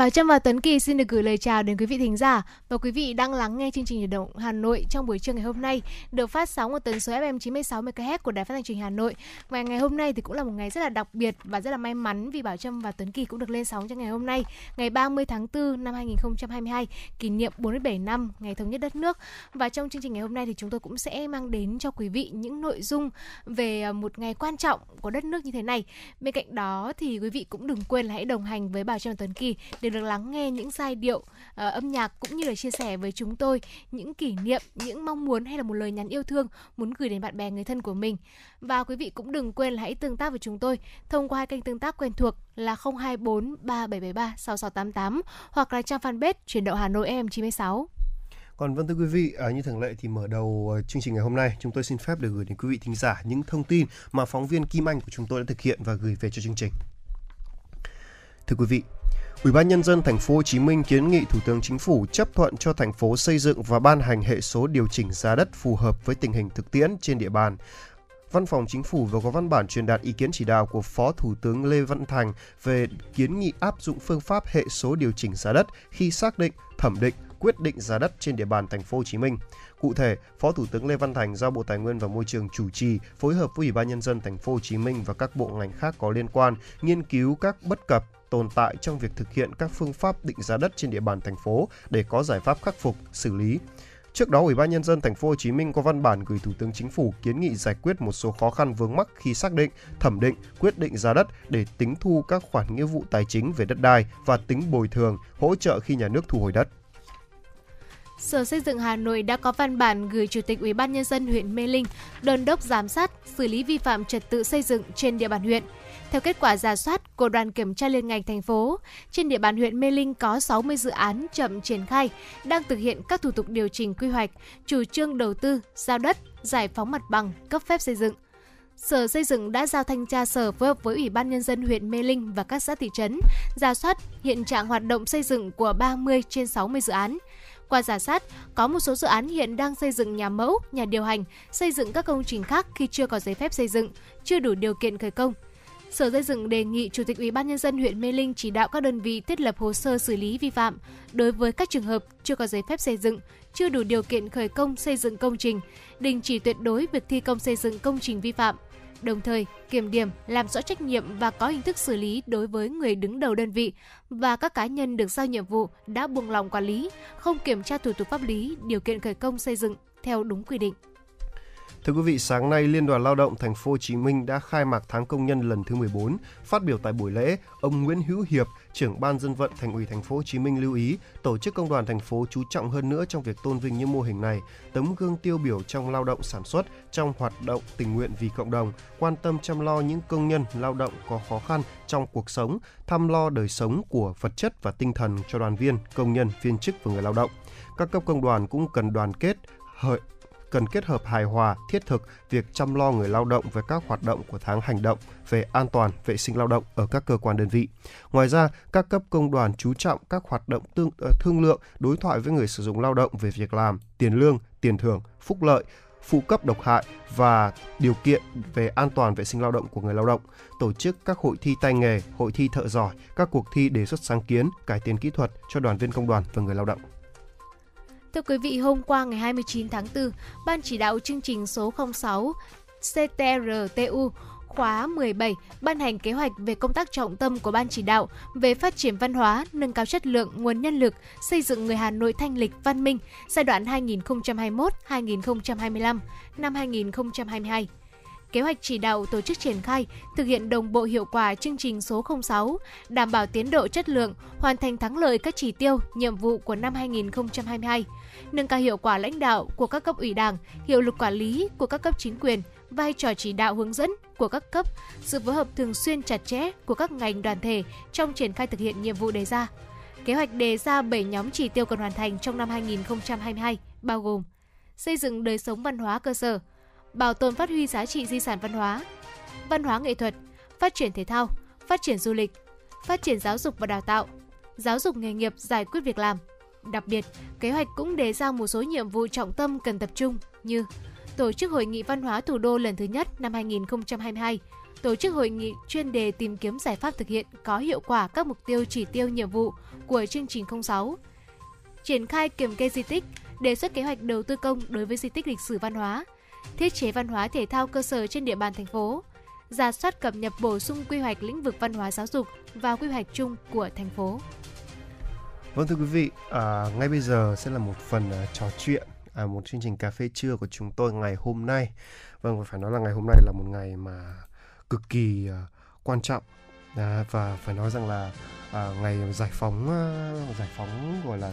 Bảo Trâm và Tuấn Kỳ xin được gửi lời chào đến quý vị thính giả và quý vị đang lắng nghe chương trình nhiệt động Hà Nội trong buổi trưa ngày hôm nay được phát sóng ở tần số FM 96 MHz của Đài Phát thanh truyền hình Hà Nội. Và ngày hôm nay thì cũng là một ngày rất là đặc biệt và rất là may mắn vì Bảo Trâm và Tuấn Kỳ cũng được lên sóng trong ngày hôm nay, ngày 30 tháng 4 năm 2022, kỷ niệm 47 năm ngày thống nhất đất nước. Và trong chương trình ngày hôm nay thì chúng tôi cũng sẽ mang đến cho quý vị những nội dung về à, một ngày quan trọng của đất nước như thế này. Bên cạnh đó thì quý vị cũng đừng quên là hãy đồng hành với Bảo Trâm và Tuấn Kỳ để được lắng nghe những giai điệu uh, âm nhạc cũng như là chia sẻ với chúng tôi những kỷ niệm, những mong muốn hay là một lời nhắn yêu thương muốn gửi đến bạn bè người thân của mình. Và quý vị cũng đừng quên là hãy tương tác với chúng tôi thông qua hai kênh tương tác quen thuộc là 024 3773 6688 hoặc là trang fanpage chuyển động Hà Nội em96. Còn vâng thưa quý vị, à, như thường lệ thì mở đầu ờ, chương trình ngày hôm nay, chúng tôi xin phép được gửi đến quý vị thính giả những thông tin mà phóng viên Kim Anh của chúng tôi đã thực hiện và gửi về cho chương trình. Thưa quý vị, Ủy ban nhân dân thành phố Hồ Chí Minh kiến nghị Thủ tướng Chính phủ chấp thuận cho thành phố xây dựng và ban hành hệ số điều chỉnh giá đất phù hợp với tình hình thực tiễn trên địa bàn. Văn phòng Chính phủ vừa có văn bản truyền đạt ý kiến chỉ đạo của Phó Thủ tướng Lê Văn Thành về kiến nghị áp dụng phương pháp hệ số điều chỉnh giá đất khi xác định, thẩm định, quyết định giá đất trên địa bàn thành phố Hồ Chí Minh. Cụ thể, Phó Thủ tướng Lê Văn Thành giao Bộ Tài nguyên và Môi trường chủ trì phối hợp với Ủy ban nhân dân thành phố Hồ Chí Minh và các bộ ngành khác có liên quan nghiên cứu các bất cập tồn tại trong việc thực hiện các phương pháp định giá đất trên địa bàn thành phố để có giải pháp khắc phục, xử lý. Trước đó, Ủy ban nhân dân thành phố Hồ Chí Minh có văn bản gửi Thủ tướng Chính phủ kiến nghị giải quyết một số khó khăn vướng mắc khi xác định, thẩm định, quyết định giá đất để tính thu các khoản nghĩa vụ tài chính về đất đai và tính bồi thường, hỗ trợ khi nhà nước thu hồi đất. Sở Xây dựng Hà Nội đã có văn bản gửi Chủ tịch Ủy ban nhân dân huyện Mê Linh đôn đốc giám sát, xử lý vi phạm trật tự xây dựng trên địa bàn huyện. Theo kết quả giả soát của đoàn kiểm tra liên ngành thành phố, trên địa bàn huyện Mê Linh có 60 dự án chậm triển khai, đang thực hiện các thủ tục điều chỉnh quy hoạch, chủ trương đầu tư, giao đất, giải phóng mặt bằng, cấp phép xây dựng. Sở Xây dựng đã giao thanh tra sở phối hợp với Ủy ban Nhân dân huyện Mê Linh và các xã thị trấn, ra soát hiện trạng hoạt động xây dựng của 30 trên 60 dự án. Qua giả soát, có một số dự án hiện đang xây dựng nhà mẫu, nhà điều hành, xây dựng các công trình khác khi chưa có giấy phép xây dựng, chưa đủ điều kiện khởi công. Sở Xây dựng đề nghị Chủ tịch Ủy ban nhân dân huyện Mê Linh chỉ đạo các đơn vị thiết lập hồ sơ xử lý vi phạm đối với các trường hợp chưa có giấy phép xây dựng, chưa đủ điều kiện khởi công xây dựng công trình, đình chỉ tuyệt đối việc thi công xây dựng công trình vi phạm. Đồng thời, kiểm điểm, làm rõ trách nhiệm và có hình thức xử lý đối với người đứng đầu đơn vị và các cá nhân được giao nhiệm vụ đã buông lòng quản lý, không kiểm tra thủ tục pháp lý, điều kiện khởi công xây dựng theo đúng quy định. Thưa quý vị, sáng nay Liên đoàn Lao động Thành phố Hồ Chí Minh đã khai mạc tháng công nhân lần thứ 14. Phát biểu tại buổi lễ, ông Nguyễn Hữu Hiệp, trưởng ban dân vận Thành ủy Thành phố Hồ Chí Minh lưu ý, tổ chức công đoàn thành phố chú trọng hơn nữa trong việc tôn vinh những mô hình này, tấm gương tiêu biểu trong lao động sản xuất, trong hoạt động tình nguyện vì cộng đồng, quan tâm chăm lo những công nhân lao động có khó khăn trong cuộc sống, thăm lo đời sống của vật chất và tinh thần cho đoàn viên, công nhân, viên chức và người lao động. Các cấp công đoàn cũng cần đoàn kết, hợi cần kết hợp hài hòa, thiết thực việc chăm lo người lao động với các hoạt động của tháng hành động về an toàn vệ sinh lao động ở các cơ quan đơn vị. Ngoài ra, các cấp công đoàn chú trọng các hoạt động tương, ờ, thương lượng, đối thoại với người sử dụng lao động về việc làm, tiền lương, tiền thưởng, phúc lợi, phụ cấp độc hại và điều kiện về an toàn vệ sinh lao động của người lao động, tổ chức các hội thi tay nghề, hội thi thợ giỏi, các cuộc thi đề xuất sáng kiến, cải tiến kỹ thuật cho đoàn viên công đoàn và người lao động. Thưa quý vị, hôm qua ngày 29 tháng 4, Ban chỉ đạo chương trình số 06 CTRTU khóa 17 ban hành kế hoạch về công tác trọng tâm của Ban chỉ đạo về phát triển văn hóa, nâng cao chất lượng nguồn nhân lực, xây dựng người Hà Nội thanh lịch văn minh giai đoạn 2021-2025 năm 2022 kế hoạch chỉ đạo tổ chức triển khai, thực hiện đồng bộ hiệu quả chương trình số 06, đảm bảo tiến độ chất lượng, hoàn thành thắng lợi các chỉ tiêu, nhiệm vụ của năm 2022, nâng cao hiệu quả lãnh đạo của các cấp ủy Đảng, hiệu lực quản lý của các cấp chính quyền, vai trò chỉ đạo hướng dẫn của các cấp, sự phối hợp thường xuyên chặt chẽ của các ngành đoàn thể trong triển khai thực hiện nhiệm vụ đề ra. Kế hoạch đề ra 7 nhóm chỉ tiêu cần hoàn thành trong năm 2022 bao gồm xây dựng đời sống văn hóa cơ sở, bảo tồn phát huy giá trị di sản văn hóa, văn hóa nghệ thuật, phát triển thể thao, phát triển du lịch, phát triển giáo dục và đào tạo, giáo dục nghề nghiệp giải quyết việc làm, Đặc biệt, kế hoạch cũng đề ra một số nhiệm vụ trọng tâm cần tập trung như tổ chức hội nghị văn hóa thủ đô lần thứ nhất năm 2022, tổ chức hội nghị chuyên đề tìm kiếm giải pháp thực hiện có hiệu quả các mục tiêu chỉ tiêu nhiệm vụ của chương trình 06, triển khai kiểm kê di tích, đề xuất kế hoạch đầu tư công đối với di tích lịch sử văn hóa, thiết chế văn hóa thể thao cơ sở trên địa bàn thành phố, ra soát cập nhật bổ sung quy hoạch lĩnh vực văn hóa giáo dục vào quy hoạch chung của thành phố. Vâng thưa quý vị, à, ngay bây giờ sẽ là một phần à, trò chuyện, à, một chương trình cà phê trưa của chúng tôi ngày hôm nay. Vâng, phải nói là ngày hôm nay là một ngày mà cực kỳ à, quan trọng à, và phải nói rằng là à, ngày giải phóng à, giải phóng gọi là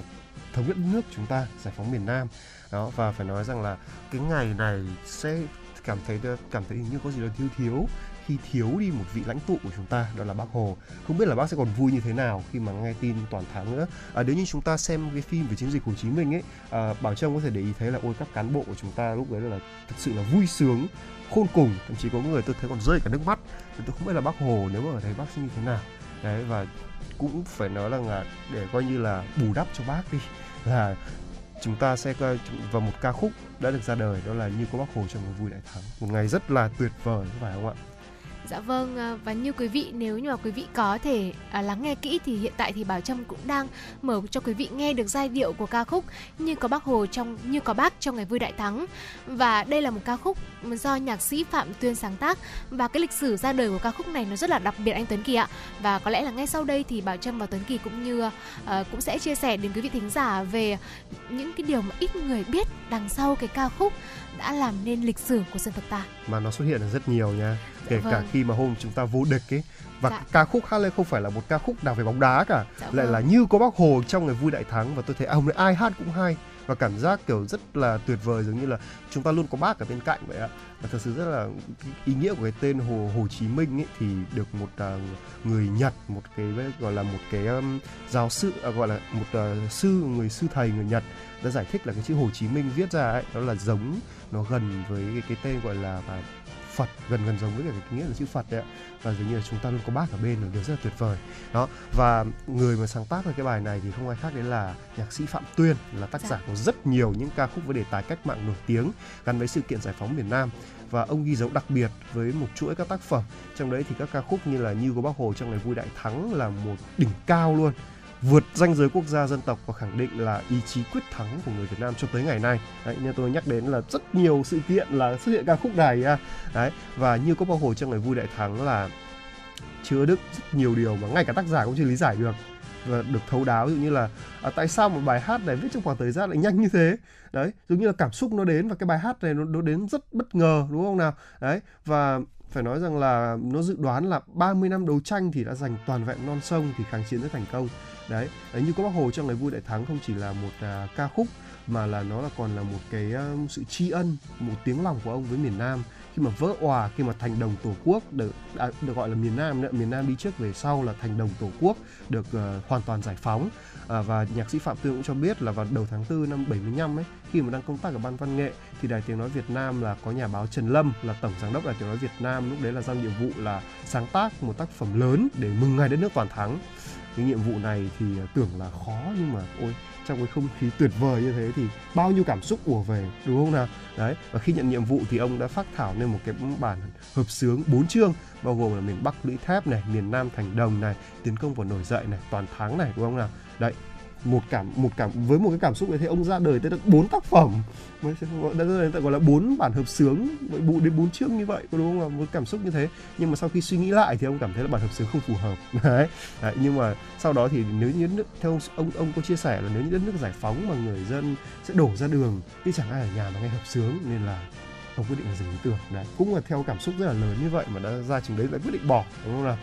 thống nhất nước chúng ta, giải phóng miền Nam. Đó và phải nói rằng là cái ngày này sẽ cảm thấy cảm thấy như có gì đó thiếu thiếu. Khi thiếu đi một vị lãnh tụ của chúng ta đó là bác hồ. Không biết là bác sẽ còn vui như thế nào khi mà nghe tin toàn thắng nữa. À, nếu như chúng ta xem cái phim về chiến dịch hồ chí minh ấy à, bảo Trâm có thể để ý thấy là ôi các cán bộ của chúng ta lúc đấy là thật sự là vui sướng khôn cùng. Thậm chí có người tôi thấy còn rơi cả nước mắt. Tôi không biết là bác hồ nếu mà thấy bác sẽ như thế nào. Đấy và cũng phải nói là để coi như là bù đắp cho bác đi là chúng ta sẽ vào một ca khúc đã được ra đời, đó là như có bác hồ trong ngày vui đại thắng. Một ngày rất là tuyệt vời phải không ạ? Dạ vâng à, và như quý vị nếu như mà quý vị có thể à, lắng nghe kỹ thì hiện tại thì Bảo Trâm cũng đang mở cho quý vị nghe được giai điệu của ca khúc như có bác Hồ trong như có bác trong ngày vui đại thắng. Và đây là một ca khúc do nhạc sĩ Phạm Tuyên sáng tác và cái lịch sử ra đời của ca khúc này nó rất là đặc biệt anh Tuấn Kỳ ạ. Và có lẽ là ngay sau đây thì Bảo Trâm và Tuấn Kỳ cũng như à, cũng sẽ chia sẻ đến quý vị thính giả về những cái điều mà ít người biết đằng sau cái ca khúc đã làm nên lịch sử của dân tộc ta mà nó xuất hiện được rất nhiều nha kể vâng. cả khi mà hôm chúng ta vô địch ấy và dạ. ca khúc hát lên không phải là một ca khúc nào về bóng đá cả dạ, lại vâng. là như có bác hồ trong ngày vui đại thắng và tôi thấy ông ai hát cũng hay và cảm giác kiểu rất là tuyệt vời giống như là chúng ta luôn có bác ở bên cạnh vậy ạ và thật sự rất là ý nghĩa của cái tên hồ Hồ Chí Minh ấy thì được một uh, người Nhật một cái gọi là một cái um, giáo sư uh, gọi là một uh, sư người sư thầy người Nhật đã giải thích là cái chữ Hồ Chí Minh viết ra ấy đó là giống nó gần với cái, cái tên gọi là và Phật gần gần giống với cả cái nghĩa là chữ Phật đấy ạ. Và dường như là chúng ta luôn có bác ở bên là điều rất là tuyệt vời. Đó và người mà sáng tác ra cái bài này thì không ai khác đấy là nhạc sĩ Phạm Tuyên là tác giả dạ. của rất nhiều những ca khúc với đề tài cách mạng nổi tiếng gắn với sự kiện giải phóng miền Nam. Và ông ghi dấu đặc biệt với một chuỗi các tác phẩm. Trong đấy thì các ca khúc như là như có bác hồ trong ngày vui đại thắng là một đỉnh cao luôn vượt ranh giới quốc gia dân tộc và khẳng định là ý chí quyết thắng của người Việt Nam cho tới ngày nay. Đấy, nên tôi nhắc đến là rất nhiều sự kiện là xuất hiện ca khúc này. Đấy, và như có bao hồ trong ngày vui đại thắng là chứa đựng rất nhiều điều mà ngay cả tác giả cũng chưa lý giải được và được thấu đáo ví dụ như là à, tại sao một bài hát này viết trong khoảng thời gian lại nhanh như thế đấy giống như là cảm xúc nó đến và cái bài hát này nó, nó đến rất bất ngờ đúng không nào đấy và phải nói rằng là nó dự đoán là 30 năm đấu tranh thì đã giành toàn vẹn non sông thì kháng chiến rất thành công đấy, đấy như có bác hồ trong ngày vui đại thắng không chỉ là một à, ca khúc mà là nó là còn là một cái uh, sự tri ân một tiếng lòng của ông với miền Nam. Khi mà vỡ òa khi mà thành đồng tổ quốc được à, được gọi là miền Nam nữa miền Nam đi trước về sau là thành đồng tổ quốc được uh, hoàn toàn giải phóng. À, và nhạc sĩ Phạm Tương cũng cho biết là vào đầu tháng 4 năm 75 ấy khi mà đang công tác ở ban văn nghệ thì đài tiếng nói Việt Nam là có nhà báo Trần Lâm là tổng giám đốc đài tiếng nói Việt Nam lúc đấy là giao nhiệm vụ là sáng tác một tác phẩm lớn để mừng ngày đất nước toàn thắng cái nhiệm vụ này thì à, tưởng là khó nhưng mà ôi, trong cái không khí tuyệt vời như thế thì bao nhiêu cảm xúc ùa về, đúng không nào? Đấy, và khi nhận nhiệm vụ thì ông đã phát thảo nên một cái bản hợp sướng bốn chương, bao gồm là miền Bắc lũy thép này, miền Nam thành đồng này, tiến công và nổi dậy này, toàn thắng này, đúng không nào? Đấy một cảm một cảm, với một cái cảm xúc như thế, ông ra đời tới được bốn tác phẩm. Mới đã ra đời gọi là bốn bản hợp sướng bụ đến bốn chương như vậy, có đúng không một cảm xúc như thế. Nhưng mà sau khi suy nghĩ lại thì ông cảm thấy là bản hợp sướng không phù hợp. Đấy. đấy, nhưng mà sau đó thì nếu như nước theo ông ông có chia sẻ là nếu như đất nước giải phóng mà người dân sẽ đổ ra đường, thì chẳng ai ở nhà mà nghe hợp sướng, nên là ông quyết định là dừng ý tưởng. Đấy, cũng là theo cảm xúc rất là lớn như vậy mà đã ra chừng đấy lại quyết định bỏ, đúng không nào?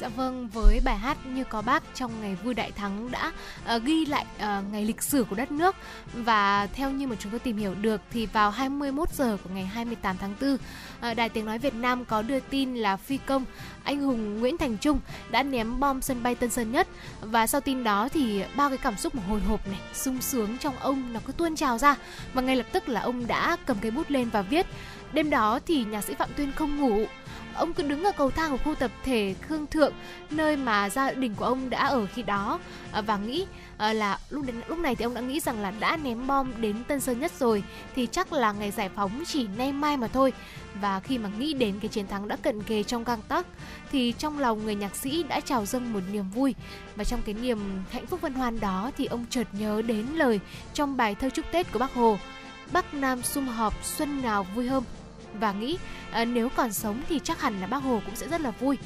Dạ vâng, với bài hát như có bác trong ngày vui đại thắng đã uh, ghi lại uh, ngày lịch sử của đất nước. Và theo như mà chúng tôi tìm hiểu được thì vào 21 giờ của ngày 28 tháng 4, uh, ờ, Đài Tiếng nói Việt Nam có đưa tin là phi công anh hùng Nguyễn Thành Trung đã ném bom sân bay Tân Sơn Nhất. Và sau tin đó thì bao cái cảm xúc mà hồi hộp này, sung sướng trong ông nó cứ tuôn trào ra. Và ngay lập tức là ông đã cầm cái bút lên và viết Đêm đó thì nhạc sĩ Phạm Tuyên không ngủ ông cứ đứng ở cầu thang của khu tập thể Khương Thượng, nơi mà gia đình của ông đã ở khi đó à, và nghĩ à, là lúc đến, lúc này thì ông đã nghĩ rằng là đã ném bom đến Tân Sơn Nhất rồi, thì chắc là ngày giải phóng chỉ nay mai mà thôi. Và khi mà nghĩ đến cái chiến thắng đã cận kề trong gang tắc thì trong lòng người nhạc sĩ đã trào dâng một niềm vui. Và trong cái niềm hạnh phúc vân hoan đó thì ông chợt nhớ đến lời trong bài thơ chúc Tết của Bác Hồ, Bắc Nam sum họp xuân nào vui hơn? Và nghĩ à, nếu còn sống thì chắc hẳn là Bác Hồ cũng sẽ rất là vui.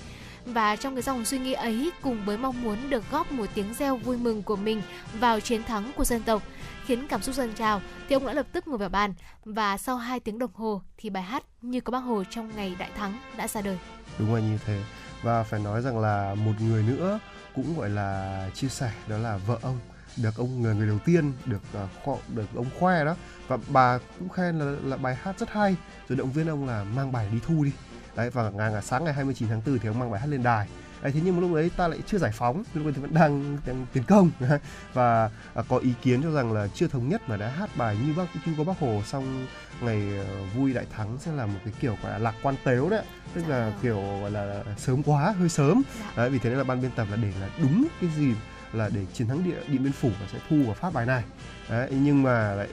Và trong cái dòng suy nghĩ ấy cùng với mong muốn được góp một tiếng reo vui mừng của mình vào chiến thắng của dân tộc khiến cảm xúc dâng trào thì ông đã lập tức ngồi vào bàn. Và sau 2 tiếng đồng hồ thì bài hát như có bác Hồ trong ngày đại thắng đã ra đời. Đúng là như thế. Và phải nói rằng là một người nữa cũng gọi là chia sẻ đó là vợ ông được ông người người đầu tiên được uh, được ông khoe đó và bà cũng khen là, là bài hát rất hay. Rồi động viên ông là mang bài đi thu đi. Đấy và ngày sáng ngày 29 tháng 4 thì ông mang bài hát lên đài. Đấy, thế nhưng mà lúc đấy ta lại chưa giải phóng lúc đấy thì vẫn đang, đang tiến công. Và à, có ý kiến cho rằng là chưa thống nhất mà đã hát bài như bác như có bác hồ xong ngày uh, vui đại thắng sẽ là một cái kiểu gọi là lạc quan tếu đấy tức là dạ. kiểu gọi là sớm quá hơi sớm. Dạ. đấy, vì thế nên là ban biên tập là để là đúng cái gì là để chiến thắng địa điện biên phủ và sẽ thu và phát bài này. Đấy, nhưng mà lại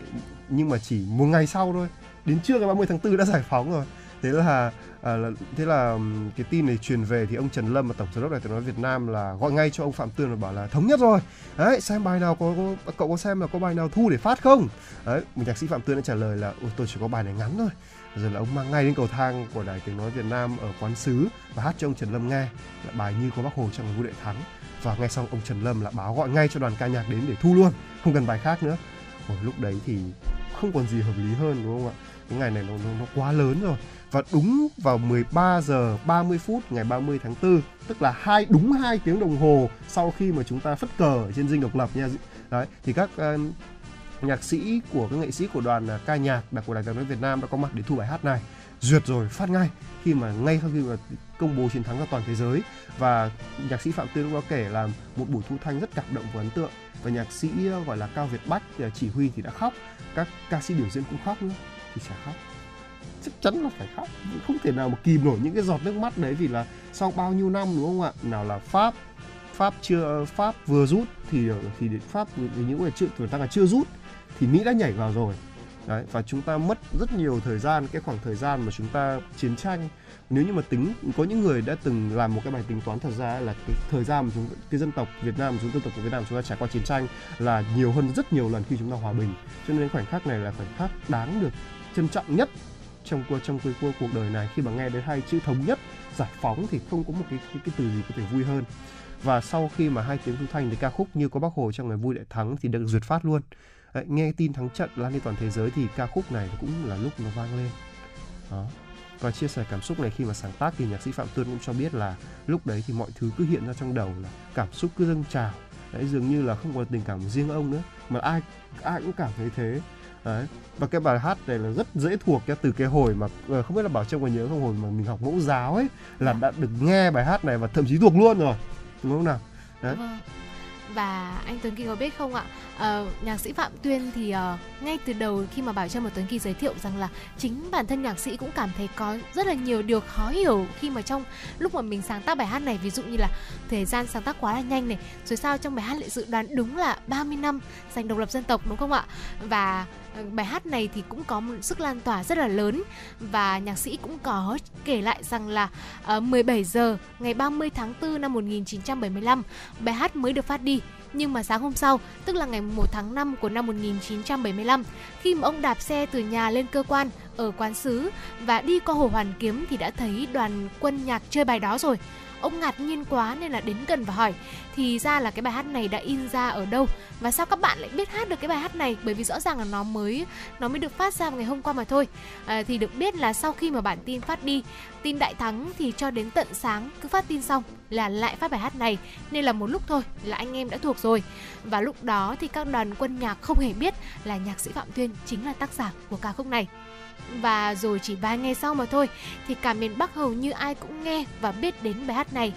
nhưng mà chỉ một ngày sau thôi. Đến trưa ngày 30 tháng 4 đã giải phóng rồi. Thế là à, thế là cái tin này truyền về thì ông Trần Lâm và tổng giám đốc đài tiếng nói Việt Nam là gọi ngay cho ông Phạm Tường và bảo là thống nhất rồi. Đấy xem bài nào có, có cậu có xem là có bài nào thu để phát không? Đấy một nhạc sĩ Phạm Tường đã trả lời là tôi chỉ có bài này ngắn thôi. Rồi là ông mang ngay đến cầu thang của đài tiếng nói Việt Nam ở quán sứ và hát cho ông Trần Lâm nghe. Là bài như có bác Hồ trong ngày đệ đại thắng và ngay xong ông Trần Lâm là báo gọi ngay cho đoàn ca nhạc đến để thu luôn không cần bài khác nữa. Ôi, lúc đấy thì không còn gì hợp lý hơn đúng không ạ? Cái ngày này nó, nó, nó quá lớn rồi. Và đúng vào 13 giờ 30 phút ngày 30 tháng 4 tức là hai đúng hai tiếng đồng hồ sau khi mà chúng ta phất cờ ở trên dinh độc lập nha đấy thì các uh, nhạc sĩ của các nghệ sĩ của đoàn uh, ca nhạc đặc của đài tiếng nói Việt Nam đã có mặt để thu bài hát này. Duyệt rồi phát ngay khi mà ngay sau khi mà công bố chiến thắng ra toàn thế giới. Và nhạc sĩ Phạm Tuyên cũng có kể là một buổi thu thanh rất cảm động và ấn tượng. Và nhạc sĩ ờ, gọi là Cao Việt Bách ờ, chỉ huy thì đã khóc. Các ca sĩ biểu diễn cũng khóc nữa, thì sẽ khóc. Chắc chắn là phải khóc. Không thể nào mà kìm nổi những cái giọt nước mắt đấy vì là sau bao nhiêu năm, đúng không ạ? Nào là pháp pháp chưa ờ, pháp vừa rút thì thì pháp, những người chưa người ta là chưa rút thì mỹ đã nhảy vào rồi đấy và chúng ta mất rất nhiều thời gian cái khoảng thời gian mà chúng ta chiến tranh. Nếu như mà tính có những người đã từng làm một cái bài tính toán thật ra là cái thời gian mà chúng cái dân tộc Việt Nam chúng dân tộc của Việt Nam chúng ta trải qua chiến tranh là nhiều hơn rất nhiều lần khi chúng ta hòa bình. Cho nên khoảnh khắc này là khoảnh khắc đáng được trân trọng nhất trong trong cái cuộc đời này. Khi mà nghe đến hai chữ thống nhất giải phóng thì không có một cái cái, cái từ gì có thể vui hơn. Và sau khi mà hai tiếng thu thanh thì ca khúc như có bác hồ trong ngày vui đại thắng thì được duyệt phát luôn. Đấy, nghe tin thắng trận lan đi toàn thế giới thì ca khúc này cũng là lúc nó vang lên. Đó. Và chia sẻ cảm xúc này khi mà sáng tác thì nhạc sĩ phạm tuân cũng cho biết là lúc đấy thì mọi thứ cứ hiện ra trong đầu là cảm xúc cứ dâng trào. Đấy dường như là không có tình cảm riêng ông nữa mà ai ai cũng cảm thấy thế. Đấy. Và cái bài hát này là rất dễ thuộc nhá từ cái hồi mà ờ, không biết là bảo trông có nhớ không hồi mà mình học mẫu giáo ấy là đã được nghe bài hát này và thậm chí thuộc luôn rồi. Đúng không nào? Đấy. Vâng và anh Tuấn Kỳ có biết không ạ? À, nhạc sĩ Phạm Tuyên thì uh, ngay từ đầu khi mà Bảo Trâm và Tuấn Kỳ giới thiệu rằng là chính bản thân nhạc sĩ cũng cảm thấy có rất là nhiều điều khó hiểu khi mà trong lúc mà mình sáng tác bài hát này ví dụ như là thời gian sáng tác quá là nhanh này rồi sao trong bài hát lại dự đoán đúng là 30 năm giành độc lập dân tộc đúng không ạ? Và Ờ, bài hát này thì cũng có một sức lan tỏa rất là lớn và nhạc sĩ cũng có kể lại rằng là ờ, ở 17 giờ ngày 30 tháng 4 năm 1975 bài hát mới được phát đi nhưng mà sáng hôm sau, tức là ngày 1 tháng 5 của năm 1975, khi mà ông đạp xe từ nhà lên cơ quan ở quán xứ và đi qua hồ Hoàn Kiếm thì đã thấy đoàn quân nhạc chơi bài đó rồi. Ông ngạc nhiên quá nên là đến gần và hỏi thì ra là cái bài hát này đã in ra ở đâu? Và sao các bạn lại biết hát được cái bài hát này? Bởi vì rõ ràng là nó mới nó mới được phát ra ngày hôm qua mà thôi. À, thì được biết là sau khi mà bản tin phát đi tin đại thắng thì cho đến tận sáng cứ phát tin xong là lại phát bài hát này. Nên là một lúc thôi là anh em đã thuộc rồi. Và lúc đó thì các đoàn quân nhạc không hề biết là nhạc sĩ phạm tuyên chính là tác giả của ca khúc này và rồi chỉ vài ngày sau mà thôi thì cả miền Bắc hầu như ai cũng nghe và biết đến bài hát này.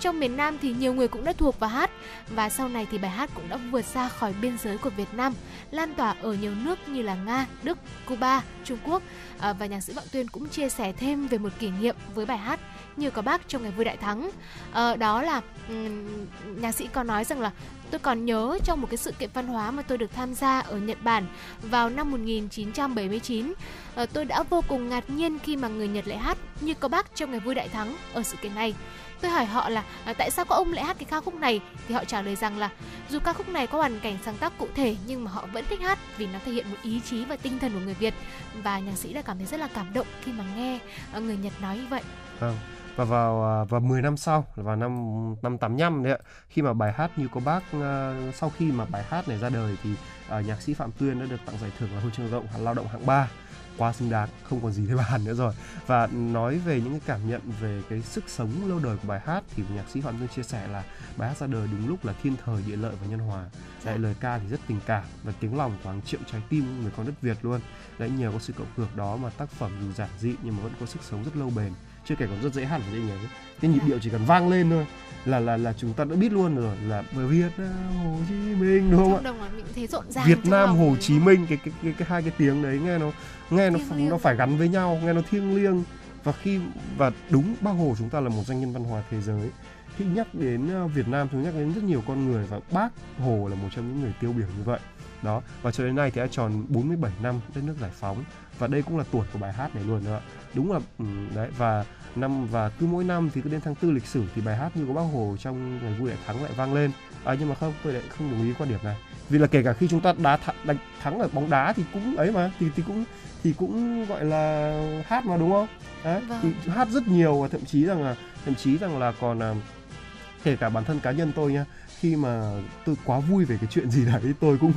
Trong miền Nam thì nhiều người cũng đã thuộc và hát và sau này thì bài hát cũng đã vượt xa khỏi biên giới của Việt Nam, lan tỏa ở nhiều nước như là Nga, Đức, Cuba, Trung Quốc à, và nhạc sĩ Vọng Tuyên cũng chia sẻ thêm về một kỷ niệm với bài hát như có bác trong ngày vui đại thắng. À, đó là um, nhạc sĩ có nói rằng là tôi còn nhớ trong một cái sự kiện văn hóa mà tôi được tham gia ở Nhật Bản vào năm 1979. Ờ, tôi đã vô cùng ngạc nhiên khi mà người Nhật lại hát như có bác trong ngày vui đại thắng ở sự kiện này. Tôi hỏi họ là à, tại sao có ông lại hát cái ca khúc này thì họ trả lời rằng là dù ca khúc này có hoàn cảnh sáng tác cụ thể nhưng mà họ vẫn thích hát vì nó thể hiện một ý chí và tinh thần của người Việt và nhạc sĩ đã cảm thấy rất là cảm động khi mà nghe ờ, người Nhật nói như vậy. Vâng và vào à, vào 10 năm sau vào năm năm 85 đấy ạ khi mà bài hát như có bác uh, sau khi mà bài hát này ra đời thì uh, nhạc sĩ Phạm Tuyên đã được tặng giải thưởng là huân chương lao động lao động hạng 3 quá xứng đáng không còn gì để bàn nữa rồi. Và nói về những cái cảm nhận về cái sức sống lâu đời của bài hát thì nhạc sĩ Phạm Dương chia sẻ là bài hát ra đời đúng lúc là thiên thời địa lợi và nhân hòa. Dạ. lại lời ca thì rất tình cảm và tiếng lòng của hàng triệu trái tim người con đất Việt luôn. Đấy nhờ có sự cộng hưởng đó mà tác phẩm dù giản dị nhưng mà vẫn có sức sống rất lâu bền chưa kể còn rất dễ hát và dễ nhớ cái nhịp điệu chỉ cần vang lên thôi là là là chúng ta đã biết luôn rồi là Việt Nam Hồ Chí Minh đúng không ạ? Thấy rộn ràng Việt Nam Hồ Chí Minh cái cái, cái cái hai cái tiếng đấy nghe nó nghe nó nó phải gắn với nhau, nghe nó thiêng liêng. Và khi và đúng bác Hồ chúng ta là một doanh nhân văn hóa thế giới. Khi nhắc đến ờ, Việt Nam chúng nhắc đến rất nhiều con người và bác Hồ là một trong những người tiêu biểu như vậy. Đó và cho đến nay thì đã tròn 47 năm đất nước giải phóng. Và đây cũng là tuổi của bài hát này luôn đó đúng là ừ, đấy và năm và cứ mỗi năm thì cứ đến tháng tư lịch sử thì bài hát như có bác hồ trong ngày vui đại thắng lại vang lên. À, nhưng mà không tôi lại không đồng ý quan điểm này. Vì là kể cả khi chúng ta đá th- đánh thắng ở bóng đá thì cũng ấy mà thì thì cũng thì cũng gọi là hát mà đúng không? Đấy vâng. thì hát rất nhiều và thậm chí rằng là thậm chí rằng là còn à, kể cả bản thân cá nhân tôi nha khi mà tôi quá vui về cái chuyện gì đấy tôi cũng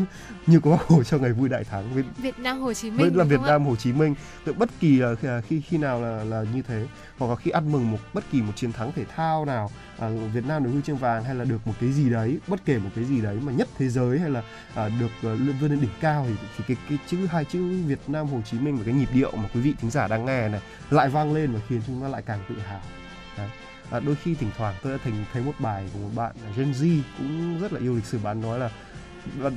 như có bác hồ cho ngày vui đại thắng. Việt, Việt Nam Hồ Chí Minh là Việt Nam Hồ Chí Minh. Tôi bất kỳ là khi khi nào là là như thế hoặc là khi ăn mừng một bất kỳ một chiến thắng thể thao nào à, Việt Nam được huy chương vàng hay là được một cái gì đấy bất kể một cái gì đấy mà nhất thế giới hay là à, được uh, vươn lên đỉnh cao thì, thì cái cái chữ hai chữ Việt Nam Hồ Chí Minh và cái nhịp điệu mà quý vị thính giả đang nghe này lại vang lên và khiến chúng ta lại càng tự hào. Đấy à, đôi khi thỉnh thoảng tôi đã thành thấy một bài của một bạn Gen Z cũng rất là yêu lịch sử. Bạn nói là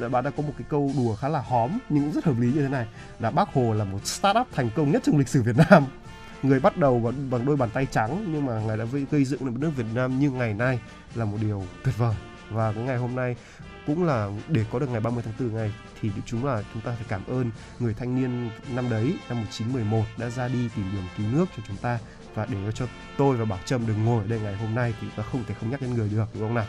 bạn đã có một cái câu đùa khá là hóm nhưng cũng rất hợp lý như thế này là bác hồ là một startup thành công nhất trong lịch sử việt nam. Người bắt đầu bằng, bằng đôi bàn tay trắng nhưng mà ngài đã gây dựng được một nước việt nam như ngày nay là một điều tuyệt vời. Và cái ngày hôm nay cũng là để có được ngày 30 tháng 4 ngày thì chúng là chúng ta phải cảm ơn người thanh niên năm đấy năm 1911 đã ra đi tìm đường cứu nước cho chúng ta và để cho tôi và Bảo Trâm đừng ngồi ở đây ngày hôm nay thì ta không thể không nhắc đến người được, đúng không nào?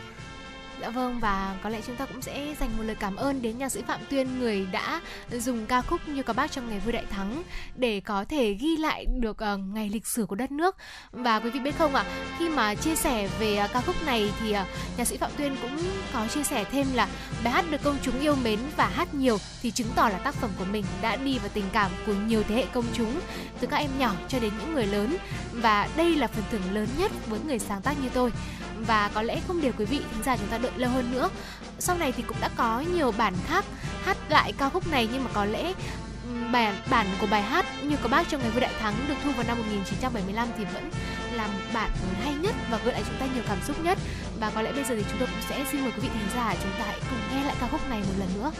Dạ vâng và có lẽ chúng ta cũng sẽ dành một lời cảm ơn đến nhạc sĩ Phạm Tuyên người đã dùng ca khúc như các bác trong ngày vui đại thắng để có thể ghi lại được uh, ngày lịch sử của đất nước. Và quý vị biết không ạ à, khi mà chia sẻ về uh, ca khúc này thì uh, nhạc sĩ Phạm Tuyên cũng có chia sẻ thêm là bài hát được công chúng yêu mến và hát nhiều thì chứng tỏ là tác phẩm của mình đã đi vào tình cảm của nhiều thế hệ công chúng từ các em nhỏ cho đến những người lớn. Và đây là phần thưởng lớn nhất với người sáng tác như tôi và có lẽ không để quý vị thính giả chúng ta đợi lâu hơn nữa. Sau này thì cũng đã có nhiều bản khác hát lại ca khúc này, nhưng mà có lẽ bản bản của bài hát như có bác trong ngày vui đại thắng được thu vào năm 1975 thì vẫn là bản hay nhất và gợi lại chúng ta nhiều cảm xúc nhất. Và có lẽ bây giờ thì chúng tôi cũng sẽ xin mời quý vị thính giả chúng ta hãy cùng nghe lại ca khúc này một lần nữa.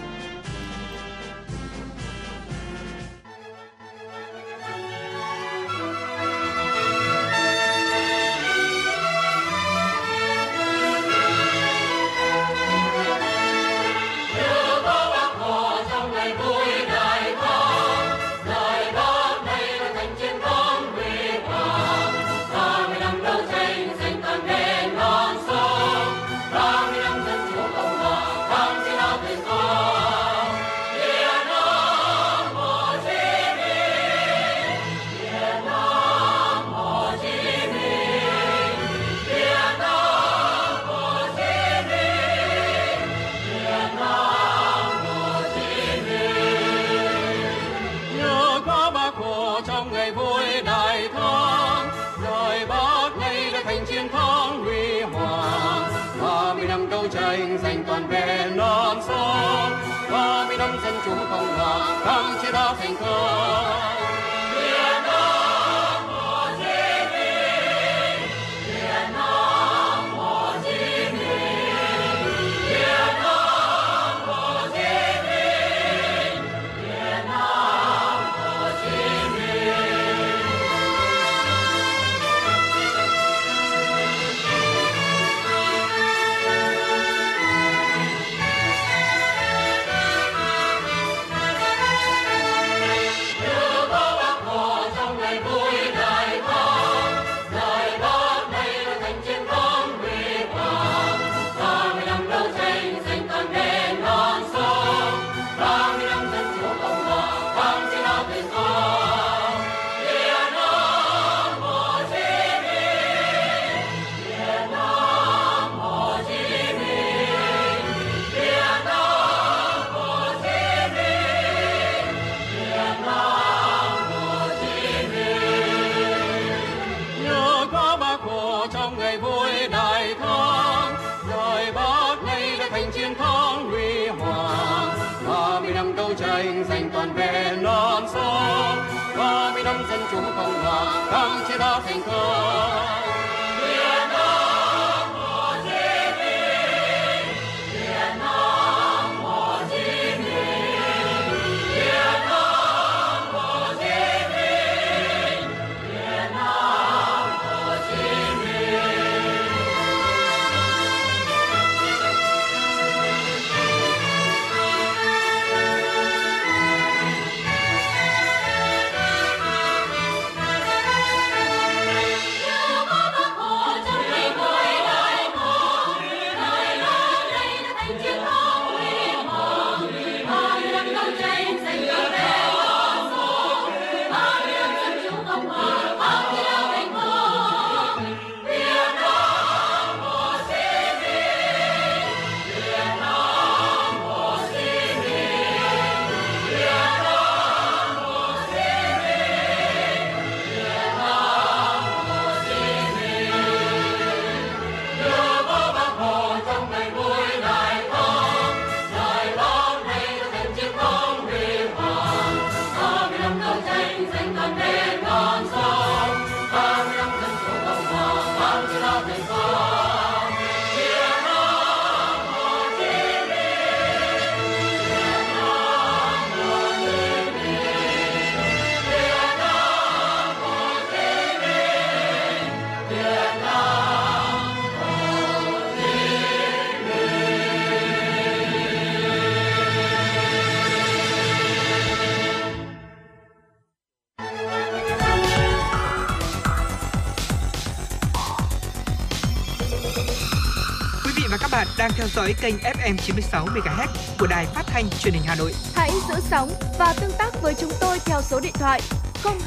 Đang theo dõi kênh FM 96 MHz của đài phát thanh truyền hình Hà Nội. Hãy giữ sóng và tương tác với chúng tôi theo số điện thoại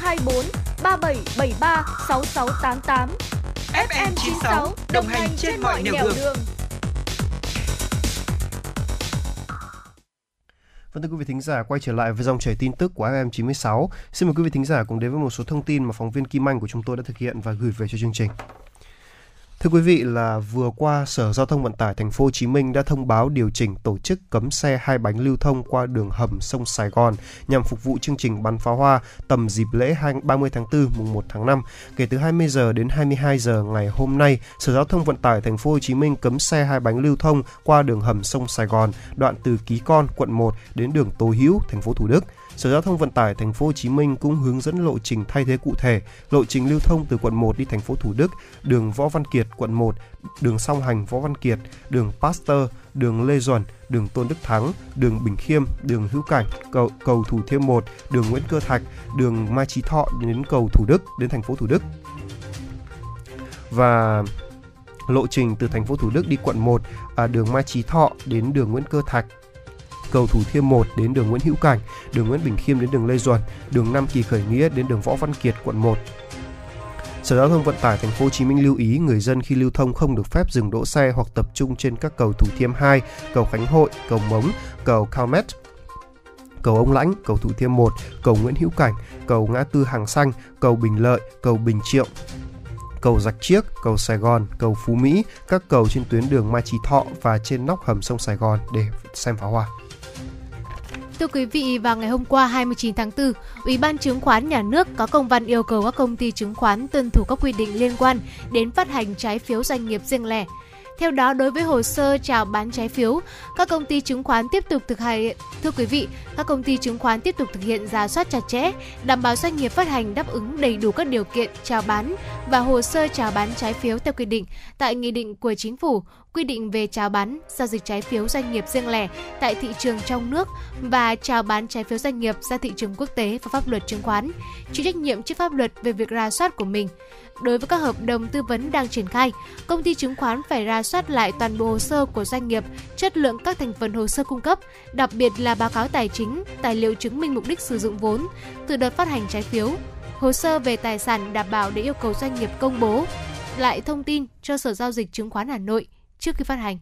024 3773 6688. FM 96 đồng hành trên, trên mọi nẻo đường. đường. Vâng thưa quý vị thính giả, quay trở lại với dòng chảy tin tức của FM 96. Xin mời quý vị thính giả cùng đến với một số thông tin mà phóng viên Kim Anh của chúng tôi đã thực hiện và gửi về cho chương trình. Thưa quý vị là vừa qua Sở Giao thông Vận tải Thành phố Hồ Chí Minh đã thông báo điều chỉnh tổ chức cấm xe hai bánh lưu thông qua đường hầm sông Sài Gòn nhằm phục vụ chương trình bắn pháo hoa tầm dịp lễ 30 tháng 4 mùng 1 tháng 5. Kể từ 20 giờ đến 22 giờ ngày hôm nay, Sở Giao thông Vận tải Thành phố Hồ Chí Minh cấm xe hai bánh lưu thông qua đường hầm sông Sài Gòn, đoạn từ Ký Con, quận 1 đến đường Tô Hữu, thành phố Thủ Đức. Sở Giao thông Vận tải Thành phố Hồ Chí Minh cũng hướng dẫn lộ trình thay thế cụ thể, lộ trình lưu thông từ quận 1 đi thành phố Thủ Đức, đường Võ Văn Kiệt quận 1, đường Song Hành Võ Văn Kiệt, đường Pasteur, đường Lê Duẩn, đường Tôn Đức Thắng, đường Bình Khiêm, đường Hữu Cảnh, cầu, cầu Thủ Thiêm 1, đường Nguyễn Cơ Thạch, đường Mai Chí Thọ đến cầu Thủ Đức đến thành phố Thủ Đức. Và lộ trình từ thành phố Thủ Đức đi quận 1, à, đường Mai Chí Thọ đến đường Nguyễn Cơ Thạch cầu Thủ Thiêm 1 đến đường Nguyễn Hữu Cảnh, đường Nguyễn Bình Khiêm đến đường Lê Duẩn, đường Nam Kỳ Khởi Nghĩa đến đường Võ Văn Kiệt, quận 1. Sở Giao thông Vận tải Thành phố Hồ Chí Minh lưu ý người dân khi lưu thông không được phép dừng đỗ xe hoặc tập trung trên các cầu Thủ Thiêm 2, cầu Khánh Hội, cầu Mống, cầu Calmet, cầu Ông Lãnh, cầu Thủ Thiêm 1, cầu Nguyễn Hữu Cảnh, cầu Ngã Tư Hàng Xanh, cầu Bình Lợi, cầu Bình Triệu, cầu Rạch Chiếc, cầu Sài Gòn, cầu Phú Mỹ, các cầu trên tuyến đường Mai Chí Thọ và trên nóc hầm sông Sài Gòn để xem pháo hoa. Thưa quý vị, vào ngày hôm qua 29 tháng 4, Ủy ban Chứng khoán Nhà nước có công văn yêu cầu các công ty chứng khoán tuân thủ các quy định liên quan đến phát hành trái phiếu doanh nghiệp riêng lẻ. Theo đó, đối với hồ sơ chào bán trái phiếu, các công ty chứng khoán tiếp tục thực hiện thưa quý vị, các công ty chứng khoán tiếp tục thực hiện ra soát chặt chẽ, đảm bảo doanh nghiệp phát hành đáp ứng đầy đủ các điều kiện chào bán và hồ sơ chào bán trái phiếu theo quy định tại nghị định của chính phủ quy định về chào bán giao dịch trái phiếu doanh nghiệp riêng lẻ tại thị trường trong nước và chào bán trái phiếu doanh nghiệp ra thị trường quốc tế và pháp luật chứng khoán, chịu trách nhiệm trước pháp luật về việc ra soát của mình. Đối với các hợp đồng tư vấn đang triển khai, công ty chứng khoán phải ra soát lại toàn bộ hồ sơ của doanh nghiệp, chất lượng các thành phần hồ sơ cung cấp, đặc biệt là báo cáo tài chính, tài liệu chứng minh mục đích sử dụng vốn từ đợt phát hành trái phiếu, hồ sơ về tài sản đảm bảo để yêu cầu doanh nghiệp công bố. Lại thông tin cho Sở Giao dịch Chứng khoán Hà Nội trước khi phát hành.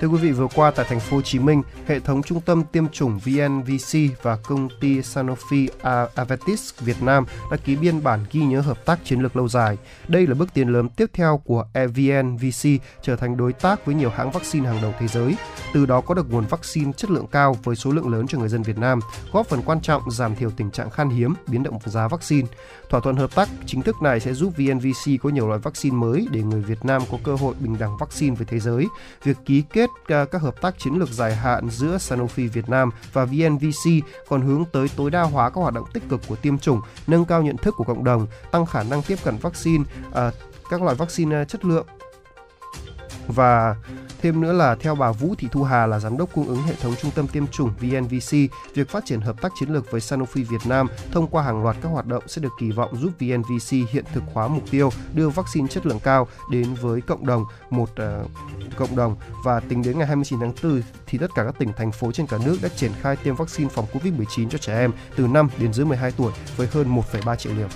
Thưa quý vị, vừa qua tại thành phố Hồ Chí Minh, hệ thống trung tâm tiêm chủng VNVC và công ty Sanofi Aventis Việt Nam đã ký biên bản ghi nhớ hợp tác chiến lược lâu dài. Đây là bước tiến lớn tiếp theo của e- VNVC trở thành đối tác với nhiều hãng vaccine hàng đầu thế giới. Từ đó có được nguồn vaccine chất lượng cao với số lượng lớn cho người dân Việt Nam, góp phần quan trọng giảm thiểu tình trạng khan hiếm, biến động giá vaccine. Thỏa thuận hợp tác chính thức này sẽ giúp VNVC có nhiều loại vaccine mới để người Việt Nam có cơ hội bình đẳng vaccine với thế giới. Việc ký kết à, các hợp tác chiến lược dài hạn giữa Sanofi Việt Nam và VNVC còn hướng tới tối đa hóa các hoạt động tích cực của tiêm chủng, nâng cao nhận thức của cộng đồng, tăng khả năng tiếp cận vaccine, à, các loại vaccine à, chất lượng và Thêm nữa là theo bà Vũ Thị Thu Hà là giám đốc cung ứng hệ thống trung tâm tiêm chủng VNVC, việc phát triển hợp tác chiến lược với Sanofi Việt Nam thông qua hàng loạt các hoạt động sẽ được kỳ vọng giúp VNVC hiện thực hóa mục tiêu đưa vaccine chất lượng cao đến với cộng đồng một uh, cộng đồng và tính đến ngày 29 tháng 4 thì tất cả các tỉnh thành phố trên cả nước đã triển khai tiêm vaccine phòng Covid-19 cho trẻ em từ 5 đến dưới 12 tuổi với hơn 1,3 triệu liều.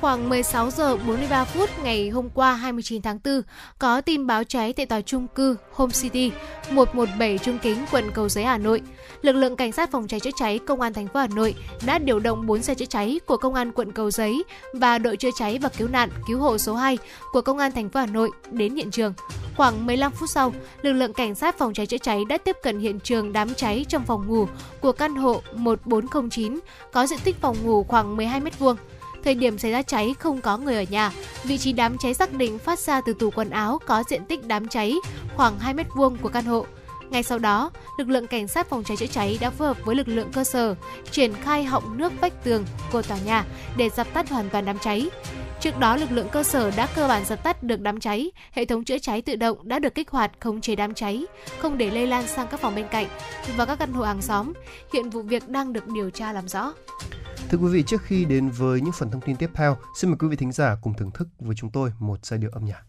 Khoảng 16 giờ 43 phút ngày hôm qua 29 tháng 4, có tin báo cháy tại tòa trung cư Home City 117 Trung Kính, quận Cầu Giấy, Hà Nội. Lực lượng cảnh sát phòng cháy chữa cháy công an thành phố Hà Nội đã điều động 4 xe chữa cháy của công an quận Cầu Giấy và đội chữa cháy và cứu nạn cứu hộ số 2 của công an thành phố Hà Nội đến hiện trường. Khoảng 15 phút sau, lực lượng cảnh sát phòng cháy chữa cháy đã tiếp cận hiện trường đám cháy trong phòng ngủ của căn hộ 1409 có diện tích phòng ngủ khoảng 12 m2. Thời điểm xảy ra cháy không có người ở nhà. Vị trí đám cháy xác định phát ra từ tủ quần áo có diện tích đám cháy khoảng 2 mét vuông của căn hộ. Ngay sau đó, lực lượng cảnh sát phòng cháy chữa cháy đã phối hợp với lực lượng cơ sở triển khai họng nước vách tường của tòa nhà để dập tắt hoàn toàn đám cháy. Trước đó, lực lượng cơ sở đã cơ bản dập tắt được đám cháy, hệ thống chữa cháy tự động đã được kích hoạt khống chế đám cháy, không để lây lan sang các phòng bên cạnh và các căn hộ hàng xóm. Hiện vụ việc đang được điều tra làm rõ. Thưa quý vị, trước khi đến với những phần thông tin tiếp theo, xin mời quý vị thính giả cùng thưởng thức với chúng tôi một giai điệu âm nhạc.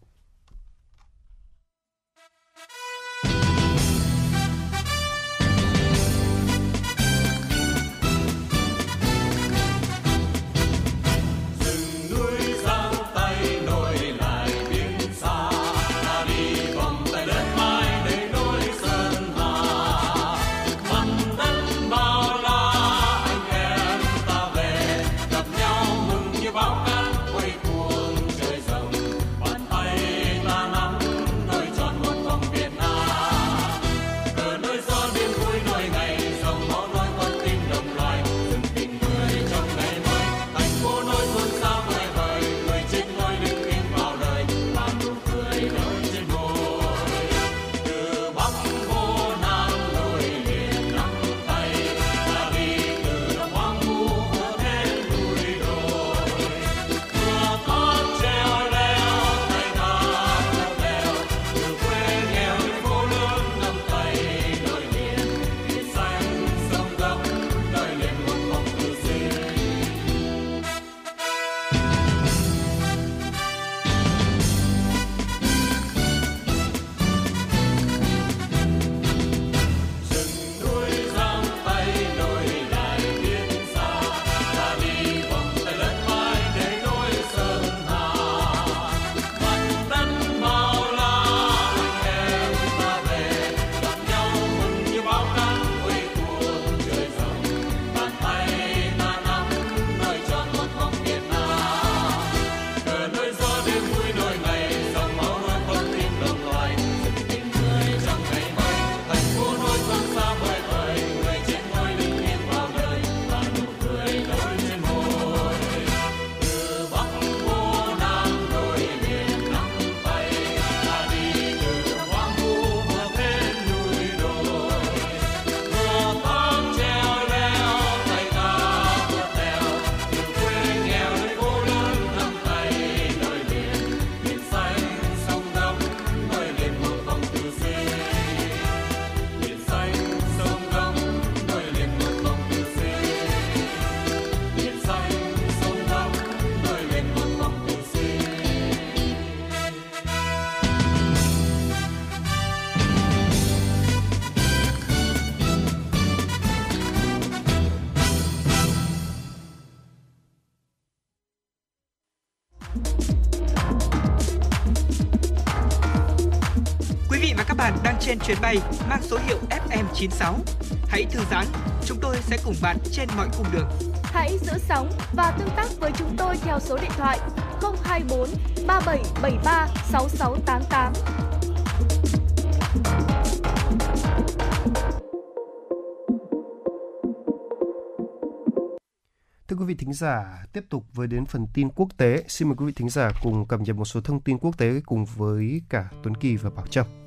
Chuyến bay mang số hiệu FM96. Hãy thư giãn, chúng tôi sẽ cùng bạn trên mọi cung đường. Hãy giữ sóng và tương tác với chúng tôi theo số điện thoại 024 3773 6688. Thưa quý vị thính giả, tiếp tục với đến phần tin quốc tế. Xin mời quý vị thính giả cùng cập nhật một số thông tin quốc tế cùng với cả Tuấn Kỳ và Bảo Trâm.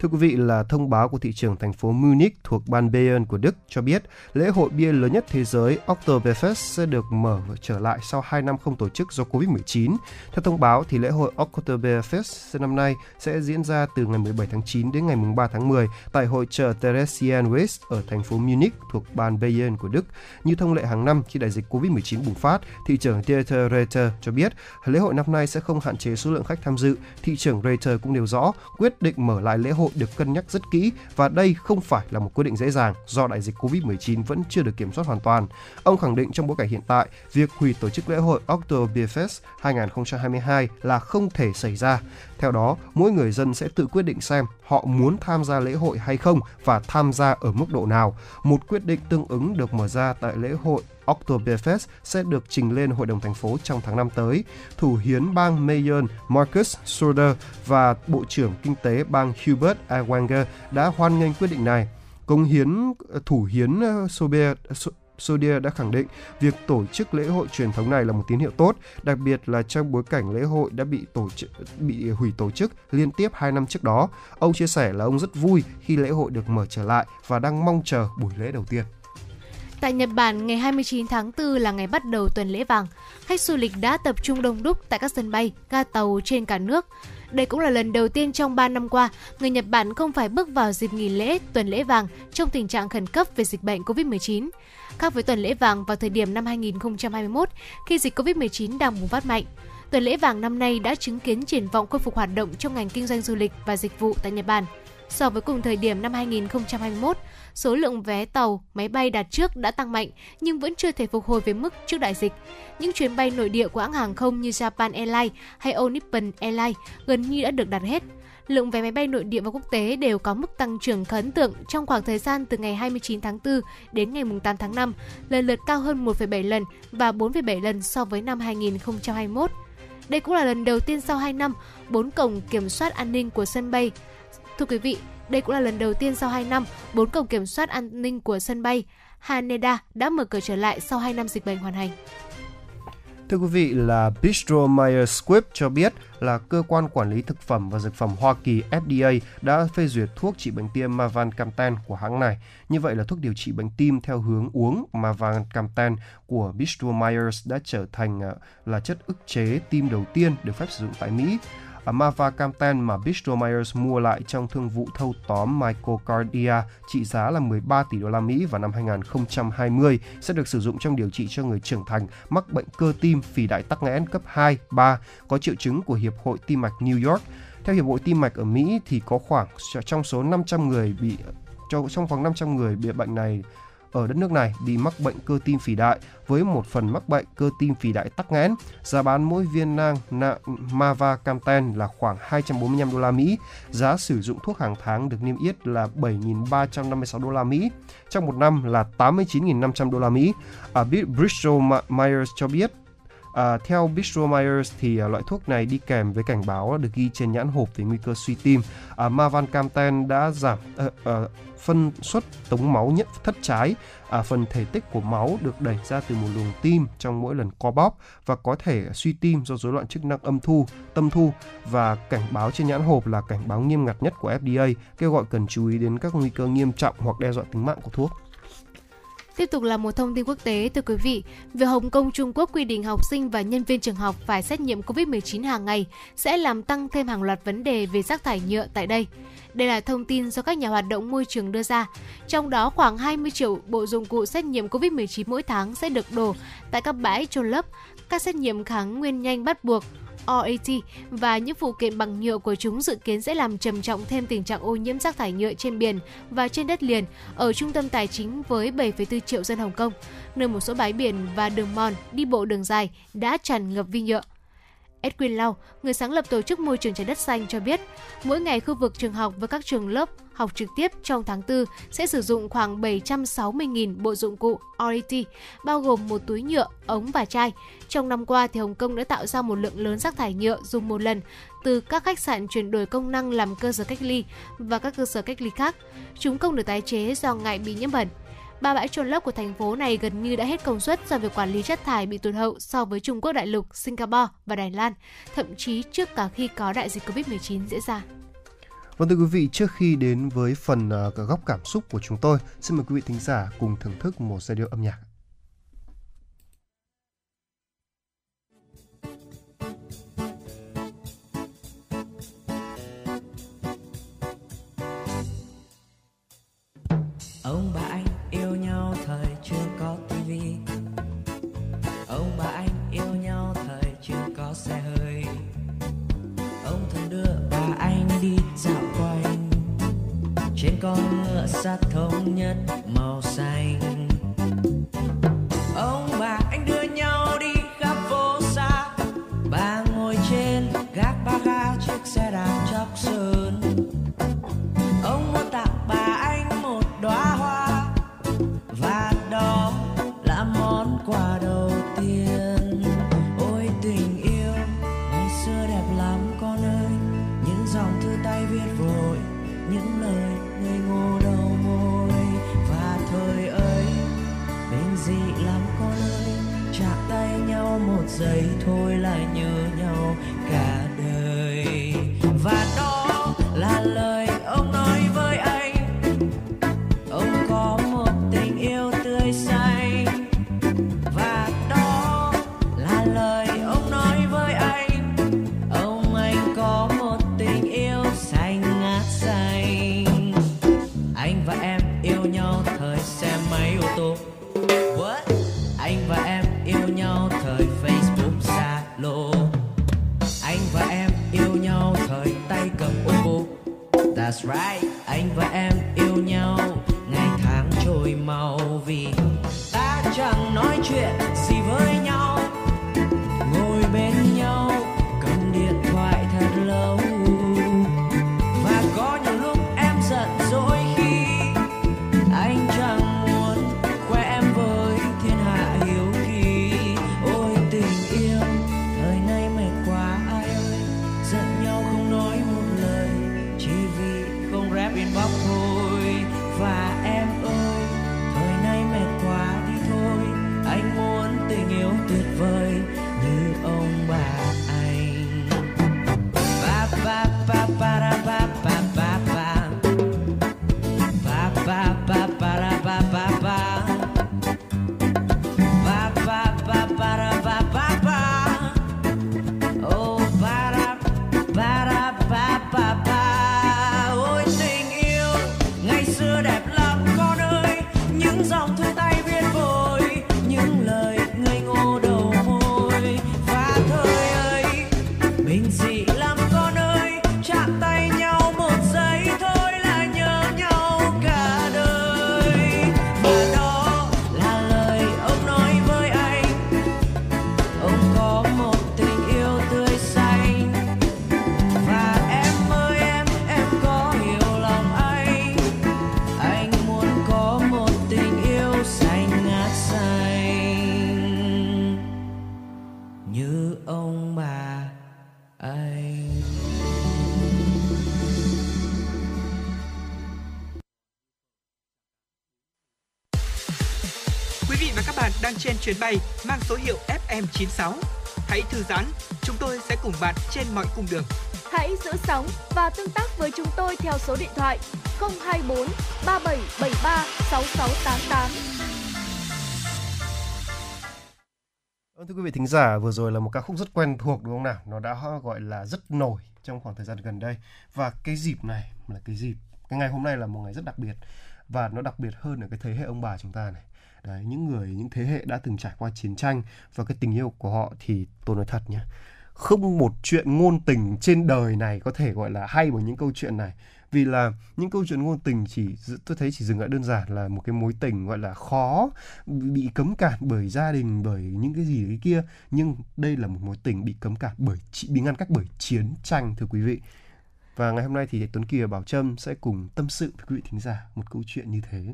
Thưa quý vị là thông báo của thị trường thành phố Munich thuộc bang Bayern của Đức cho biết lễ hội bia lớn nhất thế giới Oktoberfest sẽ được mở trở lại sau 2 năm không tổ chức do Covid-19. Theo thông báo thì lễ hội Oktoberfest năm nay sẽ diễn ra từ ngày 17 tháng 9 đến ngày 3 tháng 10 tại hội chợ Theresienwiese ở thành phố Munich thuộc bang Bayern của Đức. Như thông lệ hàng năm khi đại dịch Covid-19 bùng phát, thị trưởng Dieter Reiter cho biết lễ hội năm nay sẽ không hạn chế số lượng khách tham dự. Thị trưởng Reiter cũng nêu rõ quyết định mở lại lễ hội được cân nhắc rất kỹ và đây không phải là một quyết định dễ dàng do đại dịch Covid-19 vẫn chưa được kiểm soát hoàn toàn. Ông khẳng định trong bối cảnh hiện tại, việc hủy tổ chức lễ hội Oktoberfest 2022 là không thể xảy ra. Theo đó, mỗi người dân sẽ tự quyết định xem họ muốn tham gia lễ hội hay không và tham gia ở mức độ nào. Một quyết định tương ứng được mở ra tại lễ hội Oktoberfest sẽ được trình lên Hội đồng thành phố trong tháng năm tới. Thủ hiến bang Mayen Marcus Schroeder và Bộ trưởng Kinh tế bang Hubert Aiwanger đã hoan nghênh quyết định này. Công hiến thủ hiến ờ, Sober Sodia đã khẳng định việc tổ chức lễ hội truyền thống này là một tín hiệu tốt, đặc biệt là trong bối cảnh lễ hội đã bị tổ chức bị hủy tổ chức liên tiếp 2 năm trước đó. Ông chia sẻ là ông rất vui khi lễ hội được mở trở lại và đang mong chờ buổi lễ đầu tiên. Tại Nhật Bản, ngày 29 tháng 4 là ngày bắt đầu tuần lễ vàng. Khách du lịch đã tập trung đông đúc tại các sân bay, ga tàu trên cả nước. Đây cũng là lần đầu tiên trong 3 năm qua, người Nhật Bản không phải bước vào dịp nghỉ lễ tuần lễ vàng trong tình trạng khẩn cấp về dịch bệnh COVID-19. Khác với tuần lễ vàng vào thời điểm năm 2021, khi dịch COVID-19 đang bùng phát mạnh. Tuần lễ vàng năm nay đã chứng kiến triển vọng khôi phục hoạt động trong ngành kinh doanh du lịch và dịch vụ tại Nhật Bản. So với cùng thời điểm năm 2021, số lượng vé tàu, máy bay đặt trước đã tăng mạnh nhưng vẫn chưa thể phục hồi về mức trước đại dịch. Những chuyến bay nội địa của hãng hàng không như Japan Airlines hay All Nippon Airlines gần như đã được đặt hết. Lượng vé máy bay nội địa và quốc tế đều có mức tăng trưởng ấn tượng trong khoảng thời gian từ ngày 29 tháng 4 đến ngày 8 tháng 5, lần lượt cao hơn 1,7 lần và 4,7 lần so với năm 2021. Đây cũng là lần đầu tiên sau 2 năm, bốn cổng kiểm soát an ninh của sân bay Thưa quý vị, đây cũng là lần đầu tiên sau 2 năm, bốn cổng kiểm soát an ninh của sân bay Haneda đã mở cửa trở lại sau 2 năm dịch bệnh hoàn hành. Thưa quý vị là Bistro Myers Squibb cho biết là cơ quan quản lý thực phẩm và dược phẩm Hoa Kỳ FDA đã phê duyệt thuốc trị bệnh tim Mavankamten của hãng này. Như vậy là thuốc điều trị bệnh tim theo hướng uống Mavankamten của Bistro Myers đã trở thành à, là chất ức chế tim đầu tiên được phép sử dụng tại Mỹ. Mavacamten mà Bristol Myers mua lại trong thương vụ thâu tóm Microcardia trị giá là 13 tỷ đô la Mỹ vào năm 2020 sẽ được sử dụng trong điều trị cho người trưởng thành mắc bệnh cơ tim phì đại tắc nghẽn cấp 2, 3 có triệu chứng của Hiệp hội Tim mạch New York. Theo Hiệp hội Tim mạch ở Mỹ thì có khoảng trong số 500 người bị trong khoảng 500 người bị bệnh này ở đất nước này bị mắc bệnh cơ tim phì đại với một phần mắc bệnh cơ tim phì đại tắc nghẽn. Giá bán mỗi viên nang Mavacamten là khoảng 245 đô la Mỹ. Giá sử dụng thuốc hàng tháng được niêm yết là 7.356 đô la Mỹ. Trong một năm là 89.500 đô la Mỹ. Ở Bristol Myers cho biết À, theo Bistro Myers thì à, loại thuốc này đi kèm với cảnh báo được ghi trên nhãn hộp về nguy cơ suy tim. À, Mavankamten đã giảm à, à, phân suất tống máu nhất thất trái. À, phần thể tích của máu được đẩy ra từ một luồng tim trong mỗi lần co bóp và có thể suy tim do rối loạn chức năng âm thu, tâm thu và cảnh báo trên nhãn hộp là cảnh báo nghiêm ngặt nhất của FDA, kêu gọi cần chú ý đến các nguy cơ nghiêm trọng hoặc đe dọa tính mạng của thuốc. Tiếp tục là một thông tin quốc tế thưa quý vị. Việc Hồng Kông Trung Quốc quy định học sinh và nhân viên trường học phải xét nghiệm COVID-19 hàng ngày sẽ làm tăng thêm hàng loạt vấn đề về rác thải nhựa tại đây. Đây là thông tin do các nhà hoạt động môi trường đưa ra. Trong đó khoảng 20 triệu bộ dụng cụ xét nghiệm COVID-19 mỗi tháng sẽ được đổ tại các bãi trôn lấp, các xét nghiệm kháng nguyên nhanh bắt buộc, RAT và những phụ kiện bằng nhựa của chúng dự kiến sẽ làm trầm trọng thêm tình trạng ô nhiễm rác thải nhựa trên biển và trên đất liền ở trung tâm tài chính với 7,4 triệu dân Hồng Kông, nơi một số bãi biển và đường mòn đi bộ đường dài đã tràn ngập vi nhựa. Edwin Lau, người sáng lập tổ chức Môi trường trái đất xanh cho biết, mỗi ngày khu vực trường học và các trường lớp học trực tiếp trong tháng 4 sẽ sử dụng khoảng 760.000 bộ dụng cụ RET, bao gồm một túi nhựa, ống và chai. Trong năm qua, thì Hồng Kông đã tạo ra một lượng lớn rác thải nhựa dùng một lần từ các khách sạn chuyển đổi công năng làm cơ sở cách ly và các cơ sở cách ly khác. Chúng không được tái chế do ngại bị nhiễm bẩn. Ba bãi trôn lấp của thành phố này gần như đã hết công suất do việc quản lý chất thải bị tụt hậu so với Trung Quốc đại lục, Singapore và Đài Loan, thậm chí trước cả khi có đại dịch Covid-19 diễn ra. Vâng thưa quý vị, trước khi đến với phần uh, góc cảm xúc của chúng tôi, xin mời quý vị thính giả cùng thưởng thức một giai điệu âm nhạc. sắc thống nhất màu xanh. Chuyến bay mang số hiệu FM96. Hãy thư giãn, chúng tôi sẽ cùng bạn trên mọi cung đường. Hãy giữ sóng và tương tác với chúng tôi theo số điện thoại 024 3773 6688. Vâng, Thưa quý vị thính giả, vừa rồi là một ca khúc rất quen thuộc đúng không nào? Nó đã gọi là rất nổi trong khoảng thời gian gần đây. Và cái dịp này là cái dịp, cái ngày hôm nay là một ngày rất đặc biệt. Và nó đặc biệt hơn ở cái thế hệ ông bà chúng ta này. Đấy, những người, những thế hệ đã từng trải qua chiến tranh và cái tình yêu của họ thì tôi nói thật nhé. Không một chuyện ngôn tình trên đời này có thể gọi là hay bằng những câu chuyện này. vì là những câu chuyện ngôn tình chỉ tôi thấy chỉ dừng lại đơn giản là một cái mối tình gọi là khó bị cấm cản bởi gia đình bởi những cái gì đấy kia nhưng đây là một mối tình bị cấm cản bởi bị ngăn cách bởi chiến tranh thưa quý vị và ngày hôm nay thì Tuấn Kỳ và Bảo Trâm sẽ cùng tâm sự với quý vị thính giả một câu chuyện như thế.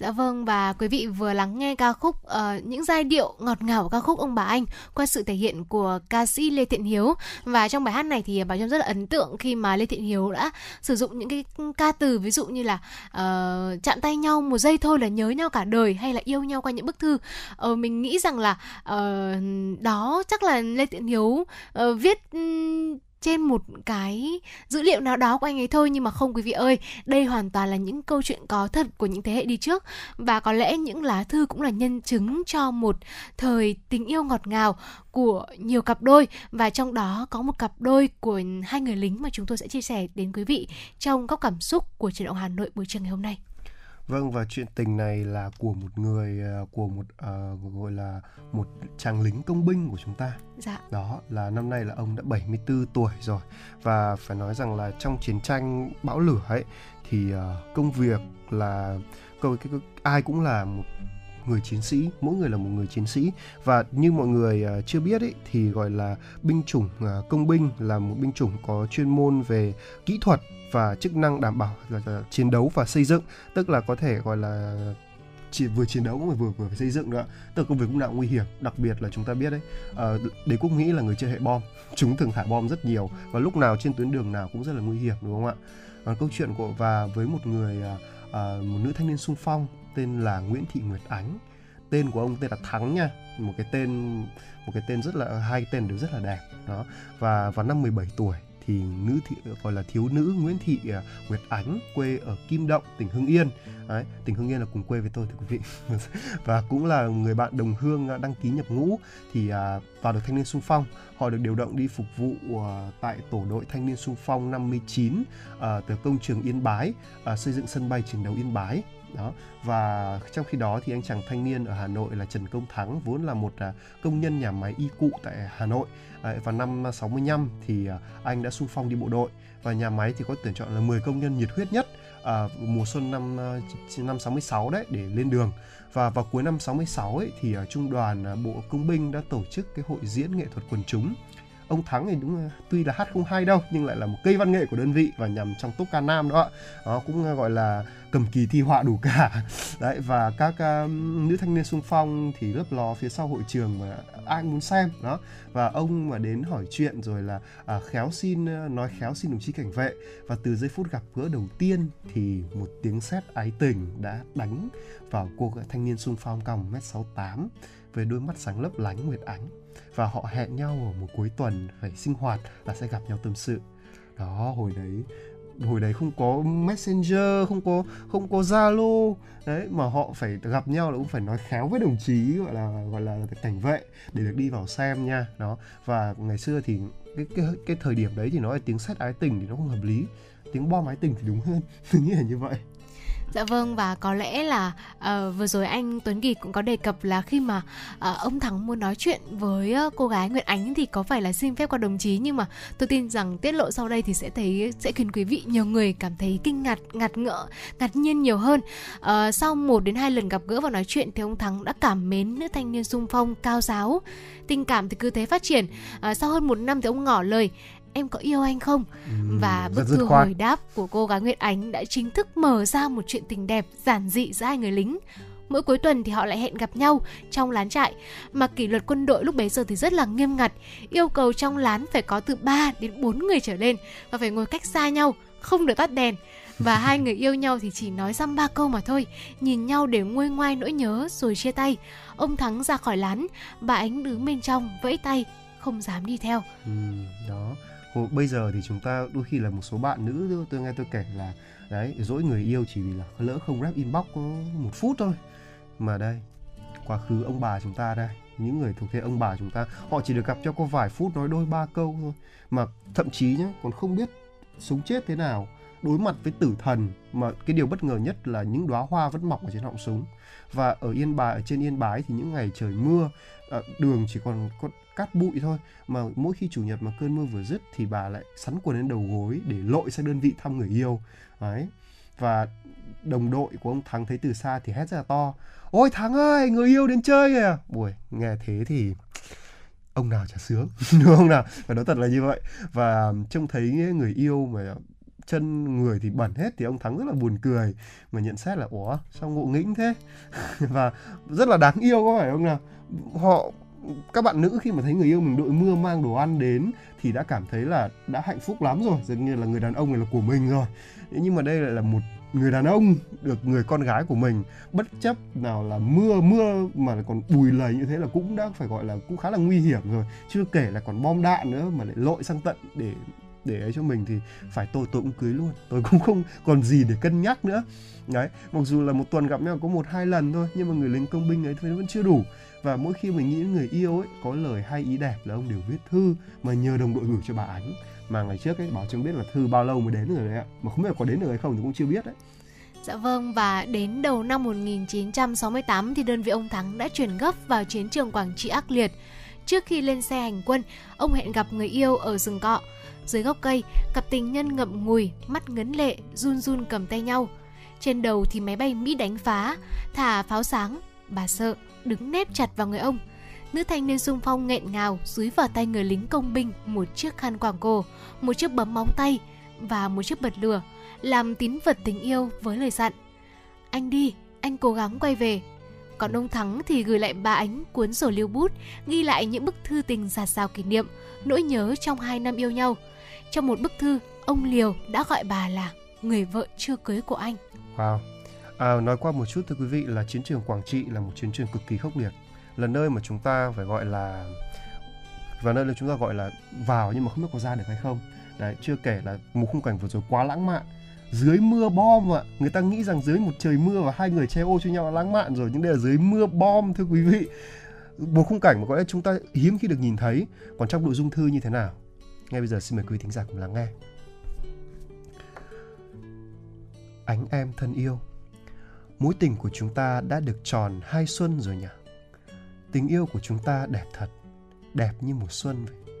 Dạ vâng và quý vị vừa lắng nghe ca khúc uh, những giai điệu ngọt ngào của ca khúc ông bà anh qua sự thể hiện của ca sĩ Lê Thiện Hiếu. Và trong bài hát này thì bà Trâm rất là ấn tượng khi mà Lê Thiện Hiếu đã sử dụng những cái ca từ ví dụ như là uh, chạm tay nhau một giây thôi là nhớ nhau cả đời hay là yêu nhau qua những bức thư uh, mình nghĩ rằng là uh, đó chắc là Lê Thiện Hiếu uh, viết um, trên một cái dữ liệu nào đó của anh ấy thôi, nhưng mà không, quý vị ơi, đây hoàn toàn là những câu chuyện có thật của những thế hệ đi trước và có lẽ những lá thư cũng là nhân chứng cho một thời tình yêu ngọt ngào của nhiều cặp đôi và trong đó có một cặp đôi của hai người lính mà chúng tôi sẽ chia sẻ đến quý vị trong các cảm xúc của truyền động Hà Nội buổi trưa ngày hôm nay. Vâng và chuyện tình này là của một người ờ, của một uh, gọi là một chàng lính công binh của chúng ta. Dạ. Đó là năm nay là ông đã 74 tuổi rồi và phải nói rằng là trong chiến tranh bão lửa ấy thì uh, công việc là câu cái, cái, ai cũng là một người chiến sĩ mỗi người là một người chiến sĩ. Và như mọi người uh, chưa biết ấy thì gọi là binh chủng uh, công binh là một binh chủng có chuyên môn về kỹ thuật và chức năng đảm bảo là, là chiến đấu và xây dựng. Tức là có thể gọi là chỉ vừa chiến đấu mà vừa vừa phải xây dựng nữa tức là công việc cũng nào nguy hiểm đặc biệt là chúng ta biết đấy uh, đế quốc mỹ là người chơi hệ bom chúng thường thả bom rất nhiều và lúc nào trên tuyến đường nào cũng rất là nguy hiểm đúng không ạ? Còn câu chuyện của và với một người uh, một nữ thanh niên sung phong tên là nguyễn thị nguyệt ánh. Tên của ông tên là thắng nha. Một cái tên một cái tên rất là hai tên đều rất là đẹp đó. Và vào năm 17 tuổi thì nữ thị gọi là thiếu nữ Nguyễn Thị à, Nguyệt Ánh quê ở Kim Động tỉnh Hưng Yên. Đấy, tỉnh Hưng Yên là cùng quê với tôi thưa quý vị. Và cũng là người bạn đồng hương à, đăng ký nhập ngũ thì à, vào được thanh niên sung phong. Họ được điều động đi phục vụ à, tại tổ đội thanh niên sung phong 59 từ công trường Yên Bái xây dựng sân bay chiến đấu Yên Bái đó. Và trong khi đó thì anh chàng thanh niên ở Hà Nội là Trần Công Thắng vốn là một à, công nhân nhà máy y cụ tại Hà Nội. À, vào năm 65 thì à, anh đã xung phong đi bộ đội. Và nhà máy thì có tuyển chọn là 10 công nhân nhiệt huyết nhất à, mùa xuân năm năm 66 đấy để lên đường. Và vào cuối năm 66 ấy thì trung đoàn bộ công binh đã tổ chức cái hội diễn nghệ thuật quần chúng ông thắng thì đúng tuy là hát không hay đâu nhưng lại là một cây văn nghệ của đơn vị và nhằm trong top ca nam đó nó cũng ờ, gọi là cầm kỳ thi họa đủ cả. Đấy và các um, nữ thanh niên sung phong thì lấp ló phía sau hội trường mà ai muốn xem đó. Và ông mà đến hỏi chuyện rồi là à, khéo xin ờ, nói khéo xin đồng chí cảnh vệ. Và từ giây phút gặp gỡ đầu tiên thì một tiếng sét ái tình đã đánh vào cô thanh niên sung phong cao 1m68 với đôi mắt sáng lấp lánh nguyệt ánh và họ hẹn nhau ở một cuối tuần phải sinh hoạt là sẽ gặp nhau tâm sự. Đó, hồi đấy hồi đấy không có messenger, không có không có zalo. Đấy, mà họ phải gặp nhau là cũng phải nói khéo với đồng chí, gọi là gọi là cảnh vệ để được đi vào xem nha. Đó, và ngày xưa thì cái cái cái thời điểm đấy thì nói tiếng sét ái tình thì nó không hợp lý, tiếng bom ái tình thì đúng hơn. Tôi nghĩ là như vậy. Dạ vâng và có lẽ là uh, vừa rồi anh Tuấn Kỳ cũng có đề cập là khi mà uh, ông Thắng muốn nói chuyện với uh, cô gái Nguyệt Ánh thì có phải là xin phép qua đồng chí nhưng mà tôi tin rằng tiết lộ sau đây thì sẽ thấy sẽ khiến quý vị nhiều người cảm thấy kinh ngạc, ngạc ngỡ, ngạc nhiên nhiều hơn. Uh, sau một đến hai lần gặp gỡ và nói chuyện thì ông Thắng đã cảm mến nữ thanh niên sung phong cao giáo. Tình cảm thì cứ thế phát triển. Uh, sau hơn một năm thì ông ngỏ lời em có yêu anh không? Ừ, và bức thư hồi đáp của cô gái Nguyệt Ánh đã chính thức mở ra một chuyện tình đẹp giản dị giữa hai người lính. Mỗi cuối tuần thì họ lại hẹn gặp nhau trong lán trại. Mà kỷ luật quân đội lúc bấy giờ thì rất là nghiêm ngặt yêu cầu trong lán phải có từ 3 đến 4 người trở lên và phải ngồi cách xa nhau không được tắt đèn. Và hai người yêu nhau thì chỉ nói dăm ba câu mà thôi nhìn nhau để nguôi ngoai nỗi nhớ rồi chia tay. Ông thắng ra khỏi lán bà ánh đứng bên trong vẫy tay không dám đi theo. Ừ, đó bây giờ thì chúng ta đôi khi là một số bạn nữ, tôi nghe tôi kể là, đấy, dỗi người yêu chỉ vì là lỡ không rep inbox có một phút thôi. Mà đây, quá khứ ông bà chúng ta đây, những người thuộc thế ông bà chúng ta, họ chỉ được gặp cho có vài phút nói đôi ba câu thôi. Mà thậm chí nhé còn không biết sống chết thế nào đối mặt với tử thần, mà cái điều bất ngờ nhất là những đóa hoa vẫn mọc ở trên họng súng. Và ở yên bài ở trên yên bái thì những ngày trời mưa à, đường chỉ còn có cát bụi thôi, mà mỗi khi chủ nhật mà cơn mưa vừa dứt thì bà lại sắn quần lên đầu gối để lội sang đơn vị thăm người yêu. Đấy. Và đồng đội của ông Thắng thấy từ xa thì hét rất là to, ôi Thắng ơi, người yêu đến chơi kìa! Buổi nghe thế thì ông nào chả sướng. Đúng không nào? Và nói thật là như vậy. Và trông thấy người yêu mà chân người thì bẩn hết thì ông thắng rất là buồn cười, mà nhận xét là, ủa, sao ngộ nghĩnh thế? Và rất là đáng yêu, có phải không nào? Họ, các bạn nữ khi mà thấy người yêu mình đội mưa mang đồ ăn đến thì đã cảm thấy là đã hạnh phúc lắm rồi dường như là người đàn ông này là của mình rồi. Nhưng mà đây lại là một người đàn ông được người con gái của mình. Bất chấp nào là mưa mưa mà còn bùi lầy như thế là cũng đã phải gọi là cũng khá là nguy hiểm rồi. Chưa kể là còn bom đạn nữa mà lại lội sang tận để để ấy cho mình thì phải tôi tôi cũng cưới luôn. Tôi cũng không còn gì để cân nhắc nữa. Đấy mặc dù là một tuần gặp nhau có một hai lần thôi nhưng mà người lính công binh ấy thì vẫn chưa đủ. Và mỗi khi mình nghĩ đến người yêu ấy có lời hay ý đẹp là ông đều viết thư mà nhờ đồng đội gửi cho bà ánh. Mà ngày trước ấy bảo chưa biết là thư bao lâu mới đến rồi đấy ạ. Mà không biết là có đến được hay không thì cũng chưa biết đấy. Dạ vâng và đến đầu năm 1968 thì đơn vị ông Thắng đã chuyển gấp vào chiến trường Quảng Trị ác liệt. Trước khi lên xe hành quân, ông hẹn gặp người yêu ở rừng cọ. Dưới gốc cây, cặp tình nhân ngậm ngùi, mắt ngấn lệ, run run cầm tay nhau. Trên đầu thì máy bay Mỹ đánh phá, thả pháo sáng. Bà sợ, đứng nép chặt vào người ông. Nữ thanh niên xung phong nghẹn ngào dúi vào tay người lính công binh một chiếc khăn quàng cổ, một chiếc bấm móng tay và một chiếc bật lửa, làm tín vật tình yêu với lời dặn. Anh đi, anh cố gắng quay về. Còn ông Thắng thì gửi lại bà Ánh cuốn sổ lưu bút, ghi lại những bức thư tình giạt rào kỷ niệm, nỗi nhớ trong hai năm yêu nhau. Trong một bức thư, ông Liều đã gọi bà là người vợ chưa cưới của anh. Wow. À, nói qua một chút thưa quý vị là chiến trường Quảng Trị là một chiến trường cực kỳ khốc liệt. Là nơi mà chúng ta phải gọi là và nơi là chúng ta gọi là vào nhưng mà không biết có ra được hay không. Đấy, chưa kể là một khung cảnh vừa rồi quá lãng mạn dưới mưa bom ạ người ta nghĩ rằng dưới một trời mưa và hai người che ô cho nhau là lãng mạn rồi nhưng đây là dưới mưa bom thưa quý vị một khung cảnh mà có lẽ chúng ta hiếm khi được nhìn thấy còn trong nội dung thư như thế nào ngay bây giờ xin mời quý thính giả cùng lắng nghe. Ánh em thân yêu, mối tình của chúng ta đã được tròn hai xuân rồi nhỉ? Tình yêu của chúng ta đẹp thật, đẹp như mùa xuân vậy.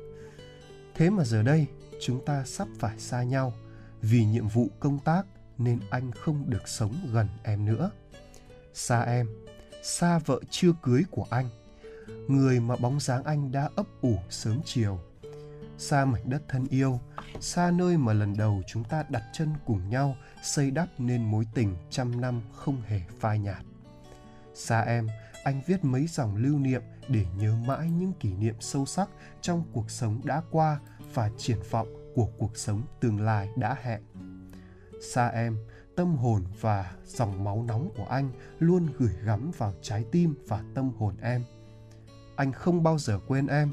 Thế mà giờ đây, chúng ta sắp phải xa nhau vì nhiệm vụ công tác nên anh không được sống gần em nữa. Xa em, xa vợ chưa cưới của anh, người mà bóng dáng anh đã ấp ủ sớm chiều xa mảnh đất thân yêu xa nơi mà lần đầu chúng ta đặt chân cùng nhau xây đắp nên mối tình trăm năm không hề phai nhạt xa em anh viết mấy dòng lưu niệm để nhớ mãi những kỷ niệm sâu sắc trong cuộc sống đã qua và triển vọng của cuộc sống tương lai đã hẹn. Xa em, tâm hồn và dòng máu nóng của anh luôn gửi gắm vào trái tim và tâm hồn em. Anh không bao giờ quên em.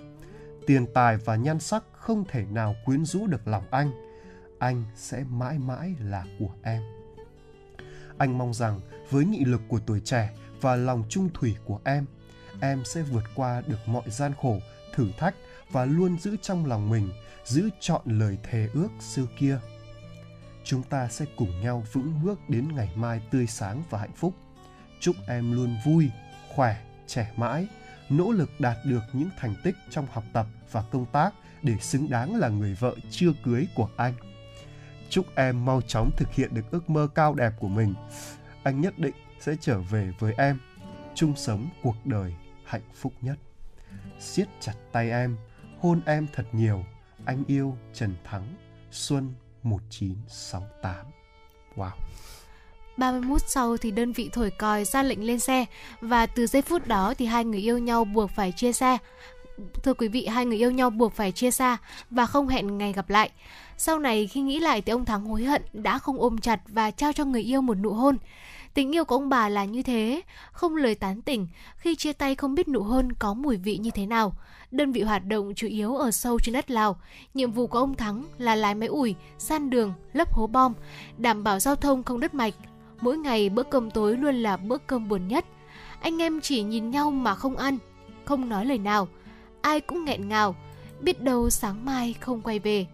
Tiền tài và nhan sắc không thể nào quyến rũ được lòng anh. Anh sẽ mãi mãi là của em. Anh mong rằng với nghị lực của tuổi trẻ và lòng trung thủy của em, em sẽ vượt qua được mọi gian khổ, thử thách và luôn giữ trong lòng mình giữ chọn lời thề ước xưa kia chúng ta sẽ cùng nhau vững bước đến ngày mai tươi sáng và hạnh phúc chúc em luôn vui khỏe trẻ mãi nỗ lực đạt được những thành tích trong học tập và công tác để xứng đáng là người vợ chưa cưới của anh. Chúc em mau chóng thực hiện được ước mơ cao đẹp của mình. Anh nhất định sẽ trở về với em. Chung sống cuộc đời hạnh phúc nhất. Siết chặt tay em hôn em thật nhiều. Anh yêu Trần Thắng, Xuân 1968. Wow. 30 phút sau thì đơn vị thổi còi ra lệnh lên xe và từ giây phút đó thì hai người yêu nhau buộc phải chia xe. Thưa quý vị, hai người yêu nhau buộc phải chia xa và không hẹn ngày gặp lại. Sau này khi nghĩ lại thì ông Thắng hối hận đã không ôm chặt và trao cho người yêu một nụ hôn. Tình yêu của ông bà là như thế, không lời tán tỉnh, khi chia tay không biết nụ hôn có mùi vị như thế nào. Đơn vị hoạt động chủ yếu ở sâu trên đất Lào. Nhiệm vụ của ông Thắng là lái máy ủi, san đường, lấp hố bom, đảm bảo giao thông không đứt mạch. Mỗi ngày bữa cơm tối luôn là bữa cơm buồn nhất. Anh em chỉ nhìn nhau mà không ăn, không nói lời nào. Ai cũng nghẹn ngào, biết đâu sáng mai không quay về.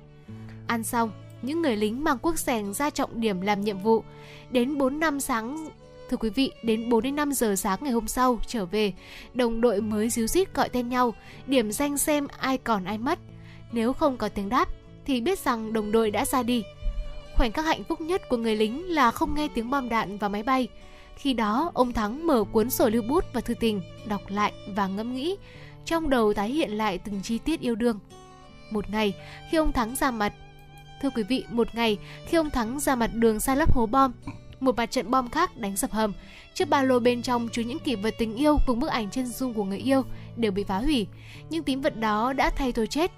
Ăn xong, những người lính mang quốc sèn ra trọng điểm làm nhiệm vụ. Đến 4 năm sáng Thưa quý vị, đến 4 đến 5 giờ sáng ngày hôm sau trở về, đồng đội mới díu dít gọi tên nhau, điểm danh xem ai còn ai mất. Nếu không có tiếng đáp thì biết rằng đồng đội đã ra đi. Khoảnh khắc hạnh phúc nhất của người lính là không nghe tiếng bom đạn và máy bay. Khi đó, ông Thắng mở cuốn sổ lưu bút và thư tình, đọc lại và ngẫm nghĩ, trong đầu tái hiện lại từng chi tiết yêu đương. Một ngày, khi ông Thắng ra mặt Thưa quý vị, một ngày khi ông Thắng ra mặt đường sai lấp hố bom, một mặt trận bom khác đánh sập hầm. Chiếc ba lô bên trong chứa những kỷ vật tình yêu cùng bức ảnh chân dung của người yêu đều bị phá hủy. Nhưng tín vật đó đã thay tôi chết.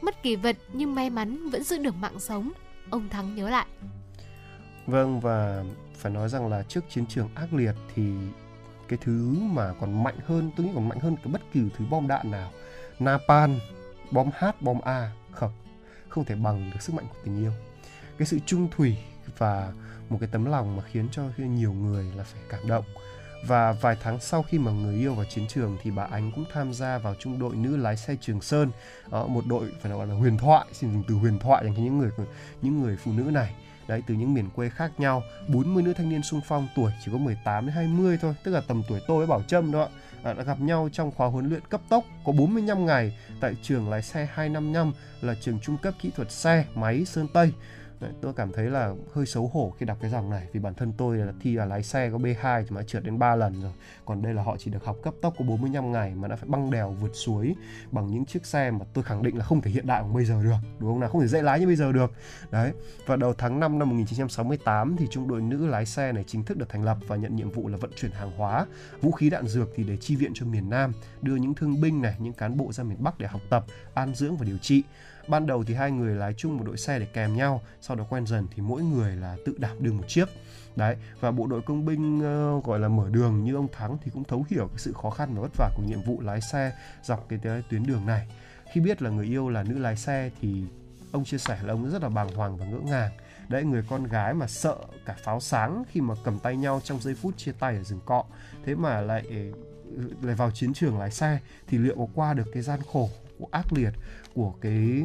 Mất kỷ vật nhưng may mắn vẫn giữ được mạng sống. Ông Thắng nhớ lại. Vâng và phải nói rằng là trước chiến trường ác liệt thì cái thứ mà còn mạnh hơn, tôi nghĩ còn mạnh hơn cái bất kỳ thứ bom đạn nào. Napalm, bom H bom A, không không thể bằng được sức mạnh của tình yêu. Cái sự trung thủy và một cái tấm lòng mà khiến cho nhiều người là phải cảm động và vài tháng sau khi mà người yêu vào chiến trường thì bà Ánh cũng tham gia vào trung đội nữ lái xe Trường Sơn. Đó, một đội phải nói là huyền thoại xin dùng từ huyền thoại dành cho những người những người phụ nữ này. Đấy từ những miền quê khác nhau. 40 nữ thanh niên sung phong tuổi chỉ có 18 đến 20 thôi tức là tầm tuổi tôi với Bảo Trâm đó à, đã gặp nhau trong khóa huấn luyện cấp tốc có 45 ngày tại trường lái xe 255 là trường trung cấp kỹ thuật xe máy Sơn Tây. Đấy, tôi cảm thấy là hơi xấu hổ khi đọc cái dòng này vì bản thân tôi là thi là lái xe có B2 thì mà trượt đến 3 lần rồi. Còn đây là họ chỉ được học cấp tốc có 45 ngày mà đã phải băng đèo vượt suối bằng những chiếc xe mà tôi khẳng định là không thể hiện đại của bây giờ được đúng không nào? Không thể dễ lái như bây giờ được. Đấy và đầu tháng 5 năm 1968 thì trung đội nữ lái xe này chính thức được thành lập và nhận nhiệm vụ là vận chuyển hàng hóa vũ khí đạn dược thì để chi viện cho miền Nam đưa những thương binh này những cán bộ ra miền Bắc để học tập an dưỡng và điều trị ban đầu thì hai người lái chung một đội xe để kèm nhau sau đó quen dần thì mỗi người là tự đảm đương một chiếc. Đấy và bộ đội công binh uh, gọi là mở đường như ông thắng thì cũng thấu hiểu cái sự khó khăn và vất vả của nhiệm vụ lái xe dọc cái tuyến đường này. Khi biết là người yêu là nữ lái xe thì ông chia sẻ là ông rất là bàng hoàng và ngỡ ngàng. Đấy người con gái mà sợ cả pháo sáng khi mà cầm tay nhau trong giây phút chia tay ở rừng cọ. Thế mà lại ừ, lại vào chiến trường lái xe thì liệu có qua được cái gian khổ của ác liệt của cái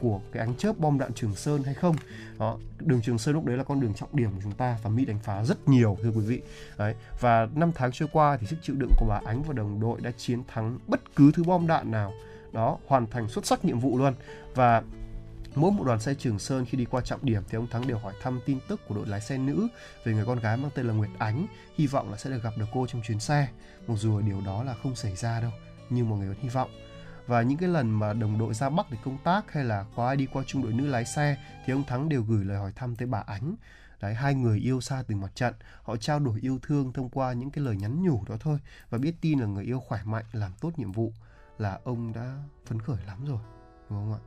của cái ánh chớp bom đạn Trường Sơn hay không? Đó đường Trường Sơn lúc đấy là con đường trọng điểm của chúng ta và Mỹ đánh phá rất nhiều thưa quý vị. Đấy và năm tháng trôi qua thì sức chịu đựng của bà Ánh và đồng đội đã chiến thắng bất cứ thứ bom đạn nào. Đó hoàn thành xuất sắc nhiệm vụ luôn. Và Mỗi một đoàn xe Trường Sơn khi đi qua trọng điểm thì ông Thắng đều hỏi thăm tin tức của đội lái xe nữ về người con gái mang tên là Nguyệt Ánh, hy vọng là sẽ được gặp được cô trong chuyến xe. Mặc dù điều đó là không xảy ra đâu, nhưng mọi người vẫn hy vọng và những cái lần mà đồng đội ra Bắc để công tác hay là có ai đi qua trung đội nữ lái xe thì ông Thắng đều gửi lời hỏi thăm tới bà Ánh. Đấy, hai người yêu xa từng mặt trận, họ trao đổi yêu thương thông qua những cái lời nhắn nhủ đó thôi và biết tin là người yêu khỏe mạnh làm tốt nhiệm vụ là ông đã phấn khởi lắm rồi, đúng không ạ?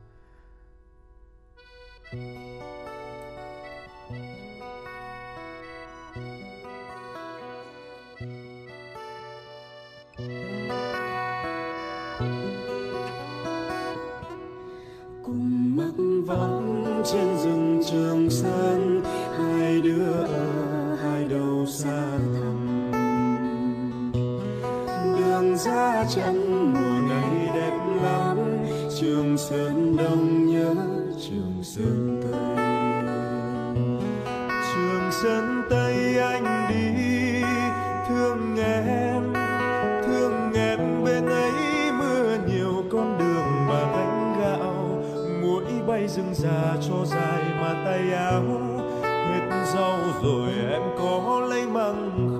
Vắng trên rừng trường sơn hai đứa ở hai đầu xa thẳm. Đường ra chân mùa này đẹp lắm. Trường sơn đông nhớ trường sơn. Dưng già cho dài mà tay áo hết rau rồi em có lấy măng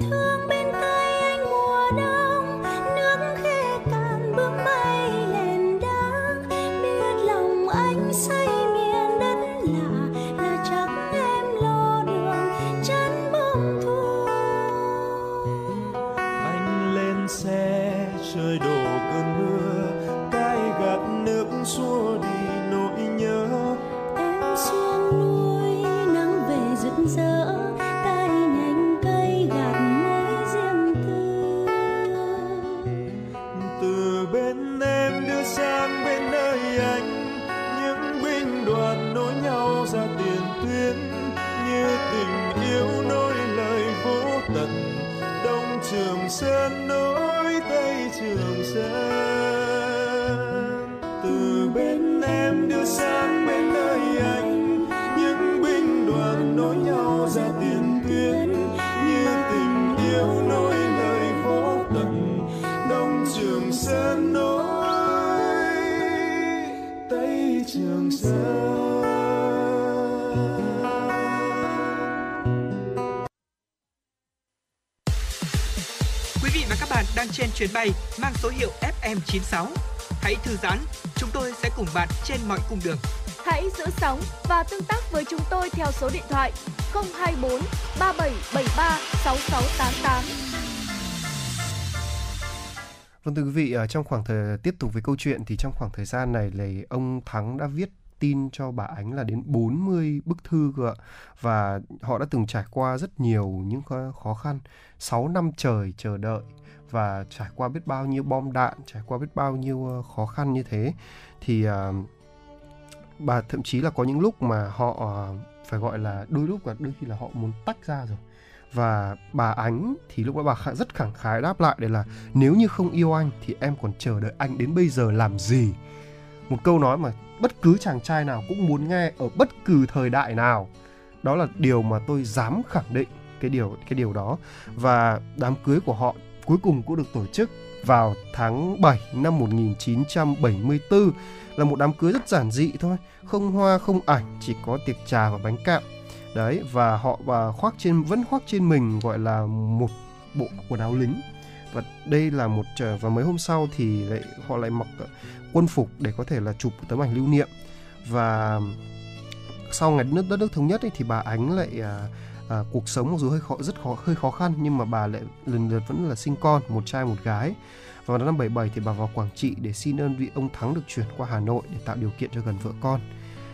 thương bên chuyến bay mang số hiệu FM96. Hãy thư giãn, chúng tôi sẽ cùng bạn trên mọi cung đường. Hãy giữ sóng và tương tác với chúng tôi theo số điện thoại 024 3773 6688. Vâng thưa quý vị, ở trong khoảng thời tiếp tục với câu chuyện thì trong khoảng thời gian này là ông Thắng đã viết tin cho bà Ánh là đến 40 bức thư cơ ạ. Và họ đã từng trải qua rất nhiều những khó- khó khăn, 6 năm trời chờ đợi và trải qua biết bao nhiêu bom đạn, trải qua biết bao nhiêu ờ, khó khăn như thế thì ờ, bà thậm chí là có những lúc mà họ ờ, phải gọi là đôi lúc là đôi khi là họ muốn tách ra rồi. Và bà Ánh thì lúc đó bà rất khẳng khái đáp lại đây là nếu như không yêu anh thì em còn chờ đợi anh đến bây giờ làm gì? Một câu nói mà bất cứ chàng trai nào cũng muốn nghe ở bất cứ thời đại nào. Đó là điều mà tôi dám khẳng định cái điều cái điều đó. Và đám cưới của họ cuối cùng cũng được tổ chức vào tháng 7 năm 1974 là một đám cưới rất giản dị thôi không hoa không ảnh chỉ có tiệc trà và bánh kẹo. Đấy và họ và khoác trên vẫn khoác trên mình gọi là một bộ quần áo lính. Và đây là một à, và mấy hôm sau thì lại họ lại mặc à, quân phục để có thể là chụp một tấm ảnh lưu niệm. Và sau ngày đất nước, đất nước thống nhất ấy, thì bà Ánh lại à, à, cuộc sống mặc dù hơi khó rất khó hơi khó khăn nhưng mà bà lại lần lượt vẫn là sinh con một trai một gái. Và vào năm 77 thì bà vào Quảng Trị để xin ơn vị ông Thắng được chuyển qua Hà Nội để tạo điều kiện cho gần vợ con.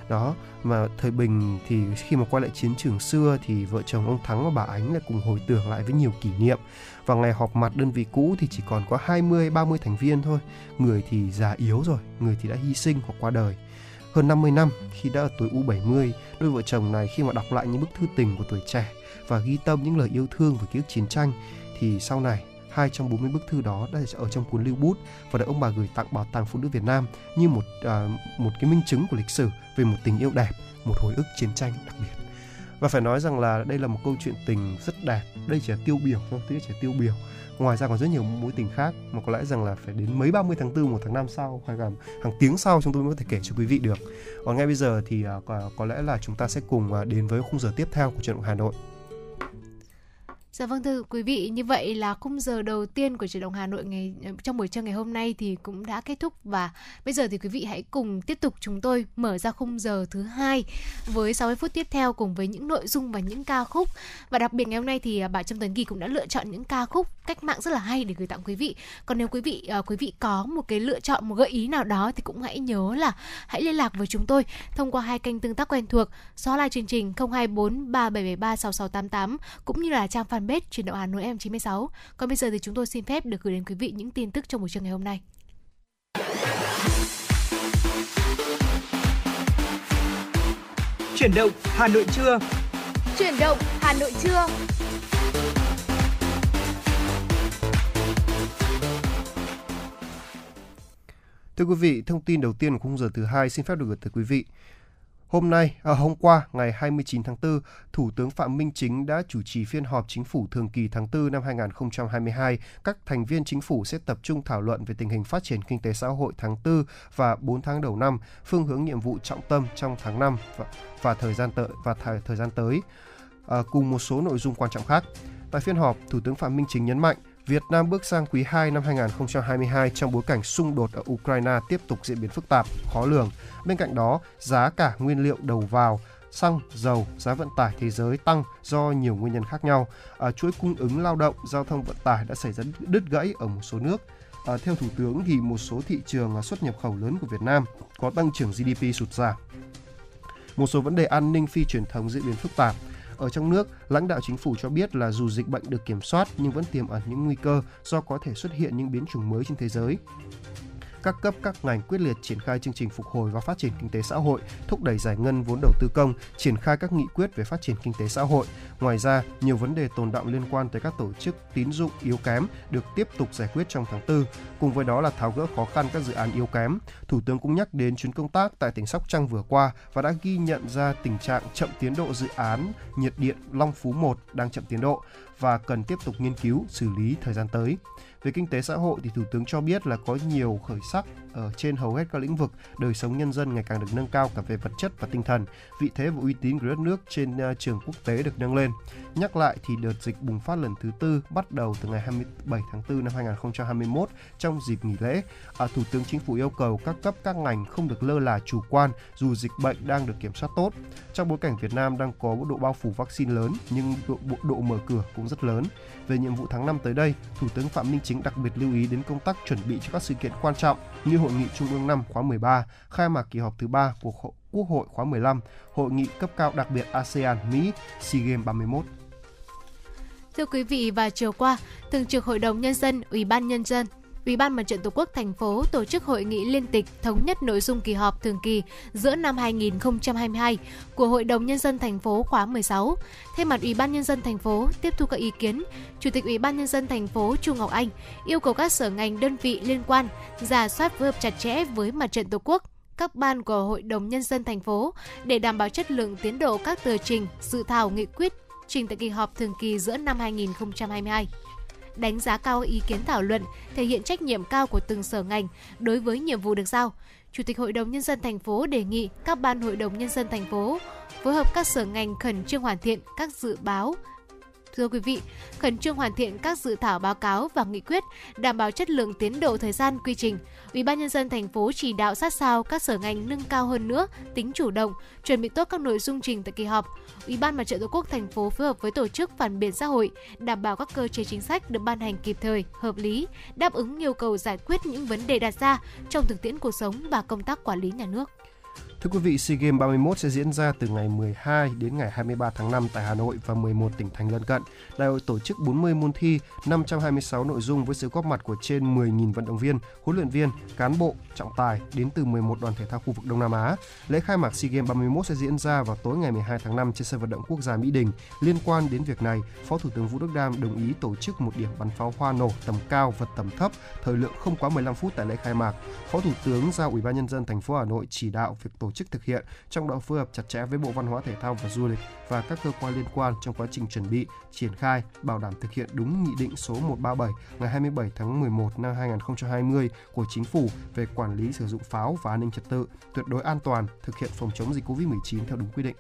Đó mà thời bình thì khi mà quay lại chiến trường xưa thì vợ chồng ông Thắng và bà Ánh lại cùng hồi tưởng lại với nhiều kỷ niệm. Và ngày họp mặt đơn vị cũ thì chỉ còn có 20 30 thành viên thôi. Người thì già yếu rồi người thì đã hy sinh hoặc qua đời hơn 50 năm khi đã ở tuổi U70 đôi vợ chồng này khi mà đọc lại những bức thư tình của tuổi trẻ và ghi tâm những lời yêu thương về ký ức chiến tranh thì sau này hai trong 40 bức thư đó đã ở trong cuốn lưu bút và được ông bà gửi tặng bảo tàng phụ nữ Việt Nam như một à, một cái minh chứng của lịch sử về một tình yêu đẹp, một hồi ức chiến tranh đặc biệt. Và phải nói rằng là đây là một câu chuyện tình rất đẹp, đây chỉ là tiêu biểu thôi, tức là chỉ là tiêu biểu. Ngoài ra còn rất nhiều mối tình khác mà có lẽ rằng là phải đến mấy 30 tháng 4 một tháng năm sau hoặc là hàng tiếng sau chúng tôi mới có thể kể cho quý vị được. Còn ngay bây giờ thì à, có, có lẽ là chúng ta sẽ cùng à, đến với khung giờ tiếp theo của trận động Hà Nội. Dạ vâng thưa quý vị, như vậy là khung giờ đầu tiên của truyền động Hà Nội ngày trong buổi trưa ngày hôm nay thì cũng đã kết thúc và bây giờ thì quý vị hãy cùng tiếp tục chúng tôi mở ra khung giờ thứ hai với 60 phút tiếp theo cùng với những nội dung và những ca khúc và đặc biệt ngày hôm nay thì à, bà Trâm Tuấn Kỳ cũng đã lựa chọn những ca khúc cách mạng rất là hay để gửi tặng quý vị. Còn nếu quý vị à, quý vị có một cái lựa chọn một gợi ý nào đó thì cũng hãy nhớ là hãy liên lạc với chúng tôi thông qua hai kênh tương tác quen thuộc số like chương trình 024 3773 6688 cũng như là trang fanpage fanpage truyền động Hà Nội em 96. Còn bây giờ thì chúng tôi xin phép được gửi đến quý vị những tin tức trong buổi trưa ngày hôm nay. Chuyển động Hà Nội trưa. Chuyển động Hà Nội trưa. Thưa quý vị, thông tin đầu tiên của khung giờ thứ hai xin phép được gửi tới quý vị. Hôm nay, à, hôm qua, ngày 29 tháng 4, Thủ tướng Phạm Minh Chính đã chủ trì phiên họp chính phủ thường kỳ tháng 4 năm 2022. Các thành viên chính phủ sẽ tập trung thảo luận về tình hình phát triển kinh tế xã hội tháng 4 và 4 tháng đầu năm, phương hướng nhiệm vụ trọng tâm trong tháng 5 và, và thời gian tới và thời, thời gian tới, à, cùng một số nội dung quan trọng khác. Tại phiên họp, Thủ tướng Phạm Minh Chính nhấn mạnh Việt Nam bước sang quý 2 năm 2022 trong bối cảnh xung đột ở Ukraine tiếp tục diễn biến phức tạp, khó lường. Bên cạnh đó, giá cả nguyên liệu đầu vào, xăng, dầu, giá vận tải thế giới tăng do nhiều nguyên nhân khác nhau. À, chuỗi cung ứng lao động, giao thông vận tải đã xảy ra đứt gãy ở một số nước. À, theo Thủ tướng thì một số thị trường à, xuất nhập khẩu lớn của Việt Nam có tăng trưởng GDP sụt giảm. Một số vấn đề an ninh phi truyền thống diễn biến phức tạp. Ở trong nước, lãnh đạo chính phủ cho biết là dù dịch bệnh được kiểm soát nhưng vẫn tiềm ẩn những nguy cơ do có thể xuất hiện những biến chủng mới trên thế giới các cấp các ngành quyết liệt triển khai chương trình phục hồi và phát triển kinh tế xã hội, thúc đẩy giải ngân vốn đầu tư công, triển khai các nghị quyết về phát triển kinh tế xã hội. Ngoài ra, nhiều vấn đề tồn động liên quan tới các tổ chức tín dụng yếu kém được tiếp tục giải quyết trong tháng 4. Cùng với đó là tháo gỡ khó khăn các dự án yếu kém. Thủ tướng cũng nhắc đến chuyến công tác tại tỉnh Sóc Trăng vừa qua và đã ghi nhận ra tình trạng chậm tiến độ dự án nhiệt điện Long Phú 1 đang chậm tiến độ và cần tiếp tục nghiên cứu xử lý thời gian tới. Về kinh tế xã hội thì Thủ tướng cho biết là có nhiều khởi sắc ở trên hầu hết các lĩnh vực, đời sống nhân dân ngày càng được nâng cao cả về vật chất và tinh thần. Vị thế và uy tín của đất nước trên à, trường quốc tế được nâng lên. Nhắc lại thì đợt dịch bùng phát lần thứ tư bắt đầu từ ngày 27 tháng 4 năm 2021 trong dịp nghỉ lễ. À, Thủ tướng Chính phủ yêu cầu các cấp các ngành không được lơ là chủ quan dù dịch bệnh đang được kiểm soát tốt. Trong bối cảnh Việt Nam đang có độ bao phủ vaccine lớn nhưng độ, độ, mở cửa cũng rất lớn. Về nhiệm vụ tháng 5 tới đây, Thủ tướng Phạm Minh Chính đặc biệt lưu ý đến công tác chuẩn bị cho các sự kiện quan trọng như Hội nghị Trung ương năm khóa 13, khai mạc kỳ họp thứ 3 của Quốc hội khóa 15, Hội nghị cấp cao đặc biệt ASEAN-Mỹ SEA Games 31. Thưa quý vị, và chiều qua, Thường trực Hội đồng Nhân dân, Ủy ban Nhân dân Ủy ban Mặt trận Tổ quốc thành phố tổ chức hội nghị liên tịch thống nhất nội dung kỳ họp thường kỳ giữa năm 2022 của Hội đồng Nhân dân thành phố khóa 16. Thay mặt Ủy ban Nhân dân thành phố tiếp thu các ý kiến, Chủ tịch Ủy ban Nhân dân thành phố Chu Ngọc Anh yêu cầu các sở ngành đơn vị liên quan giả soát phối hợp chặt chẽ với Mặt trận Tổ quốc các ban của Hội đồng Nhân dân thành phố để đảm bảo chất lượng tiến độ các tờ trình, dự thảo nghị quyết trình tại kỳ họp thường kỳ giữa năm 2022 đánh giá cao ý kiến thảo luận, thể hiện trách nhiệm cao của từng sở ngành đối với nhiệm vụ được giao. Chủ tịch Hội đồng nhân dân thành phố đề nghị các ban Hội đồng nhân dân thành phố phối hợp các sở ngành khẩn trương hoàn thiện các dự báo, Thưa quý vị, khẩn trương hoàn thiện các dự thảo báo cáo và nghị quyết, đảm bảo chất lượng tiến độ thời gian quy trình. Ủy ban nhân dân thành phố chỉ đạo sát sao các sở ngành nâng cao hơn nữa tính chủ động, chuẩn bị tốt các nội dung trình tại kỳ họp. Ủy ban Mặt trận Tổ quốc thành phố phối hợp với tổ chức phản biện xã hội, đảm bảo các cơ chế chính sách được ban hành kịp thời, hợp lý, đáp ứng yêu cầu giải quyết những vấn đề đặt ra trong thực tiễn cuộc sống và công tác quản lý nhà nước. Thưa quý vị, SEA Games 31 sẽ diễn ra từ ngày 12 đến ngày 23 tháng 5 tại Hà Nội và 11 tỉnh thành lân cận. Đại hội tổ chức 40 môn thi, 526 nội dung với sự góp mặt của trên 10.000 vận động viên, huấn luyện viên, cán bộ, trọng tài đến từ 11 đoàn thể thao khu vực Đông Nam Á. Lễ khai mạc SEA Games 31 sẽ diễn ra vào tối ngày 12 tháng 5 trên sân vận động quốc gia Mỹ Đình. Liên quan đến việc này, Phó Thủ tướng Vũ Đức Đam đồng ý tổ chức một điểm bắn pháo hoa nổ tầm cao và tầm thấp, thời lượng không quá 15 phút tại lễ khai mạc. Phó Thủ tướng giao Ủy ban nhân dân thành phố Hà Nội chỉ đạo việc tổ chức thực hiện, trong đó phối hợp chặt chẽ với Bộ Văn hóa Thể thao và Du lịch và các cơ quan liên quan trong quá trình chuẩn bị, triển khai, bảo đảm thực hiện đúng nghị định số 137 ngày 27 tháng 11 năm 2020 của Chính phủ về quản lý sử dụng pháo và an ninh trật tự, tuyệt đối an toàn, thực hiện phòng chống dịch COVID-19 theo đúng quy định.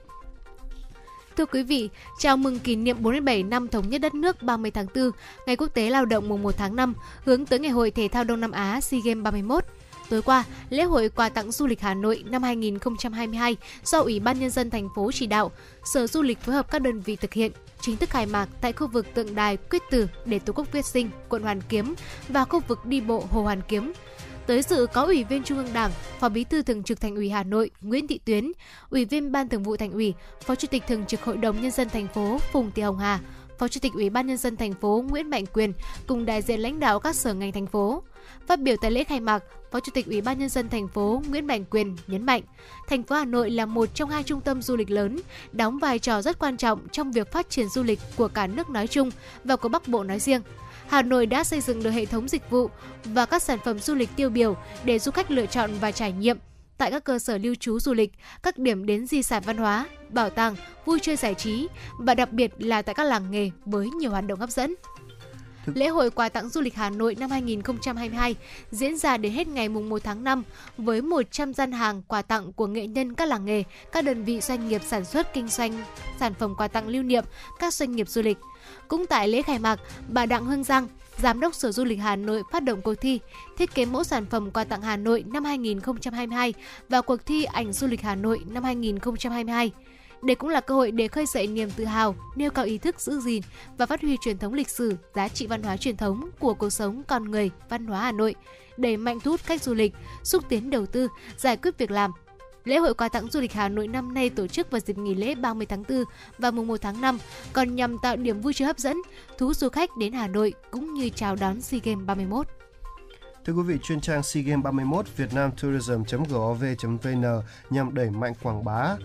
Thưa quý vị, chào mừng kỷ niệm 47 năm thống nhất đất nước 30 tháng 4, Ngày Quốc tế Lao động mùng 1 tháng 5, hướng tới Ngày hội Thể thao Đông Nam Á SEA Games 31. Tối qua, lễ hội quà tặng du lịch Hà Nội năm 2022 do Ủy ban Nhân dân thành phố chỉ đạo, Sở Du lịch phối hợp các đơn vị thực hiện, chính thức khai mạc tại khu vực tượng đài Quyết Tử để Tổ quốc Viết Sinh, quận Hoàn Kiếm và khu vực đi bộ Hồ Hoàn Kiếm. Tới dự có Ủy viên Trung ương Đảng, Phó Bí thư Thường trực Thành ủy Hà Nội Nguyễn Thị Tuyến, Ủy viên Ban Thường vụ Thành ủy, Phó Chủ tịch Thường trực Hội đồng Nhân dân thành phố Phùng Thị Hồng Hà, Phó Chủ tịch Ủy ban nhân dân thành phố Nguyễn Mạnh Quyền cùng đại diện lãnh đạo các sở ngành thành phố. Phát biểu tại lễ khai mạc, Phó Chủ tịch Ủy ban nhân dân thành phố Nguyễn Mạnh Quyền nhấn mạnh, thành phố Hà Nội là một trong hai trung tâm du lịch lớn, đóng vai trò rất quan trọng trong việc phát triển du lịch của cả nước nói chung và của Bắc Bộ nói riêng. Hà Nội đã xây dựng được hệ thống dịch vụ và các sản phẩm du lịch tiêu biểu để du khách lựa chọn và trải nghiệm tại các cơ sở lưu trú du lịch, các điểm đến di sản văn hóa, bảo tàng, vui chơi giải trí và đặc biệt là tại các làng nghề với nhiều hoạt động hấp dẫn. Lễ hội quà tặng du lịch Hà Nội năm 2022 diễn ra đến hết ngày 1 tháng 5 với 100 gian hàng quà tặng của nghệ nhân các làng nghề, các đơn vị doanh nghiệp sản xuất kinh doanh sản phẩm quà tặng lưu niệm, các doanh nghiệp du lịch. Cũng tại lễ khai mạc, bà Đặng Hương Giang, Giám đốc Sở Du lịch Hà Nội phát động cuộc thi thiết kế mẫu sản phẩm quà tặng Hà Nội năm 2022 và cuộc thi ảnh du lịch Hà Nội năm 2022. Đây cũng là cơ hội để khơi dậy niềm tự hào, nêu cao ý thức giữ gìn và phát huy truyền thống lịch sử, giá trị văn hóa truyền thống của cuộc sống con người, văn hóa Hà Nội, đẩy mạnh thu hút khách du lịch, xúc tiến đầu tư, giải quyết việc làm, Lễ hội quà tặng du lịch Hà Nội năm nay tổ chức vào dịp nghỉ lễ 30 tháng 4 và mùng 1 tháng 5, còn nhằm tạo điểm vui chơi hấp dẫn, thu hút du khách đến Hà Nội cũng như chào đón SEA Games 31. Thưa quý vị, chuyên trang SEA Games 31 vietnamtourism.gov.vn nhằm đẩy mạnh quảng bá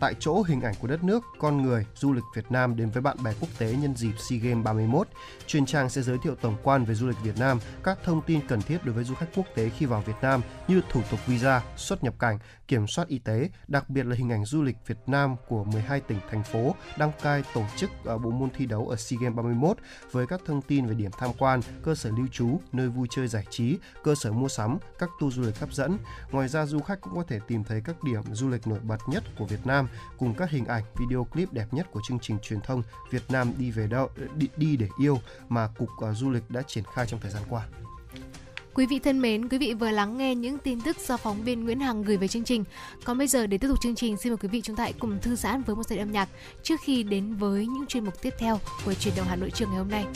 tại chỗ hình ảnh của đất nước, con người, du lịch Việt Nam đến với bạn bè quốc tế nhân dịp SEA Games 31. Chuyên trang sẽ giới thiệu tổng quan về du lịch Việt Nam, các thông tin cần thiết đối với du khách quốc tế khi vào Việt Nam như thủ tục visa, xuất nhập cảnh, kiểm soát y tế, đặc biệt là hình ảnh du lịch Việt Nam của 12 tỉnh thành phố đăng cai tổ chức ờ, bộ môn thi đấu ở SEA Games 31 với các thông tin về điểm tham quan, cơ sở lưu trú, nơi vui chơi giải trí, cơ sở mua sắm, các tour du lịch hấp dẫn. Ngoài ra du khách cũng có thể tìm thấy các điểm du lịch nổi bật nhất của Việt Nam cùng các hình ảnh, video clip đẹp nhất của chương trình truyền thông Việt Nam đi về đâu đi, đi để yêu mà cục à, du lịch đã triển khai trong thời gian qua. Quý vị thân mến, quý vị vừa lắng nghe những tin tức do phóng viên Nguyễn Hằng gửi về chương trình. Còn bây giờ để tiếp tục chương trình, xin mời quý vị chúng ta hãy cùng thư giãn với một giai âm nhạc trước khi đến với những chuyên mục tiếp theo của truyền động Hà Nội trường ngày hôm nay.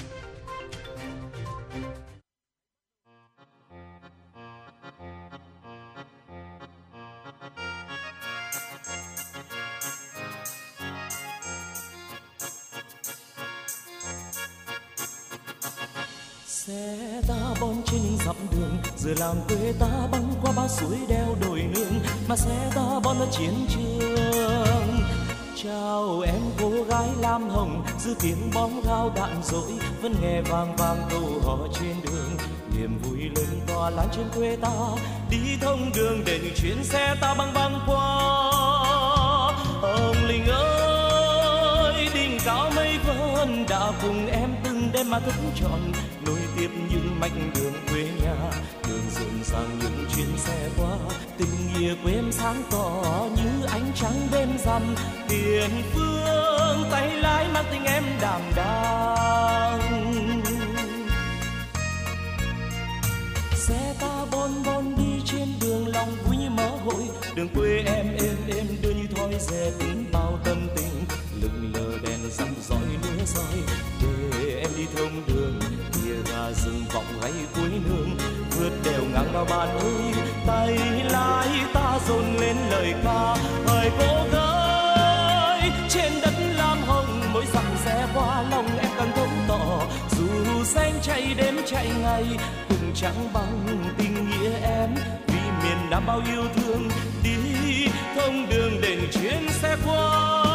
Giờ làm quê ta băng qua bao suối đeo đồi nương, mà xe ta bon ra chiến trường. Chào em cô gái lam hồng dư tiếng bom gao đạn dội vẫn nghe vang vang câu hò trên đường. Niềm vui lớn tỏa lan trên quê ta, đi thông đường để những chuyến xe ta băng băng qua. Ông linh ơi đỉnh cao mây vân, đã cùng em từng đêm mà thức trọn, nối tiếp những mạch đường quê nhà rộn ràng những chuyến xe qua, tình nghĩa của em sáng tỏ như ánh trắng đêm rằm. Tiền phương tay lái mang tình em đảm đang xe ta bon bon đi trên đường lòng vui như mơ hội. Đường quê em êm êm, đưa như thoi dệt bao tâm tình. Lừng lờ đèn răng rọi lửa roi để em đi thông đường. Kia gà rừng vọng gáy cuối nương đều ngang vào bàn ơi tay lái ta dồn lên lời ca, hỡi cô gái, trên đất lam hồng mỗi dặm xe qua lòng em càng thông tỏ. Dù xanh chạy đêm chạy ngày cùng chẳng bằng tình nghĩa em. Vì miền nam bao yêu thương, đi thông đường đền chuyến xe qua.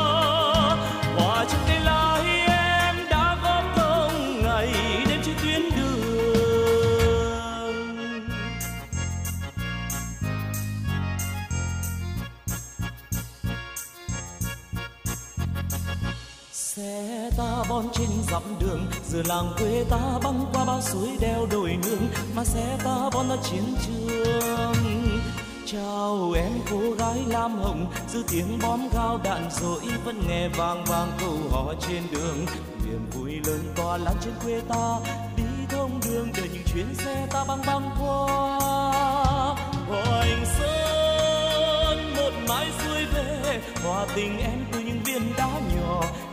Xe ta bon trên dặm đường, giờ làng quê ta băng qua bao suối đeo đồi nương. Mà xe ta bon ra chiến trường. Chào em cô gái lam hồng, giữ tiếng bom gao đạn rồi vẫn nghe vang vang câu hò trên đường. Niềm vui lớn to lan trên quê ta, đi thông đường để những chuyến xe ta băng băng qua. Hoành sơn, một mãi xuôi về, hòa tình em từ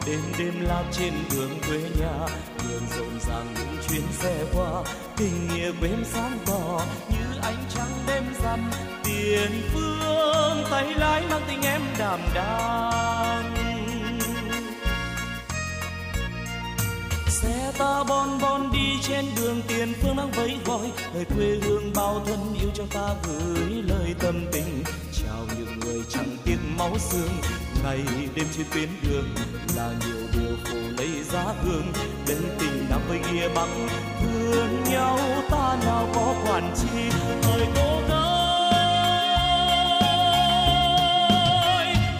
đêm đêm lạc trên đường quê nhà, đường rộn ràng những chuyến xe qua. Tình nghĩa quên sáng tỏ như ánh trăng đêm rằm. Tiền phương tay lái mang tình em đảm đang xe ta bon bon đi trên đường, tiền phương đang vẫy gọi lời quê hương bao thân yêu cho ta gửi lời tâm tình. Chào những người chẳng tiếc máu xương ngày đêm trên tuyến đường là nhiều điều khổ lấy giá hương. Đến tình nam với kia bắc thương nhau, ta nào có quản chi? Thời cô gái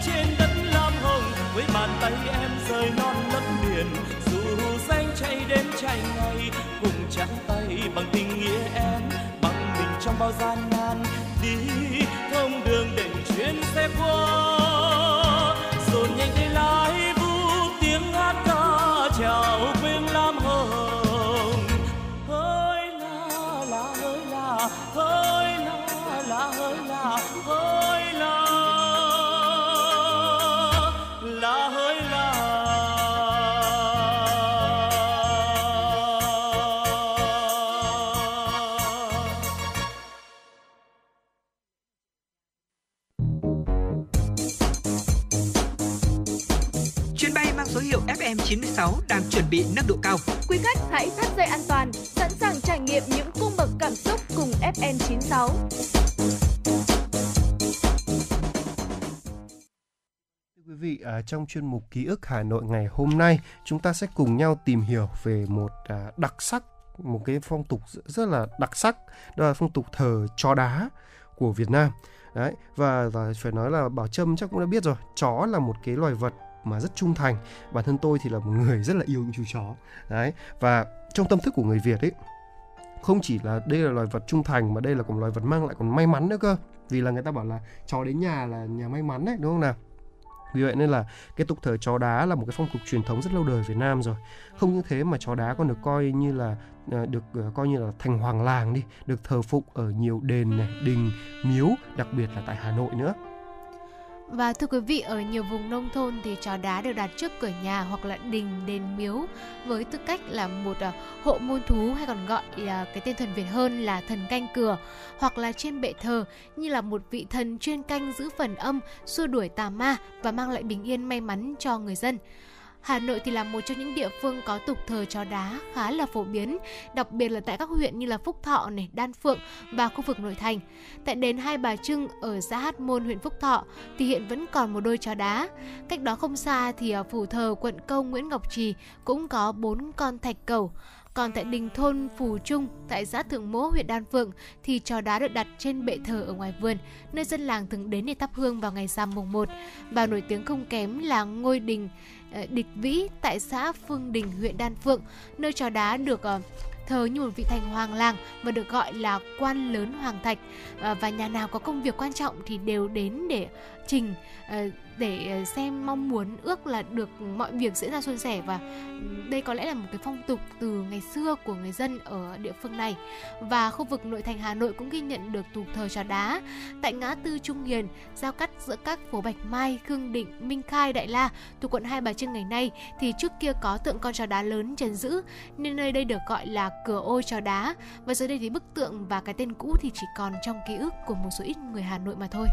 trên đất lam hồng, với bàn tay em rời non lấp biển. Dù danh chạy đêm chạy ngày, cùng trắng tay bằng tình nghĩa em, bằng mình trong bao gian bị nâng độ cao. Quý khách hãy thắt dây an toàn, sẵn sàng trải nghiệm những cung bậc cảm xúc cùng FN96. Thưa quý vị, à, trong chuyên mục ký ức Hà Nội ngày hôm nay, chúng ta sẽ cùng nhau tìm hiểu về một à, đặc sắc, một cái phong tục rất- rất là đặc sắc, đó là phong tục thờ chó đá của Việt Nam. Đấy, và, và phải nói là Bảo Trâm chắc cũng đã biết rồi, chó là một cái loài vật mà rất trung thành. Bản thân tôi thì là một người rất là yêu những chú chó. Đấy, và trong tâm thức của người Việt ấy, không chỉ là đây là loài vật trung thành mà đây là còn loài vật mang lại còn may mắn nữa cơ. Vì là người ta bảo là chó đến nhà là nhà may mắn đấy, đúng không nào? Vì vậy nên là cái tục thờ chó đá là một cái phong tục truyền thống rất lâu đời Việt Nam rồi. Không những thế mà chó đá còn được coi như là ờ, được ờ, coi như là thành hoàng làng đi, được thờ phụng ở nhiều đền này, đình, miếu, đặc biệt là tại Hà Nội nữa. Và thưa quý vị, ở nhiều vùng nông thôn thì chó đá được đặt trước cửa nhà hoặc là đình, đền miếu với tư cách là một ờ, hộ môn thú hay còn gọi là cái tên thuần Việt hơn là thần canh cửa hoặc là trên bệ thờ như là một vị thần chuyên canh giữ phần âm, xua đuổi tà ma và mang lại bình yên may mắn cho người dân. Hà Nội thì là một trong những địa phương có tục thờ chó đá khá là phổ biến, đặc biệt là tại các huyện như là Phúc Thọ này, Đan Phượng và khu vực nội thành. Tại đền Hai Bà Trưng ở xã Hát Môn, huyện Phúc Thọ thì hiện vẫn còn một đôi chó đá. Cách đó không xa thì ở phủ thờ quận Công Nguyễn Ngọc Trì cũng có bốn con thạch cầu. Còn tại đình thôn Phù Trung, tại xã Thượng Mỗ, huyện Đan Phượng thì chó đá được đặt trên bệ thờ ở ngoài vườn, nơi dân làng thường đến để thắp hương vào ngày rằm mùng 1. Và nổi tiếng không kém là ngôi đình Ờ, địch Vĩ tại xã Phương Đình, huyện Đan Phượng, nơi trò đá được ờ, thờ như một vị thành hoàng làng và được gọi là quan lớn hoàng thạch. Ờ, và nhà nào có công việc quan trọng thì đều đến để trình ờ, để ờ, xem mong muốn ước là được mọi việc diễn ra suôn sẻ và đây có lẽ là một cái phong tục từ ngày xưa của người dân ở địa phương này. Và khu vực nội thành Hà Nội cũng ghi nhận được tục thờ trò đá. Tại ngã tư Trung Hiền giao cắt giữa các phố Bạch Mai, Khương Định, Minh Khai, Đại La thuộc quận Hai Bà Trưng ngày nay thì trước kia có tượng con trà đá lớn trần giữ nên nơi đây được gọi là cửa ô trà đá. Và giờ đây thì bức tượng và cái tên cũ thì chỉ còn trong ký ức của một số ít người Hà Nội mà thôi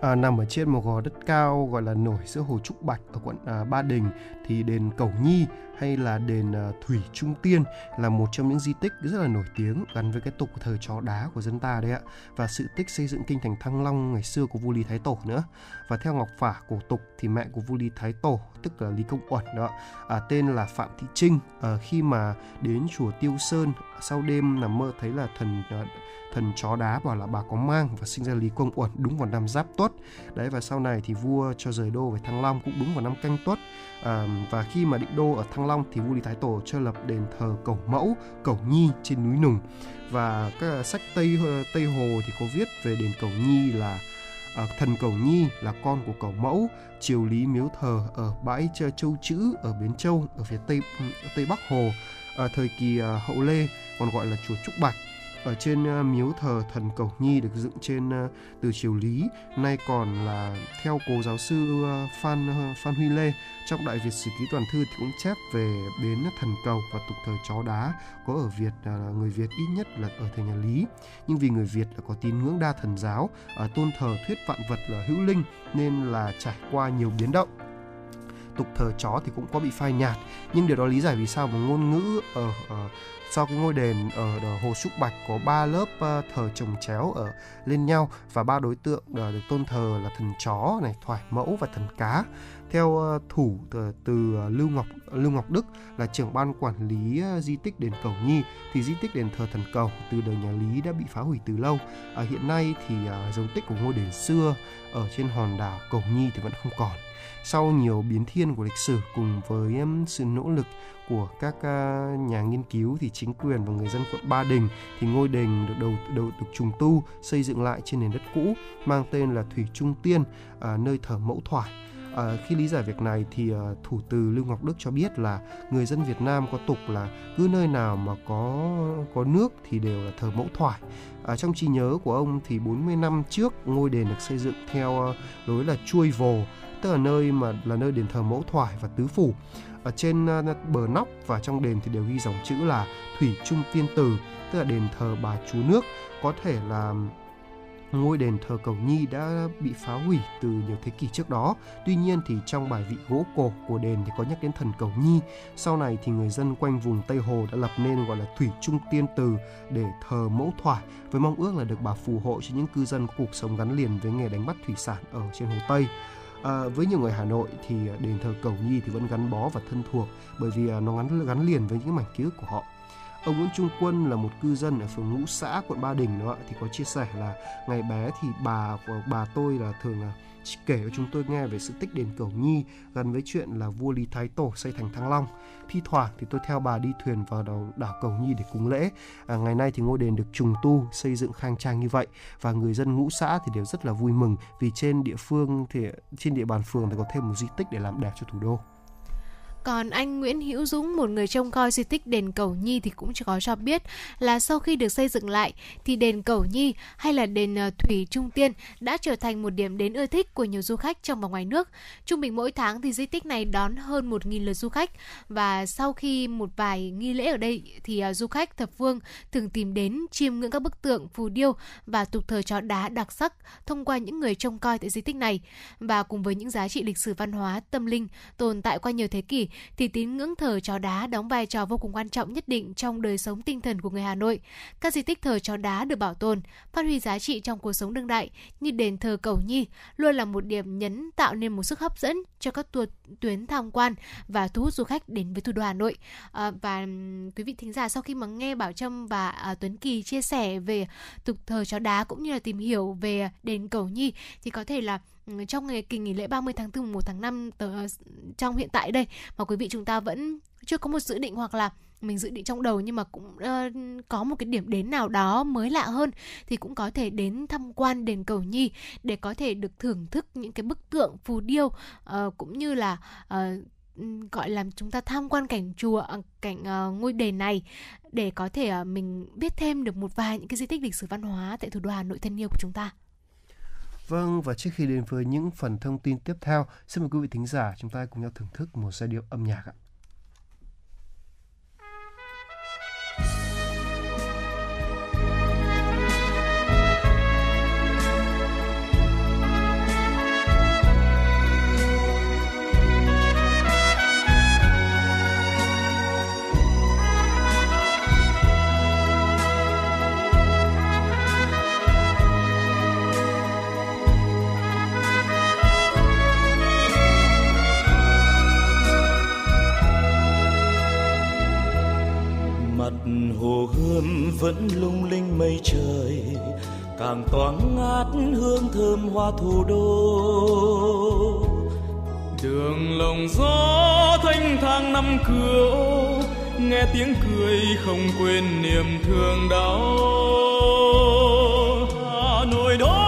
à, nằm ở trên một gò đất cao gọi là nổi giữa hồ Trúc Bạch ở quận à, Ba Đình thì đền Cầu Nhi hay là đền ờ, Thủy Trung Tiên là một trong những di tích rất là nổi tiếng gắn với cái tục thờ chó đá của dân ta đấy ạ và sự tích xây dựng kinh thành Thăng Long ngày xưa của vua Lý Thái Tổ nữa. Và theo Ngọc Phả cổ tục thì mẹ của vua Lý Thái Tổ tức là Lý Công Uẩn đó à, tên là Phạm Thị Trinh à, khi mà đến chùa Tiêu Sơn sau đêm là mơ thấy là thần à, thần chó đá bảo là bà có mang và sinh ra Lý Công Uẩn đúng vào năm Giáp Tuất. Đấy và sau này thì vua cho rời đô về Thăng Long cũng đúng vào năm Canh Tuất à, và khi mà định đô ở Thăng Long thì vua Lý Thái Tổ cho lập đền thờ Cẩu Mẫu, Cẩu Nhi trên núi Nùng. Và các ờ, sách Tây ờ, Tây Hồ thì có viết về đền Cẩu Nhi là à, thần Cẩu Nhi là con của Cẩu Mẫu triều lý miếu thờ ở bãi Châu Chữ ở Bến Châu ở phía tây tây bắc hồ à, thời kỳ à, hậu Lê còn gọi là chùa Trúc Bạch ở trên uh, miếu thờ thần Cẩu Nhi được dựng trên uh, từ triều Lý nay còn là theo cố giáo sư uh, Phan uh, Phan Huy Lê. Trong Đại Việt Sử Ký Toàn Thư thì cũng chép về bến thần cầu và tục thờ chó đá có ở Việt uh, người Việt ít nhất là ở thời nhà Lý. Nhưng vì người Việt là có tín ngưỡng đa thần giáo uh, tôn thờ thuyết vạn vật là hữu linh nên là trải qua nhiều biến động tục thờ chó thì cũng có bị phai nhạt nhưng điều đó lý giải vì sao mà ngôn ngữ ở, ở sau cái ngôi đền ở, ở hồ Trúc Bạch có ba lớp uh, thờ chồng chéo ở lên nhau và ba đối tượng uh, được tôn thờ là thần chó này, thoải mẫu và thần cá. Theo uh, thủ từ, từ uh, Lưu Ngọc Lưu Ngọc Đức là trưởng ban quản lý uh, di tích đền Cầu Nhi thì di tích đền thờ thần cầu từ đời nhà Lý đã bị phá hủy từ lâu. À, hiện nay thì uh, dấu tích của ngôi đền xưa ở trên hòn đảo Cầu Nhi thì vẫn không còn. Sau nhiều biến thiên của lịch sử cùng với sự nỗ lực của các à, nhà nghiên cứu thì chính quyền và người dân quận Ba Đình thì ngôi đền được đầu đầu được trùng tu xây dựng lại trên nền đất cũ mang tên là Thủy Trung Tiên à, nơi thờ mẫu thoải À, khi lý giải việc này thì à, thủ từ Lưu Ngọc Đức cho biết là người dân Việt Nam có tục là cứ nơi nào mà có có nước thì đều là thờ mẫu thoải. À, trong trí nhớ của ông thì 40 năm trước ngôi đền được xây dựng theo uh, lối là chuôi vồ, tức là nơi mà là nơi đền thờ mẫu thoải và tứ phủ. Ở trên à, bờ nóc và trong đền thì đều ghi dòng chữ là Thủy Trung Tiên Tử, tức là đền thờ bà chúa nước, có thể là ngôi đền thờ cầu nhi đã bị phá hủy từ nhiều thế kỷ trước đó. Tuy nhiên thì trong bài vị gỗ cổ của đền thì có nhắc đến thần cầu nhi. Sau này thì người dân quanh vùng Tây Hồ đã lập nên gọi là thủy trung tiên từ để thờ mẫu thoải với mong ước là được bà phù hộ cho những cư dân cuộc sống gắn liền với nghề đánh bắt thủy sản ở trên hồ Tây. À, với nhiều người Hà Nội thì à, đền thờ Cầu Nhi thì vẫn gắn bó và thân thuộc bởi vì à, nó gắn gắn liền với những mảnh ký ức của họ. Ông Nguyễn Trung Quân là một cư dân ở phường Ngũ Xã, quận Ba Đình đó ạ, thì có chia sẻ là ngày bé thì bà của bà tôi là thường là kể cho chúng tôi nghe về sự tích đền Cẩu Nhi gần với chuyện là vua Lý Thái Tổ xây thành Thăng Long. Thi thoảng thì tôi theo bà đi thuyền vào đảo, đảo Cẩu Nhi để cúng lễ. À, ngày nay thì ngôi đền được trùng tu, xây dựng khang trang như vậy và người dân ngũ xã thì đều rất là vui mừng vì trên địa phương thì trên địa bàn phường thì có thêm một di tích để làm đẹp cho thủ đô. Còn anh Nguyễn Hữu Dũng, một người trông coi di tích đền Cầu Nhi thì cũng có cho biết là sau khi được xây dựng lại thì đền Cầu Nhi hay là đền ờ, Thủy Trung Tiên đã trở thành một điểm đến ưa thích của nhiều du khách trong và ngoài nước. Trung bình mỗi tháng thì di tích này đón hơn 1.000 lượt du khách và sau khi một vài nghi lễ ở đây thì ờ, du khách thập phương thường tìm đến chiêm ngưỡng các bức tượng phù điêu và tục thờ chó đá đặc sắc thông qua những người trông coi tại di tích này và cùng với những giá trị lịch sử văn hóa tâm linh tồn tại qua nhiều thế kỷ thì tín ngưỡng thờ chó đá đóng vai trò vô cùng quan trọng nhất định trong đời sống tinh thần của người Hà Nội. Các di tích thờ chó đá được bảo tồn, phát huy giá trị trong cuộc sống đương đại như đền thờ Cầu Nhi luôn là một điểm nhấn tạo nên một sức hấp dẫn cho các tour tuyến tham quan và thu hút du khách đến với thủ đô Hà Nội. À, và quý vị thính giả sau khi mà nghe Bảo Trâm và à, Tuấn Kỳ chia sẻ về tục thờ chó đá cũng như là tìm hiểu về đền Cầu Nhi thì có thể là Ừ, trong ngày kỳ nghỉ lễ 30 tháng 4 1 tháng 5 tờ, ờ, trong hiện tại đây mà quý vị chúng ta vẫn chưa có một dự định hoặc là mình dự định trong đầu nhưng mà cũng uh, có một cái điểm đến nào đó mới lạ hơn thì cũng có thể đến tham quan đền cầu nhi để có thể được thưởng thức những cái bức tượng phù điêu uh, cũng như là uh, gọi là chúng ta tham quan cảnh chùa cảnh uh, ngôi đền này để có thể uh, mình biết thêm được một vài những cái di tích lịch sử văn hóa tại thủ đô Hà Nội thân yêu của chúng ta. Vâng, và trước khi đến với những phần thông tin tiếp theo, xin mời quý vị thính giả chúng ta cùng nhau thưởng thức một giai điệu âm nhạc ạ. Hồ vẫn lung linh mây trời, càng toáng ngát hương thơm hoa thủ đô. Đường lồng gió thanh thang năm cửa nghe tiếng cười không quên niềm thương đau. Hà nội đó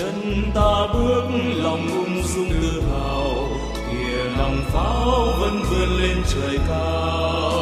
chân ta bước, lòng ung dung tự hào, kìa lòng pháo vẫn vươn lên trời cao.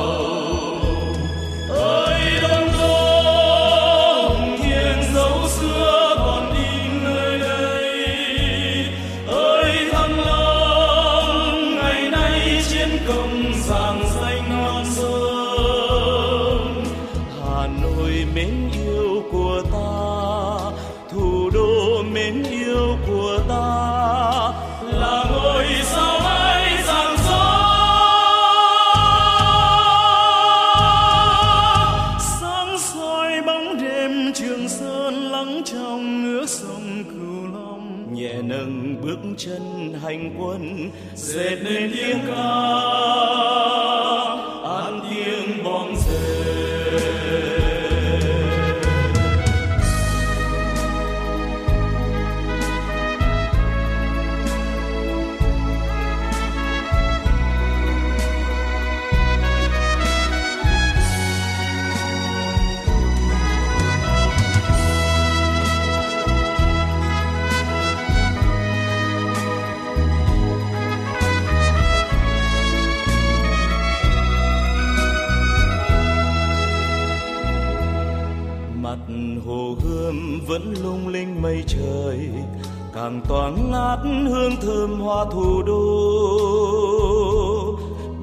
Thủ đô.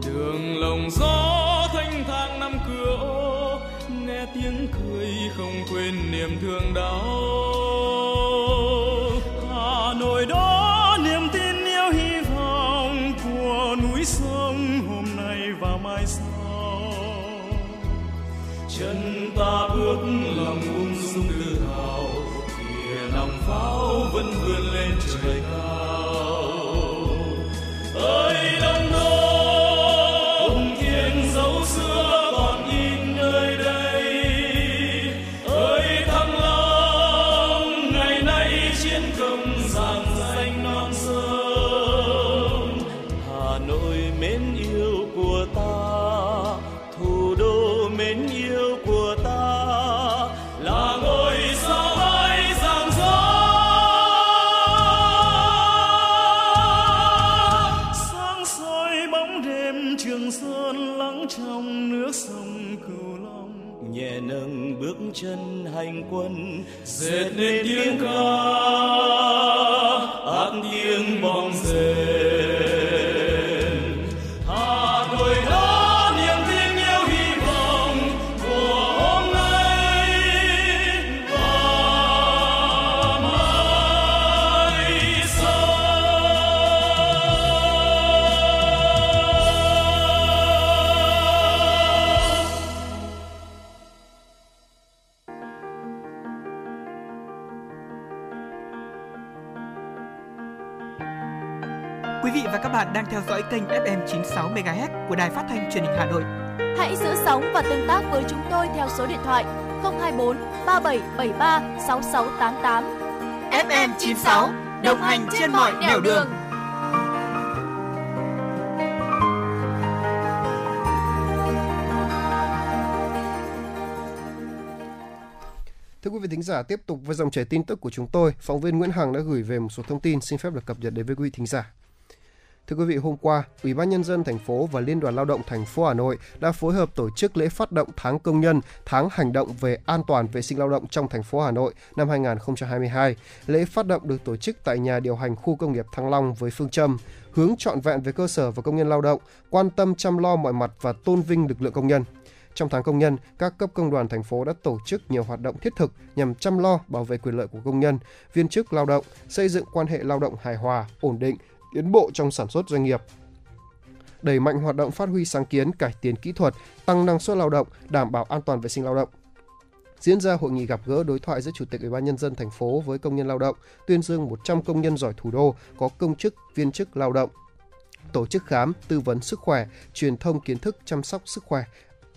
Đường lồng gió thanh thang năm cửa ô, nghe tiếng cười không quên niềm thương đau. Hà nội đó niềm tin yêu hy vọng của núi sông hôm nay và mai sau. Chân ta bước lòng ung dung tự hào, kìa nòng pháo vẫn vươn lên chân hành quân dệt nên tiếng ca át tiếng bom rền kênh FM 96 MHz của đài phát thanh truyền hình Hà Nội. Hãy giữ sóng và tương tác với chúng tôi theo số điện thoại 024 3773 6688. FM 96 đồng hành trên mọi nẻo đường. Thưa quý vị thính giả, tiếp tục với dòng chảy tin tức của chúng tôi, phóng viên Nguyễn Hằng đã gửi về một số thông tin xin phép được cập nhật đến với quý vị thính giả. Thưa quý vị, hôm qua, Ủy ban nhân dân thành phố và Liên đoàn Lao động thành phố Hà Nội đã phối hợp tổ chức lễ phát động tháng công nhân, tháng hành động về an toàn vệ sinh lao động trong thành phố Hà Nội năm 2022. Lễ phát động được tổ chức tại nhà điều hành khu công nghiệp Thăng Long với phương châm hướng trọn vẹn về cơ sở và công nhân lao động, quan tâm chăm lo mọi mặt và tôn vinh lực lượng công nhân. Trong tháng công nhân, các cấp công đoàn thành phố đã tổ chức nhiều hoạt động thiết thực nhằm chăm lo bảo vệ quyền lợi của công nhân, viên chức lao động, xây dựng quan hệ lao động hài hòa, ổn định, tiến bộ trong sản xuất doanh nghiệp. Đẩy mạnh hoạt động phát huy sáng kiến, cải tiến kỹ thuật, tăng năng suất lao động, đảm bảo an toàn vệ sinh lao động. Diễn ra hội nghị gặp gỡ đối thoại giữa Chủ tịch Ủy ban nhân dân thành phố với công nhân lao động, tuyên dương 100 công nhân giỏi thủ đô có công chức, viên chức lao động, tổ chức khám, tư vấn sức khỏe, truyền thông kiến thức chăm sóc sức khỏe,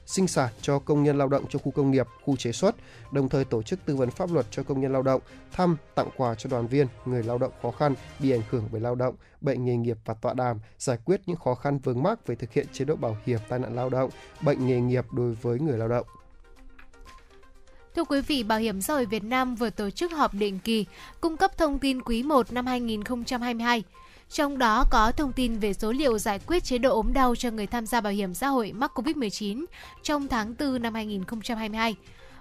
sinh sản cho công nhân lao động trong khu công nghiệp, khu chế xuất, đồng thời tổ chức tư vấn pháp luật cho công nhân lao động, thăm, tặng quà cho đoàn viên, người lao động khó khăn bị ảnh hưởng bởi lao động, bệnh nghề nghiệp và tọa đàm, giải quyết những khó khăn vướng mắc về thực hiện chế độ bảo hiểm tai nạn lao động, bệnh nghề nghiệp đối với người lao động. Thưa quý vị, Bảo hiểm xã hội Việt Nam vừa tổ chức họp định kỳ cung cấp thông tin quý 1 năm 2022. Trong đó có thông tin về số liệu giải quyết chế độ ốm đau cho người tham gia bảo hiểm xã hội mắc COVID-19 trong tháng 4 năm 2022.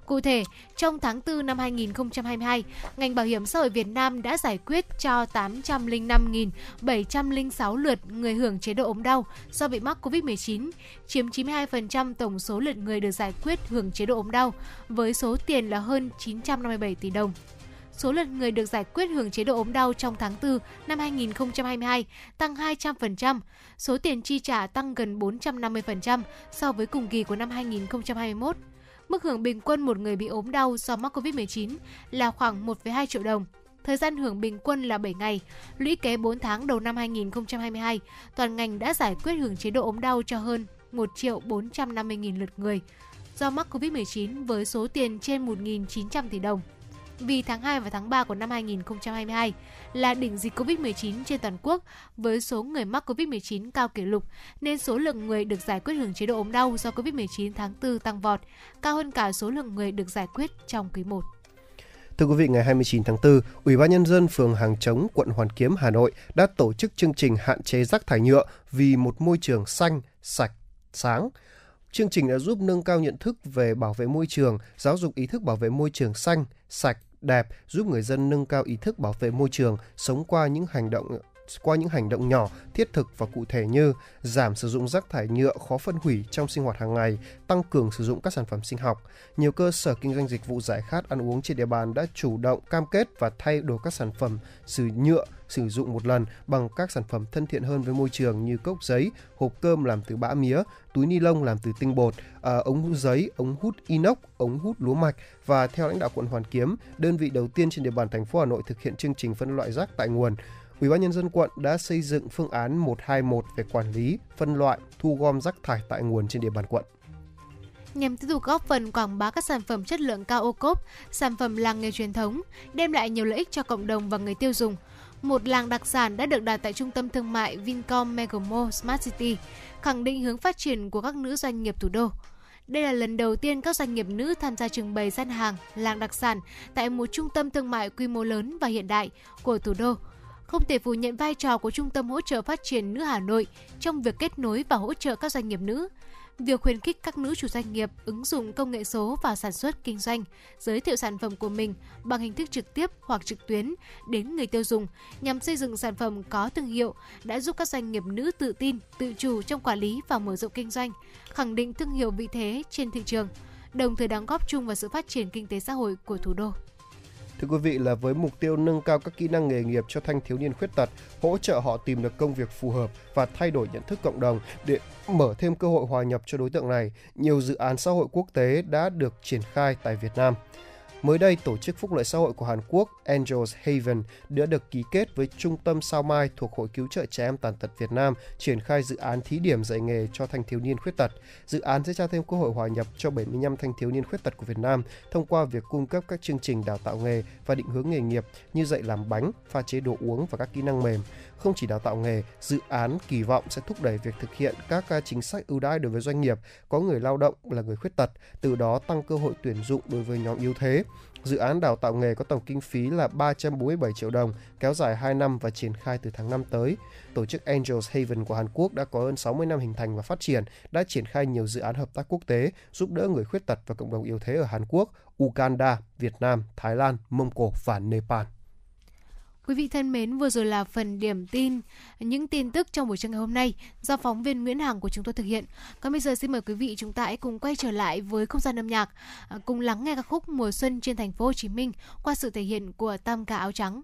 Cụ thể, trong tháng 4 năm 2022, ngành bảo hiểm xã hội Việt Nam đã giải quyết cho 805.706 lượt người hưởng chế độ ốm đau do bị mắc COVID-19, chiếm 92% tổng số lượt người được giải quyết hưởng chế độ ốm đau, với số tiền là hơn 957 tỷ đồng số lượt người được giải quyết hưởng chế độ ốm đau trong tháng 4 năm 2022 tăng 200%, số tiền chi trả tăng gần 450% so với cùng kỳ của năm 2021. Mức hưởng bình quân một người bị ốm đau do mắc COVID-19 là khoảng 1,2 triệu đồng. Thời gian hưởng bình quân là 7 ngày. Lũy kế 4 tháng đầu năm 2022, toàn ngành đã giải quyết hưởng chế độ ốm đau cho hơn 1 triệu 450 nghìn lượt người do mắc COVID-19 với số tiền trên 1.900 tỷ đồng. Vì tháng 2 và tháng 3 của năm 2022 là đỉnh dịch COVID-19 trên toàn quốc với số người mắc COVID-19 cao kỷ lục, nên số lượng người được giải quyết hưởng chế độ ốm đau do COVID-19 tháng 4 tăng vọt, cao hơn cả số lượng người được giải quyết trong quý 1. Thưa quý vị, ngày 29 tháng 4, Ủy ban Nhân dân phường Hàng Chống, quận Hoàn Kiếm, Hà Nội đã tổ chức chương trình hạn chế rác thải nhựa vì một môi trường xanh, sạch, sáng. Chương trình đã giúp nâng cao nhận thức về bảo vệ môi trường, giáo dục ý thức bảo vệ môi trường xanh, sạch, đẹp, giúp người dân nâng cao ý thức bảo vệ môi trường, sống qua những hành động qua những hành động nhỏ, thiết thực và cụ thể như giảm sử dụng rác thải nhựa khó phân hủy trong sinh hoạt hàng ngày, tăng cường sử dụng các sản phẩm sinh học. Nhiều cơ sở kinh doanh dịch vụ giải khát ăn uống trên địa bàn đã chủ động cam kết và thay đổi các sản phẩm sử nhựa sử dụng một lần bằng các sản phẩm thân thiện hơn với môi trường như cốc giấy, hộp cơm làm từ bã mía, túi ni lông làm từ tinh bột, à, ống hút giấy, ống hút inox, ống hút lúa mạch và theo lãnh đạo quận Hoàn Kiếm, đơn vị đầu tiên trên địa bàn thành phố Hà Nội thực hiện chương trình phân loại rác tại nguồn. Ủy ban nhân dân quận đã xây dựng phương án 121 về quản lý, phân loại, thu gom rác thải tại nguồn trên địa bàn quận. Nhằm tiếp tục góp phần quảng bá các sản phẩm chất lượng cao ô cốp, sản phẩm làng nghề truyền thống, đem lại nhiều lợi ích cho cộng đồng và người tiêu dùng. Một làng đặc sản đã được đặt tại trung tâm thương mại Vincom Megamo Smart City, khẳng định hướng phát triển của các nữ doanh nghiệp thủ đô. Đây là lần đầu tiên các doanh nghiệp nữ tham gia trưng bày gian hàng làng đặc sản tại một trung tâm thương mại quy mô lớn và hiện đại của thủ đô. Không thể phủ nhận vai trò của Trung tâm hỗ trợ phát triển nữ Hà Nội trong việc kết nối và hỗ trợ các doanh nghiệp nữ. Việc khuyến khích các nữ chủ doanh nghiệp ứng dụng công nghệ số vào sản xuất kinh doanh, giới thiệu sản phẩm của mình bằng hình thức trực tiếp hoặc trực tuyến đến người tiêu dùng nhằm xây dựng sản phẩm có thương hiệu đã giúp các doanh nghiệp nữ tự tin, tự chủ trong quản lý và mở rộng kinh doanh, khẳng định thương hiệu vị thế trên thị trường, đồng thời đóng góp chung vào sự phát triển kinh tế xã hội của thủ đô. Thưa quý vị là với mục tiêu nâng cao các kỹ năng nghề nghiệp cho thanh thiếu niên khuyết tật, hỗ trợ họ tìm được công việc phù hợp và thay đổi nhận thức cộng đồng để mở thêm cơ hội hòa nhập cho đối tượng này, nhiều dự án xã hội quốc tế đã được triển khai tại Việt Nam. Mới đây, Tổ chức Phúc lợi Xã hội của Hàn Quốc Angels Haven đã được ký kết với Trung tâm Sao Mai thuộc Hội Cứu trợ Trẻ Em Tàn tật Việt Nam triển khai dự án thí điểm dạy nghề cho thanh thiếu niên khuyết tật. Dự án sẽ trao thêm cơ hội hòa nhập cho 75 thanh thiếu niên khuyết tật của Việt Nam thông qua việc cung cấp các chương trình đào tạo nghề và định hướng nghề nghiệp như dạy làm bánh, pha chế đồ uống và các kỹ năng mềm. Không chỉ đào tạo nghề, dự án kỳ vọng sẽ thúc đẩy việc thực hiện các à, chính sách ưu đãi đối với doanh nghiệp có người lao động là người khuyết tật, từ đó tăng cơ hội tuyển dụng đối với nhóm yếu thế. Dự án đào tạo nghề có tổng kinh phí là 347 triệu đồng, kéo dài 2 năm và triển khai từ tháng 5 tới. Tổ chức Angels Haven của Hàn Quốc đã có hơn 60 năm hình thành và phát triển, đã triển khai nhiều dự án hợp tác quốc tế, giúp đỡ người khuyết tật và cộng đồng yếu thế ở Hàn Quốc, Uganda, Việt Nam, Thái Lan, Mông Cổ và Nepal. Quý vị thân mến, vừa rồi là phần điểm tin, những tin tức trong buổi trưa ngày hôm nay do phóng viên Nguyễn Hằng của chúng tôi thực hiện. Còn bây giờ xin mời quý vị chúng ta hãy cùng quay trở lại với không gian âm nhạc, à, cùng lắng nghe ca khúc Mùa xuân trên thành phố Hồ Chí Minh qua sự thể hiện của Tam ca áo trắng.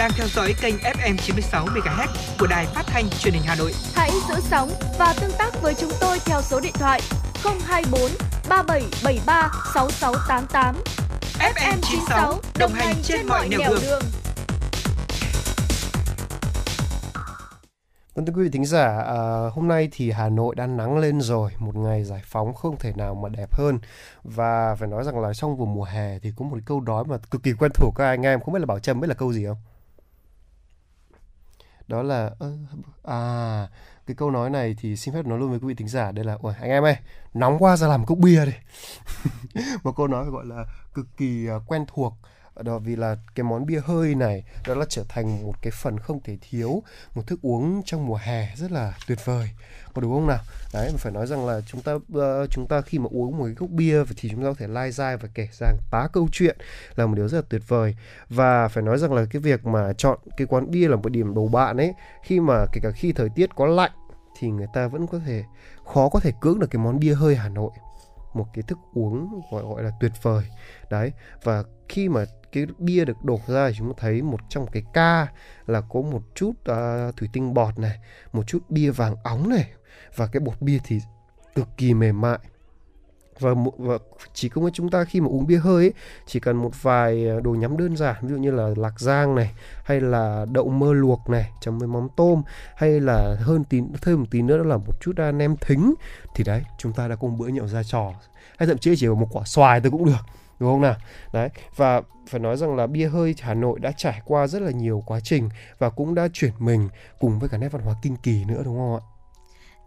Đang theo dõi kênh FM 96 MHz của đài phát thanh truyền hình Hà Nội. Hãy giữ sóng và tương tác với chúng tôi theo số điện thoại 024 3773 6688. FM 96 đồng hành trên mọi nẻo đường. Vâng thưa quý vị thính giả, à, hôm nay thì Hà Nội đã nắng lên rồi, một ngày giải phóng không thể nào mà đẹp hơn. Và phải nói rằng là trong vừa mùa hè thì có một câu nói mà cực kỳ quen thuộc các anh em, không biết là Bảo Trâm biết là câu gì không? Đó là à cái câu nói này thì xin phép nói luôn với quý vị thính giả. Đây là ôi anh em ơi, nóng quá ra làm cốc bia đi. một câu nói gọi là cực kỳ à, quen thuộc. Đó vì là cái món bia hơi này đó là trở thành một cái phần không thể thiếu một thức uống trong mùa hè rất là tuyệt vời có đúng không nào? Đấy mà phải nói rằng là chúng ta uh, chúng ta khi mà uống một cái cốc bia thì chúng ta có thể lai dai và kể rằng tá câu chuyện là một điều rất là tuyệt vời. Và phải nói rằng là cái việc mà chọn cái quán bia là một điểm đầu bạn ấy khi mà kể cả khi thời tiết có lạnh thì người ta vẫn có thể khó có thể cưỡng được cái món bia hơi Hà Nội. Một cái thức uống gọi gọi là tuyệt vời. Đấy và khi mà cái bia được đổ ra thì chúng ta thấy một trong cái ca là có một chút uh, thủy tinh bọt này một chút bia vàng óng này và cái bột bia thì cực kỳ mềm mại. Và, và chỉ có với chúng ta khi mà uống bia hơi ấy, chỉ cần một vài à, đồ nhắm đơn giản ví dụ như là lạc rang này hay là đậu mơ luộc này chấm với mắm tôm hay là hơn tí thêm một tí nữa đó là một chút nem thính thì đấy chúng ta đã có một bữa nhậu ra trò. Hay thậm chí chỉ một quả xoài thôi cũng được đúng không nào? Đấy và phải nói rằng là bia hơi Hà Nội đã trải qua rất là nhiều quá trình và cũng đã chuyển mình cùng với cả nét văn hóa kinh kỳ nữa đúng không ạ?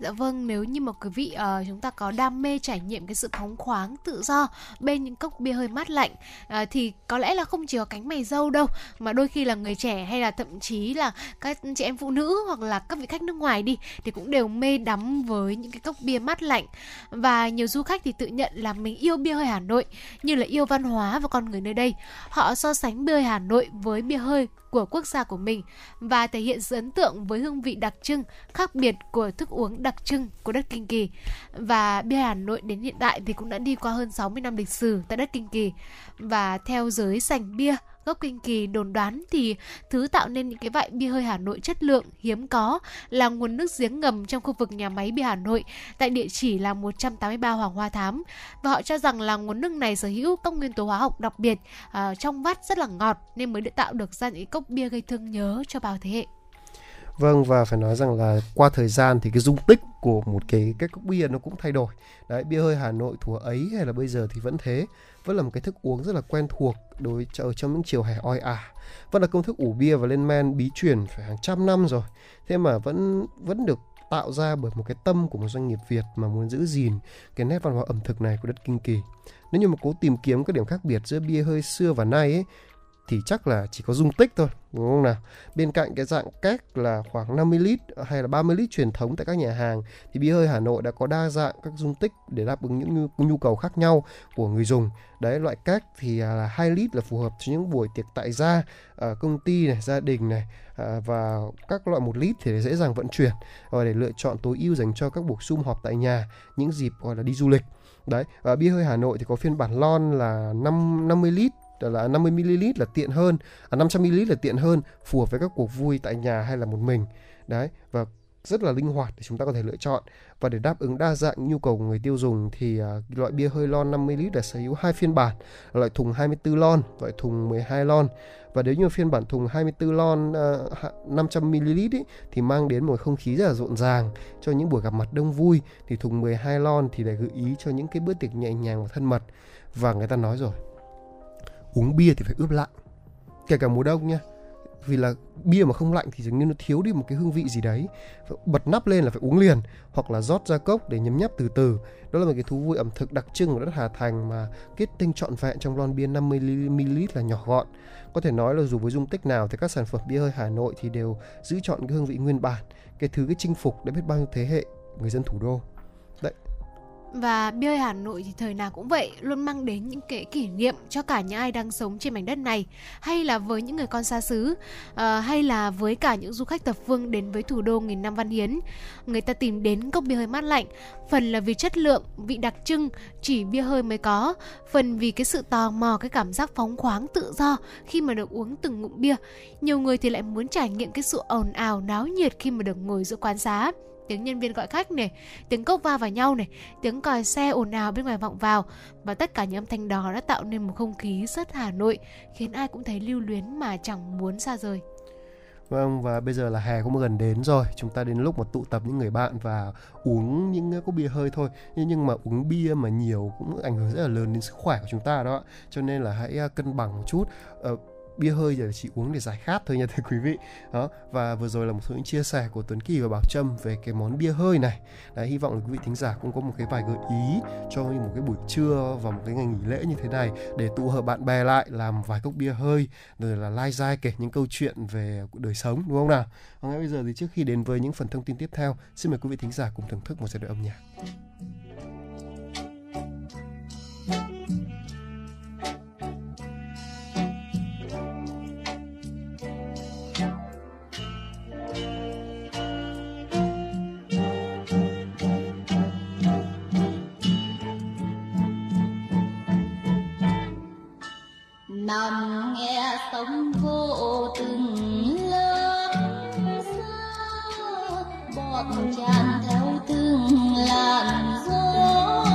Dạ vâng, nếu như mà quý vị uh, chúng ta có đam mê trải nghiệm cái sự phóng khoáng tự do bên những cốc bia hơi mát lạnh uh, thì có lẽ là không chỉ có cánh mày dâu đâu mà đôi khi là người trẻ hay là thậm chí là các chị em phụ nữ hoặc là các vị khách nước ngoài đi thì cũng đều mê đắm với những cái cốc bia mát lạnh và nhiều du khách thì tự nhận là mình yêu bia hơi Hà Nội như là yêu văn hóa và con người nơi đây. Họ so sánh bia hơi Hà Nội với bia hơi của quốc gia của mình và thể hiện sự ấn tượng với hương vị đặc trưng khác biệt của thức uống đặc trưng của đất Kinh Kỳ. Và bia Hà Nội đến hiện tại thì cũng đã đi qua hơn 60 năm lịch sử tại đất Kinh Kỳ. Và theo giới sành bia gốc Kinh Kỳ đồn đoán thì thứ tạo nên những cái vại bia hơi Hà Nội chất lượng hiếm có là nguồn nước giếng ngầm trong khu vực nhà máy bia Hà Nội tại địa chỉ là 183 Hoàng Hoa Thám và họ cho rằng là nguồn nước này sở hữu các nguyên tố hóa học đặc biệt à, trong vắt rất là ngọt nên mới được tạo được ra những cốc bia gây thương nhớ cho bao thế hệ. Vâng và phải nói rằng là qua thời gian thì cái dung tích của một cái cái cốc bia nó cũng thay đổi. Đấy, bia hơi Hà Nội thuở ấy hay là bây giờ thì vẫn thế, vẫn là một cái thức uống rất là quen thuộc đối ở trong những chiều hè oi ả. Vẫn là công thức ủ bia và lên men bí truyền phải hàng trăm năm rồi. Thế mà vẫn vẫn được tạo ra bởi một cái tâm của một doanh nghiệp Việt mà muốn giữ gìn cái nét văn hóa ẩm thực này của đất Kinh Kỳ. Nếu như mà cố tìm kiếm các điểm khác biệt giữa bia hơi xưa và nay ấy thì chắc là chỉ có dung tích thôi đúng không nào? Bên cạnh cái dạng két là khoảng 50 lít hay là 30 lít truyền thống tại các nhà hàng thì bia hơi Hà Nội đã có đa dạng các dung tích để đáp ứng những nhu, cầu khác nhau của người dùng. Đấy loại két thì à, là 2 lít là phù hợp cho những buổi tiệc tại gia à, công ty này gia đình này à, và các loại một lít thì dễ dàng vận chuyển và để lựa chọn tối ưu dành cho các buổi sum họp tại nhà những dịp gọi là đi du lịch. Đấy và bia hơi Hà Nội thì có phiên bản lon là 5 50 lít là 50 ml là tiện hơn, à 500 ml là tiện hơn, phù hợp với các cuộc vui tại nhà hay là một mình. Đấy và rất là linh hoạt để chúng ta có thể lựa chọn. Và để đáp ứng đa dạng nhu cầu của người tiêu dùng thì uh, loại bia hơi lon 50 lít là sở hữu hai phiên bản loại thùng 24 lon loại thùng 12 lon. Và nếu như phiên bản thùng 24 lon uh, 500 ml ý, thì mang đến một không khí rất là rộn ràng cho những buổi gặp mặt đông vui. Thì thùng 12 lon thì để gợi ý cho những cái bữa tiệc nhẹ nhàng và thân mật. Và người ta nói rồi uống bia thì phải ướp lạnh. Kể cả mùa đông nha vì là bia mà không lạnh thì dường như nó thiếu đi một cái hương vị gì đấy. Bật nắp lên là phải uống liền, hoặc là rót ra cốc để nhấm nháp từ từ. Đó là một cái thú vui ẩm thực đặc trưng của đất Hà Thành mà kết tinh trọn vẹn trong lon bia 50 ml là nhỏ gọn. Có thể nói là dù với dung tích nào thì các sản phẩm bia hơi Hà Nội thì đều giữ chọn cái hương vị nguyên bản, cái thứ cái chinh phục đã biết bao nhiêu thế hệ người dân thủ đô. Và bia hơi Hà Nội thì thời nào cũng vậy, luôn mang đến những cái kỷ niệm cho cả những ai đang sống trên mảnh đất này, hay là với những người con xa xứ, à, hay là với cả những du khách thập phương đến với thủ đô nghìn năm văn hiến. Người ta tìm đến cốc bia hơi mát lạnh, phần là vì chất lượng, vị đặc trưng chỉ bia hơi mới có, phần vì cái sự tò mò, cái cảm giác phóng khoáng tự do khi mà được uống từng ngụm bia. Nhiều người thì lại muốn trải nghiệm cái sự ồn ào náo nhiệt khi mà được ngồi giữa quán xá tiếng nhân viên gọi khách này, tiếng cốc va vào nhau này, tiếng còi xe ồn ào bên ngoài vọng vào. Và tất cả những âm thanh đó đã tạo nên một không khí rất Hà Nội, khiến ai cũng thấy lưu luyến mà chẳng muốn xa rời. Vâng và bây giờ là hè cũng gần đến rồi. Chúng ta đến lúc mà tụ tập những người bạn và uống những cốc bia hơi thôi. Nhưng, nhưng mà uống bia mà nhiều cũng ảnh hưởng rất là lớn đến sức khỏe của chúng ta đó Cho nên là hãy à, cân bằng một chút. Ờ, bia hơi giờ chỉ uống để giải khát thôi nha thưa quý vị. Đó, và vừa rồi là một số những chia sẻ của Tuấn Kỳ và Bảo Trâm về cái món bia hơi này. Đấy, hy vọng là quý vị thính giả cũng có một cái vài gợi ý cho một cái buổi trưa và một cái ngày nghỉ lễ như thế này để tụ hợp bạn bè lại làm vài cốc bia hơi, rồi là lai dai kể những câu chuyện về đời sống, đúng không nào? Và ngay bây giờ thì trước khi đến với những phần thông tin tiếp theo, xin mời quý vị thính giả cùng thưởng thức một giai đoạn âm nhạc. nằm nghe sóng vô từng lớp xa bọt tràn theo từng làn gió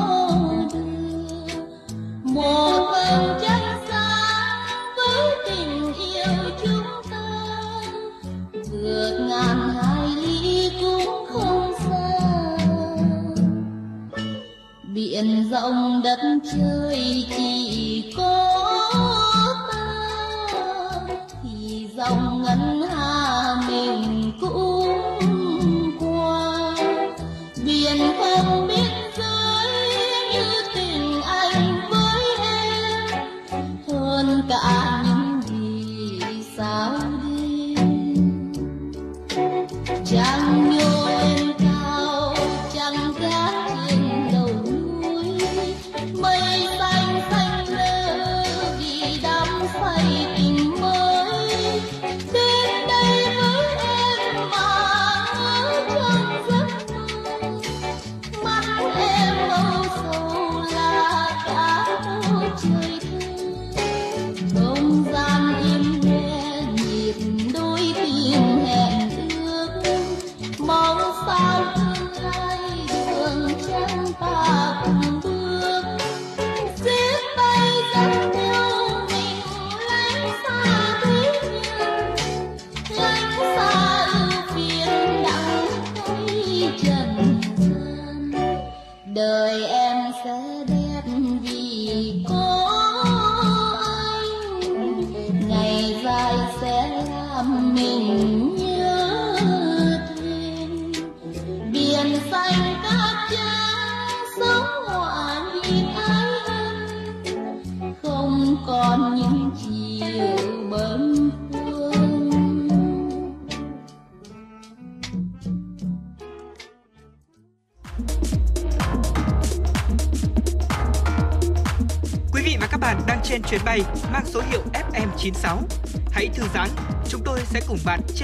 đưa. Một vầng trăng sáng với tình yêu chúng ta, vượt ngàn hai ly cũng không xa. Biển rộng đất trời chỉ có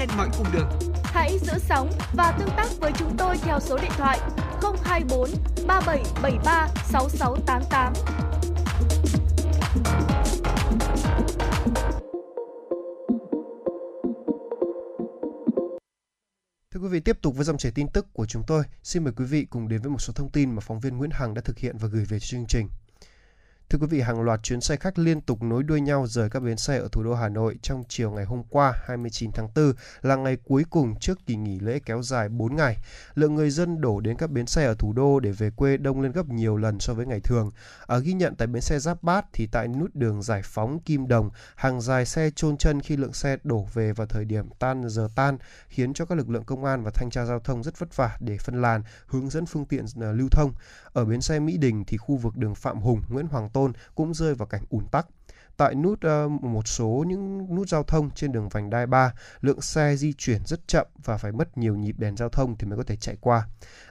trên mọi cung đường. Hãy giữ sóng và tương tác với chúng tôi theo số điện thoại 024 3773 6688. Thưa quý vị, tiếp tục với dòng chảy tin tức của chúng tôi. Xin mời quý vị cùng đến với một số thông tin mà phóng viên Nguyễn Hằng đã thực hiện và gửi về cho chương trình. Thưa quý vị, hàng loạt chuyến xe khách liên tục nối đuôi nhau rời các bến xe ở thủ đô Hà Nội trong chiều ngày hôm qua 29 tháng 4 là ngày cuối cùng trước kỳ nghỉ lễ kéo dài 4 ngày. Lượng người dân đổ đến các bến xe ở thủ đô để về quê đông lên gấp nhiều lần so với ngày thường. Ở ghi nhận tại bến xe Giáp Bát thì tại nút đường Giải Phóng Kim Đồng, hàng dài xe chôn chân khi lượng xe đổ về vào thời điểm tan giờ tan khiến cho các lực lượng công an và thanh tra giao thông rất vất vả để phân làn, hướng dẫn phương tiện ờ, lưu thông. Ở bến xe Mỹ Đình thì khu vực đường Phạm Hùng, Nguyễn Hoàng Tôn cũng rơi vào cảnh ùn tắc. Tại nút ờ, một số những nút giao thông trên đường vành đai 3, lượng xe di chuyển rất chậm và phải mất nhiều nhịp đèn giao thông thì mới có thể chạy qua.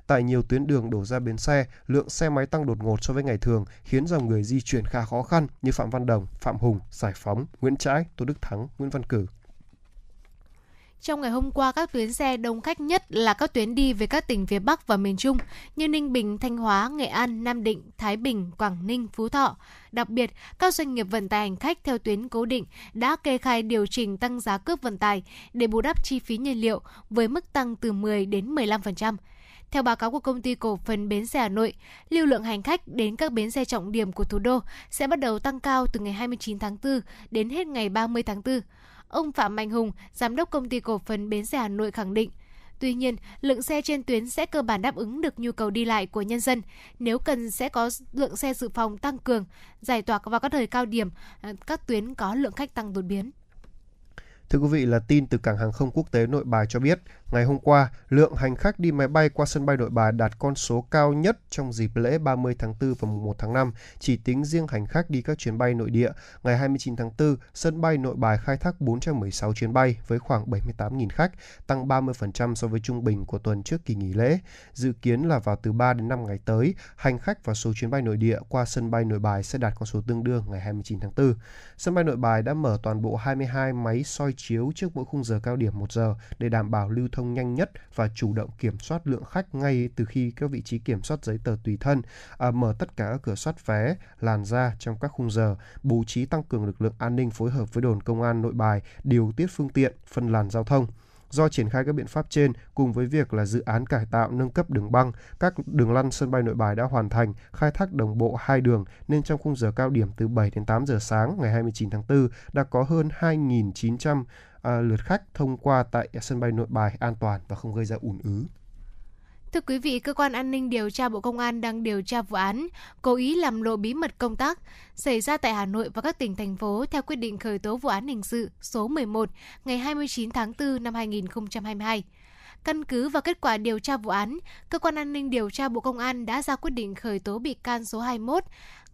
Tại nhiều tuyến đường đổ ra bến xe, lượng xe máy tăng đột ngột so với ngày thường, khiến dòng người di chuyển khá khó khăn như Phạm Văn Đồng, Phạm Hùng, Giải Phóng, Nguyễn Trãi, Tô Đức Thắng, Nguyễn Văn Cử. Trong ngày hôm qua, các tuyến xe đông khách nhất là các tuyến đi về các tỉnh phía Bắc và miền Trung như Ninh Bình, Thanh Hóa, Nghệ An, Nam Định, Thái Bình, Quảng Ninh, Phú Thọ. Đặc biệt, các doanh nghiệp vận tải hành khách theo tuyến cố định đã kê khai điều chỉnh tăng giá cước vận tải để bù đắp chi phí nhiên liệu với mức tăng từ 10 đến 15%. Theo báo cáo của công ty cổ phần Bến xe Hà Nội, lưu lượng hành khách đến các bến xe trọng điểm của thủ đô sẽ bắt đầu tăng cao từ ngày 29 tháng 4 đến hết ngày 30 tháng 4. Ông Phạm Mạnh Hùng, giám đốc công ty cổ phần Bến xe Hà Nội khẳng định, Tuy nhiên, lượng xe trên tuyến sẽ cơ bản đáp ứng được nhu cầu đi lại của nhân dân. Nếu cần sẽ có lượng xe dự phòng tăng cường, giải tỏa vào các thời cao điểm, ờ, các tuyến có lượng khách tăng đột biến. Thưa quý vị là tin từ cảng hàng không quốc tế Nội Bài cho biết, ngày hôm qua, lượng hành khách đi máy bay qua sân bay Nội Bài đạt con số cao nhất trong dịp lễ 30 tháng 4 và 1 tháng 5. Chỉ tính riêng hành khách đi các chuyến bay nội địa, ngày 29 tháng 4, sân bay Nội Bài khai thác 416 chuyến bay với khoảng 78.000 khách, tăng 30% so với trung bình của tuần trước kỳ nghỉ lễ. Dự kiến là vào từ 3 đến 5 ngày tới, hành khách và số chuyến bay nội địa qua sân bay Nội Bài sẽ đạt con số tương đương ngày 29 tháng 4. Sân bay Nội Bài đã mở toàn bộ 22 máy soi chiếu trước mỗi khung giờ cao điểm 1 giờ để đảm bảo lưu thông nhanh nhất và chủ động kiểm soát lượng khách ngay từ khi các vị trí kiểm soát giấy tờ tùy thân, à, mở tất cả các cửa soát vé, làn ra trong các khung giờ, bố trí tăng cường lực lượng an ninh phối hợp với đồn công an nội bài, điều tiết phương tiện, phân làn giao thông. Do triển khai các biện pháp trên cùng với việc là dự án cải tạo nâng cấp đường băng, các đường lăn sân bay nội bài đã hoàn thành, khai thác đồng bộ hai đường nên trong khung giờ cao điểm từ 7 đến 8 giờ sáng ngày 29 tháng 4 đã có hơn 2.900 à, lượt khách thông qua tại sân bay nội bài an toàn và không gây ra ùn ứ. Thưa quý vị, cơ quan an ninh điều tra Bộ Công an đang điều tra vụ án cố ý làm lộ bí mật công tác xảy ra tại Hà Nội và các tỉnh thành phố theo quyết định khởi tố vụ án hình sự số 11 ngày 29 tháng 4 năm 2022. Căn cứ vào kết quả điều tra vụ án, cơ quan an ninh điều tra Bộ Công an đã ra quyết định khởi tố bị can số 21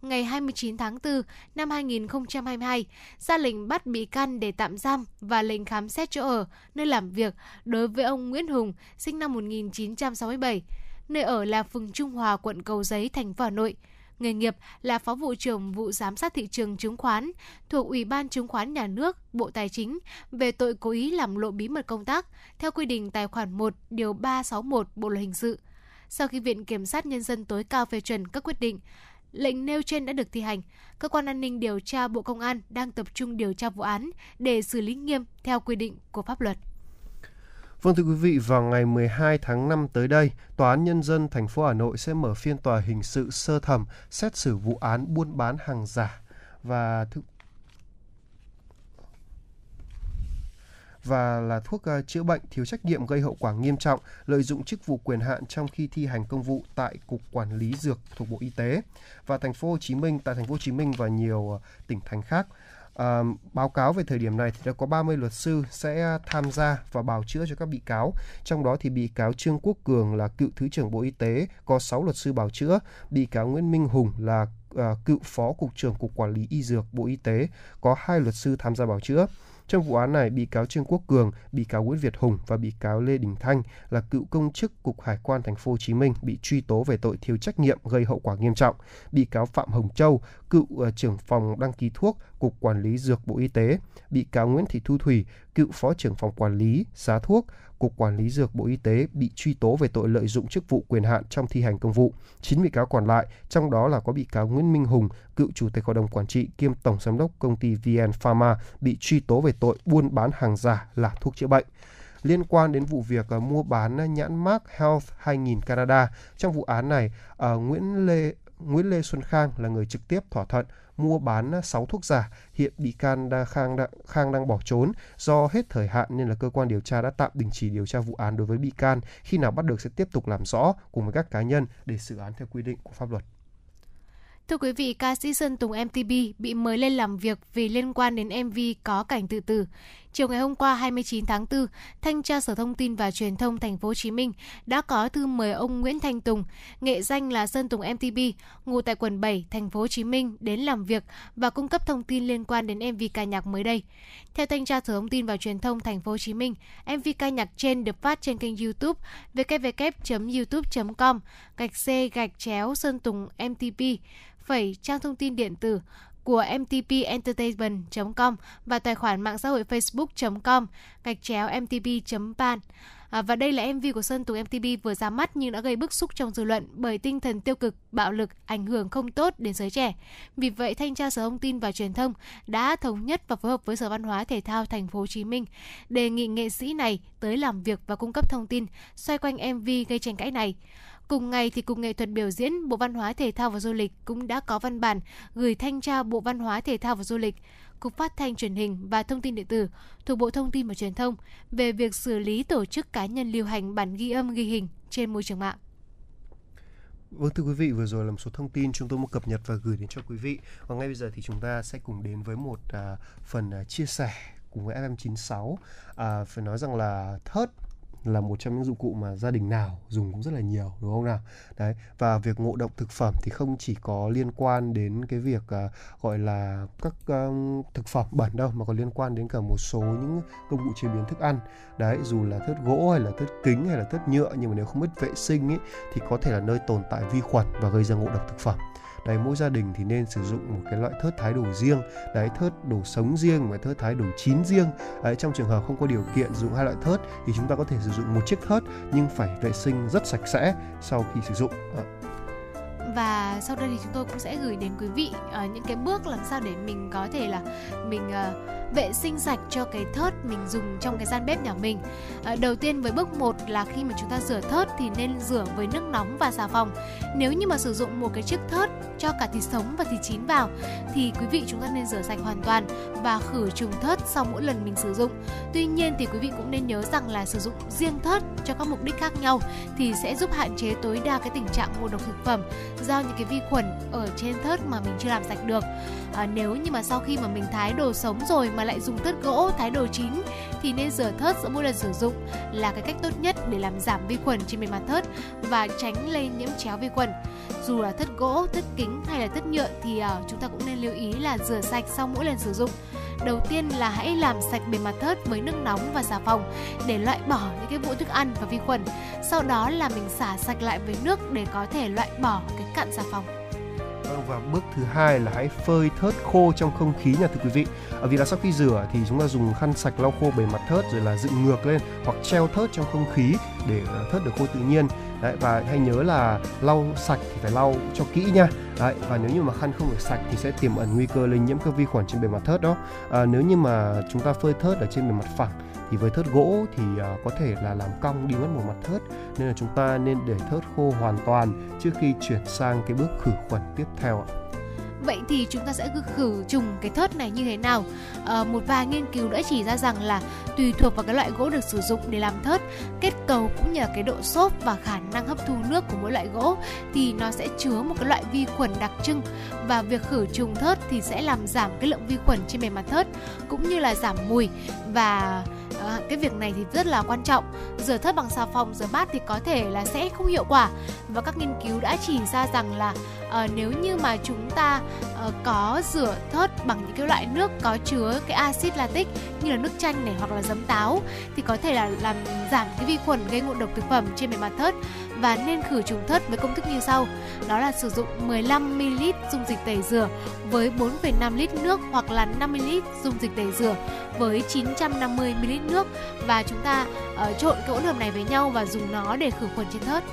ngày 29 tháng 4 năm 2022, ra lệnh bắt bị can để tạm giam và lệnh khám xét chỗ ở, nơi làm việc đối với ông Nguyễn Hùng, sinh năm 1967, nơi ở là phường Trung Hòa, quận Cầu Giấy, thành phố Hà Nội. Nghề nghiệp là Phó vụ trưởng vụ giám sát thị trường chứng khoán thuộc Ủy ban Chứng khoán Nhà nước, Bộ Tài chính về tội cố ý làm lộ bí mật công tác theo quy định tài khoản 1 điều 361 Bộ luật hình sự. Sau khi Viện Kiểm sát Nhân dân tối cao phê chuẩn các quyết định, lệnh nêu trên đã được thi hành, cơ quan an ninh điều tra Bộ Công an đang tập trung điều tra vụ án để xử lý nghiêm theo quy định của pháp luật. Vâng thưa quý vị, vào ngày 12 tháng 5 tới đây, Tòa án Nhân dân thành phố Hà Nội sẽ mở phiên tòa hình sự sơ thẩm xét xử vụ án buôn bán hàng giả và thưa và là thuốc uh, chữa bệnh thiếu trách nhiệm gây hậu quả nghiêm trọng, lợi dụng chức vụ quyền hạn trong khi thi hành công vụ tại Cục Quản lý dược thuộc Bộ Y tế và thành phố Hồ Chí Minh tại thành phố Hồ Chí Minh và nhiều uh, tỉnh thành khác. À, báo cáo về thời điểm này thì đã có 30 luật sư sẽ tham gia và bào chữa cho các bị cáo. Trong đó thì bị cáo Trương Quốc Cường là cựu Thứ trưởng Bộ Y tế có 6 luật sư bào chữa. Bị cáo Nguyễn Minh Hùng là à, cựu Phó Cục trưởng Cục Quản lý Y Dược Bộ Y tế có hai luật sư tham gia bào chữa. Trong vụ án này, bị cáo Trương Quốc Cường, bị cáo Nguyễn Việt Hùng và bị cáo Lê Đình Thanh là cựu công chức Cục Hải quan Thành phố Hồ Chí Minh bị truy tố về tội thiếu trách nhiệm gây hậu quả nghiêm trọng. Bị cáo Phạm Hồng Châu, cựu ờ, trưởng phòng đăng ký thuốc Cục Quản lý Dược Bộ Y tế, bị cáo Nguyễn Thị Thu Thủy, cựu phó trưởng phòng quản lý giá thuốc Cục Quản lý Dược Bộ Y tế bị truy tố về tội lợi dụng chức vụ quyền hạn trong thi hành công vụ. 9 bị cáo còn lại, trong đó là có bị cáo Nguyễn Minh Hùng, cựu chủ tịch hội đồng quản trị kiêm tổng giám đốc công ty VN Pharma bị truy tố về tội buôn bán hàng giả là thuốc chữa bệnh liên quan đến vụ việc uh, mua bán nhãn mác Health 2000 Canada. Trong vụ án này, uh, Nguyễn Lê Nguyễn Lê Xuân Khang là người trực tiếp thỏa thuận mua bán 6 thuốc giả. Hiện bị can đa Khang, đã, Khang đang bỏ trốn do hết thời hạn nên là cơ quan điều tra đã tạm đình chỉ điều tra vụ án đối với bị can. Khi nào bắt được sẽ tiếp tục làm rõ cùng với các cá nhân để xử án theo quy định của pháp luật. Thưa quý vị, ca sĩ Sơn Tùng MTP bị mời lên làm việc vì liên quan đến MV có cảnh tự tử. Chiều ngày hôm qua 29 tháng 4, Thanh tra Sở Thông tin và Truyền thông Thành phố Hồ Chí Minh đã có thư mời ông Nguyễn Thanh Tùng, nghệ danh là Sơn Tùng mtb ngụ tại quận 7, Thành phố Hồ Chí Minh đến làm việc và cung cấp thông tin liên quan đến MV ca nhạc mới đây. Theo Thanh tra Sở Thông tin và Truyền thông Thành phố Hồ Chí Minh, MV ca nhạc trên được phát trên kênh YouTube www.youtube.com gạch c gạch chéo Sơn Tùng MTP phẩy trang thông tin điện tử của mtpentertainment.com và tài khoản mạng xã hội facebook.com gạch chéo mtp.pan. À, và đây là MV của Sơn Tùng MTP vừa ra mắt nhưng đã gây bức xúc trong dư luận bởi tinh thần tiêu cực, bạo lực, ảnh hưởng không tốt đến giới trẻ. Vì vậy, Thanh tra Sở Thông tin và Truyền thông đã thống nhất và phối hợp với Sở Văn hóa Thể thao Thành phố Hồ Chí Minh đề nghị nghệ sĩ này tới làm việc và cung cấp thông tin xoay quanh MV gây tranh cãi này. Cùng ngày thì Cục Nghệ thuật biểu diễn Bộ Văn hóa Thể thao và Du lịch cũng đã có văn bản gửi thanh tra Bộ Văn hóa Thể thao và Du lịch, Cục Phát thanh Truyền hình và Thông tin điện tử thuộc Bộ Thông tin và Truyền thông về việc xử lý tổ chức cá nhân lưu hành bản ghi âm ghi hình trên môi trường mạng. Vâng thưa quý vị, vừa rồi là một số thông tin chúng tôi muốn cập nhật và gửi đến cho quý vị. Và ngay bây giờ thì chúng ta sẽ cùng đến với một à, phần à, chia sẻ cùng với FM96. À, phải nói rằng là thớt là một trong những dụng cụ mà gia đình nào dùng cũng rất là nhiều đúng không nào? Đấy và việc ngộ độc thực phẩm thì không chỉ có liên quan đến cái việc uh, gọi là các uh, thực phẩm bẩn đâu mà còn liên quan đến cả một số những công cụ chế biến thức ăn. Đấy dù là thớt gỗ hay là thớt kính hay là thớt nhựa nhưng mà nếu không biết vệ sinh ấy thì có thể là nơi tồn tại vi khuẩn và gây ra ngộ độc thực phẩm đấy mỗi gia đình thì nên sử dụng một cái loại thớt thái đồ riêng. Đấy thớt đồ sống riêng và thớt thái đồ chín riêng. Đấy, trong trường hợp không có điều kiện dùng hai loại thớt thì chúng ta có thể sử dụng một chiếc thớt nhưng phải vệ sinh rất sạch sẽ sau khi sử dụng và sau đây thì chúng tôi cũng sẽ gửi đến quý vị uh, những cái bước làm sao để mình có thể là mình uh, vệ sinh sạch cho cái thớt mình dùng trong cái gian bếp nhà mình. Uh, đầu tiên với bước 1 là khi mà chúng ta rửa thớt thì nên rửa với nước nóng và xà phòng. Nếu như mà sử dụng một cái chiếc thớt cho cả thịt sống và thịt chín vào thì quý vị chúng ta nên rửa sạch hoàn toàn và khử trùng thớt sau mỗi lần mình sử dụng. Tuy nhiên thì quý vị cũng nên nhớ rằng là sử dụng riêng thớt cho các mục đích khác nhau thì sẽ giúp hạn chế tối đa cái tình trạng ngộ độc thực phẩm do những cái vi khuẩn ở trên thớt mà mình chưa làm sạch được. À, nếu như mà sau khi mà mình thái đồ sống rồi mà lại dùng thớt gỗ thái đồ chín thì nên rửa thớt giữa mỗi lần sử dụng là cái cách tốt nhất để làm giảm vi khuẩn trên bề mặt thớt và tránh lây nhiễm chéo vi khuẩn. Dù là thớt gỗ, thớt kính hay là thớt nhựa thì ờ, chúng ta cũng nên lưu ý là rửa sạch sau mỗi lần sử dụng. Đầu tiên là hãy làm sạch bề mặt thớt với nước nóng và xà phòng để loại bỏ những cái vụ thức ăn và vi khuẩn. Sau đó là mình xả sạch lại với nước để có thể loại bỏ cái cặn xà phòng. Vâng, và bước thứ hai là hãy phơi thớt khô trong không khí nha thưa quý vị. ở vì là sau khi rửa thì chúng ta dùng khăn sạch lau khô bề mặt thớt rồi là dựng ngược lên hoặc treo thớt trong không khí để ờ, thớt được khô tự nhiên. Đấy, và hãy nhớ là lau sạch thì phải lau cho kỹ nha. Đấy, và nếu như mà khăn không được sạch thì sẽ tiềm ẩn nguy cơ lây nhiễm các vi khuẩn trên bề mặt thớt đó. À, nếu như mà chúng ta phơi thớt ở trên bề mặt phẳng thì với thớt gỗ thì uh, có thể là làm cong đi mất một mặt thớt nên là chúng ta nên để thớt khô hoàn toàn trước khi chuyển sang cái bước khử khuẩn tiếp theo ạ. Vậy thì chúng ta sẽ khử trùng cái thớt này như thế nào? À, một vài nghiên cứu đã chỉ ra rằng là tùy thuộc vào cái loại gỗ được sử dụng để làm thớt, kết cấu cũng như là cái độ xốp và khả năng hấp thu nước của mỗi loại gỗ thì nó sẽ chứa một cái loại vi khuẩn đặc trưng. Và việc khử trùng thớt thì sẽ làm giảm cái lượng vi khuẩn trên bề mặt thớt cũng như là giảm mùi. Và À, cái việc này thì rất là quan trọng. Rửa thớt bằng xà phòng rửa bát thì có thể là sẽ không hiệu quả. Và các nghiên cứu đã chỉ ra rằng là à, nếu như mà chúng ta à, có rửa thớt bằng những cái loại nước có chứa cái axit lactic như là nước chanh này hoặc là giấm táo thì có thể là làm giảm cái vi khuẩn gây ngộ độc thực phẩm trên bề mặt thớt và nên khử trùng thớt với công thức như sau đó là sử dụng 15 ml dung dịch tẩy rửa với 4,5 lít nước hoặc là 50 ml dung dịch tẩy rửa với 950 ml nước và chúng ta uh, trộn cái hỗn hợp này với nhau và dùng nó để khử khuẩn trên thớt.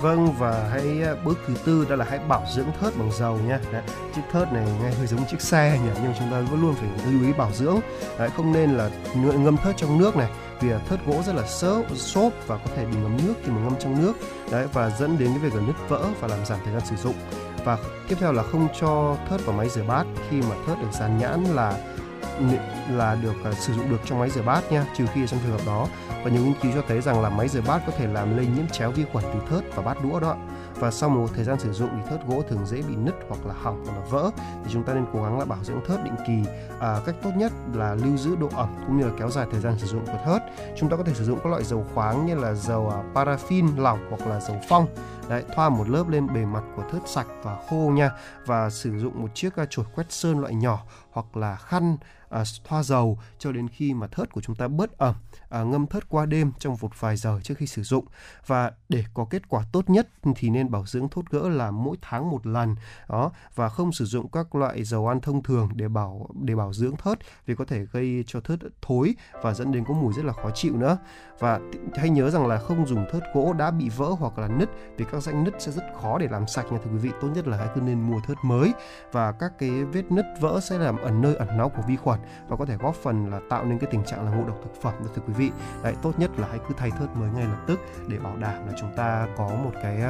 Vâng và hãy ờ, bước thứ tư đó là hãy bảo dưỡng thớt bằng dầu nha. Đấy, chiếc thớt này nghe hơi giống chiếc xe nhỉ nhưng chúng ta vẫn luôn phải lưu ý bảo dưỡng. Đấy, không nên là ngâm thớt trong nước này vì thớt gỗ rất là xốp, xốp và có thể bị ngấm nước khi mà ngâm trong nước. Đấy và dẫn đến cái việc là nứt vỡ và làm giảm thời gian sử dụng. Và tiếp theo là không cho thớt vào máy rửa bát khi mà thớt được dán nhãn là là được uh, sử dụng được trong máy rửa bát nha trừ khi trong trường hợp đó. Và nhiều nghiên cứu cho thấy rằng là máy rửa bát có thể làm lây nhiễm chéo vi khuẩn từ thớt và bát đũa đó và sau một thời gian sử dụng thì thớt gỗ thường dễ bị nứt hoặc là hỏng hoặc là vỡ. Thì chúng ta nên cố gắng là bảo dưỡng thớt định kỳ. À, cách tốt nhất là lưu giữ độ ẩm cũng như là kéo dài thời gian sử dụng của thớt. Chúng ta có thể sử dụng các loại dầu khoáng như là dầu uh, paraffin lỏng hoặc là dầu phong. Đấy, thoa một lớp lên bề mặt của thớt sạch và khô nha. Và sử dụng một chiếc à, chổi quét sơn loại nhỏ hoặc là khăn à, thoa dầu cho đến khi mà thớt của chúng ta bớt ẩm à, ngâm thớt qua đêm trong một vài giờ trước khi sử dụng. Và để có kết quả tốt nhất thì nên bảo dưỡng thốt gỡ là mỗi tháng một lần. Đó và không sử dụng các loại dầu ăn thông thường để bảo để bảo dưỡng thớt vì có thể gây cho thớt thối và dẫn đến có mùi rất là khó chịu nữa. Và hãy nhớ rằng là không dùng thớt gỗ đã bị vỡ hoặc là nứt vì các rãnh nứt sẽ rất khó để làm sạch nha thưa quý vị. Tốt nhất là hãy cứ nên mua thớt mới. Và các cái vết nứt vỡ sẽ làm ẩn nơi ẩn náu của vi khuẩn và có thể góp phần là tạo nên cái tình trạng là ngộ độc thực phẩm thưa quý vị đấy tốt nhất là hãy cứ thay thớt mới ngay lập tức để bảo đảm là chúng ta có một cái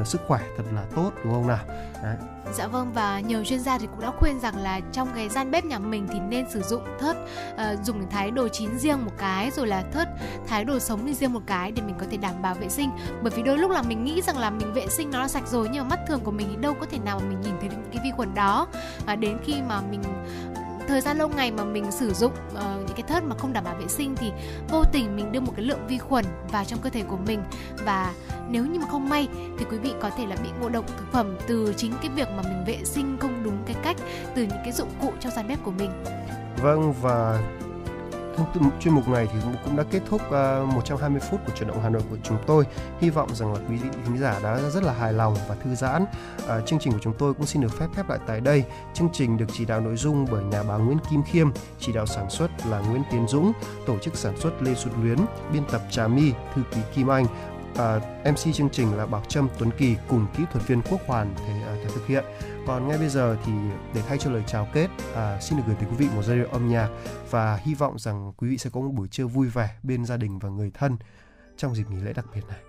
uh, sức khỏe thật là tốt đúng không nào? Đấy. Dạ vâng và nhiều chuyên gia thì cũng đã khuyên rằng là trong cái gian bếp nhà mình thì nên sử dụng thớt uh, dùng để thái đồ chín riêng một cái rồi là thớt thái đồ sống đi riêng một cái để mình có thể đảm bảo vệ sinh. Bởi vì đôi lúc là mình nghĩ rằng là mình vệ sinh nó là sạch rồi nhưng mà mắt thường của mình thì đâu có thể nào mà mình nhìn thấy được những cái vi khuẩn đó. Và đến khi mà mình thời gian lâu ngày mà mình sử dụng uh, những cái thớt mà không đảm bảo vệ sinh thì vô tình mình đưa một cái lượng vi khuẩn vào trong cơ thể của mình và nếu như mà không may thì quý vị có thể là bị ngộ độc thực phẩm từ chính cái việc mà mình vệ sinh không đúng cái cách từ những cái dụng cụ trong gian bếp của mình. Vâng và chuyên mục này thì cũng đã kết thúc à, 120 phút của chuyển động Hà Nội của chúng tôi. Hy vọng rằng là quý vị khán giả đã rất là hài lòng và thư giãn. À, chương trình của chúng tôi cũng xin được phép khép lại tại đây. Chương trình được chỉ đạo nội dung bởi nhà báo Nguyễn Kim Khiêm, chỉ đạo sản xuất là Nguyễn Tiến Dũng, tổ chức sản xuất Lê Xuân Luyến, biên tập Trà My, thư ký Kim Anh. À, MC chương trình là Bảo Trâm Tuấn Kỳ cùng kỹ thuật viên Quốc Hoàn thể, à, thể thực hiện. Còn ngay bây giờ thì để thay cho lời chào kết, à, xin được gửi tới quý vị một giai điệu âm nhạc và hy vọng rằng quý vị sẽ có một buổi trưa vui vẻ bên gia đình và người thân trong dịp nghỉ lễ đặc biệt này.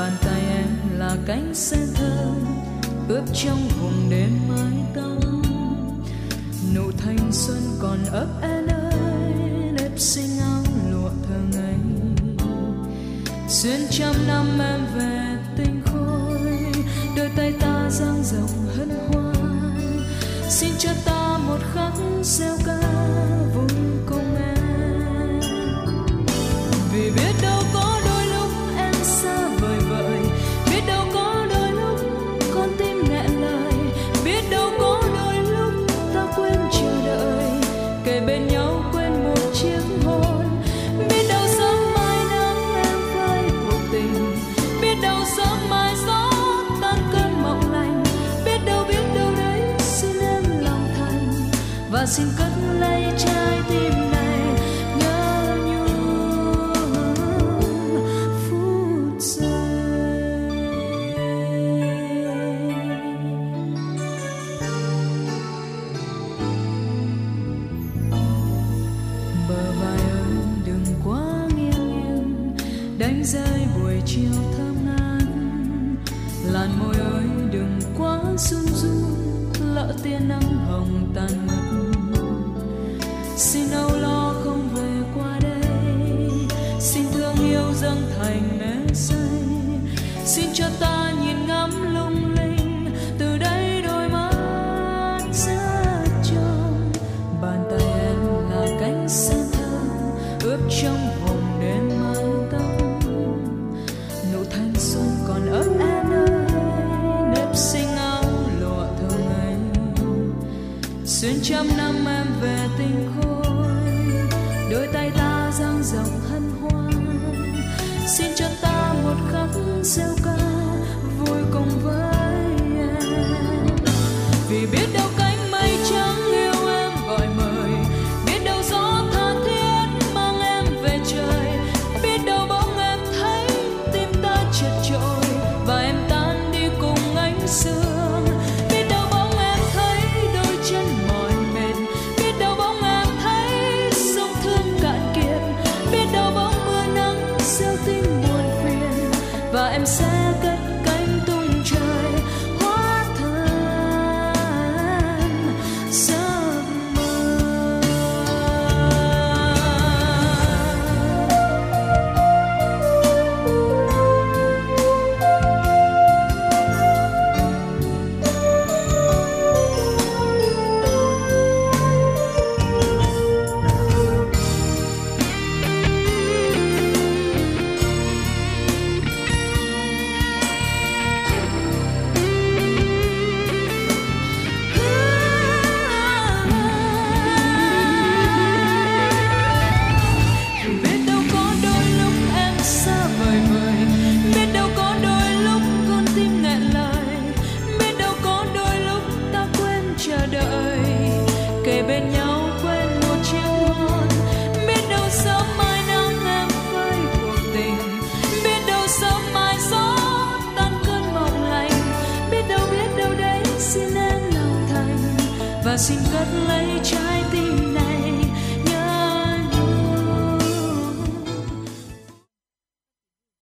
bàn tay em là cánh sen thơm ướp trong vùng đêm mái tóc. Nụ thanh xuân còn ấp em ơi, nếp xinh áo lụa thường ngày xuyên trăm năm em về tinh khôi, đôi tay ta dang rộng hân hoan. Xin cho ta một khắc gieo ca. sin You.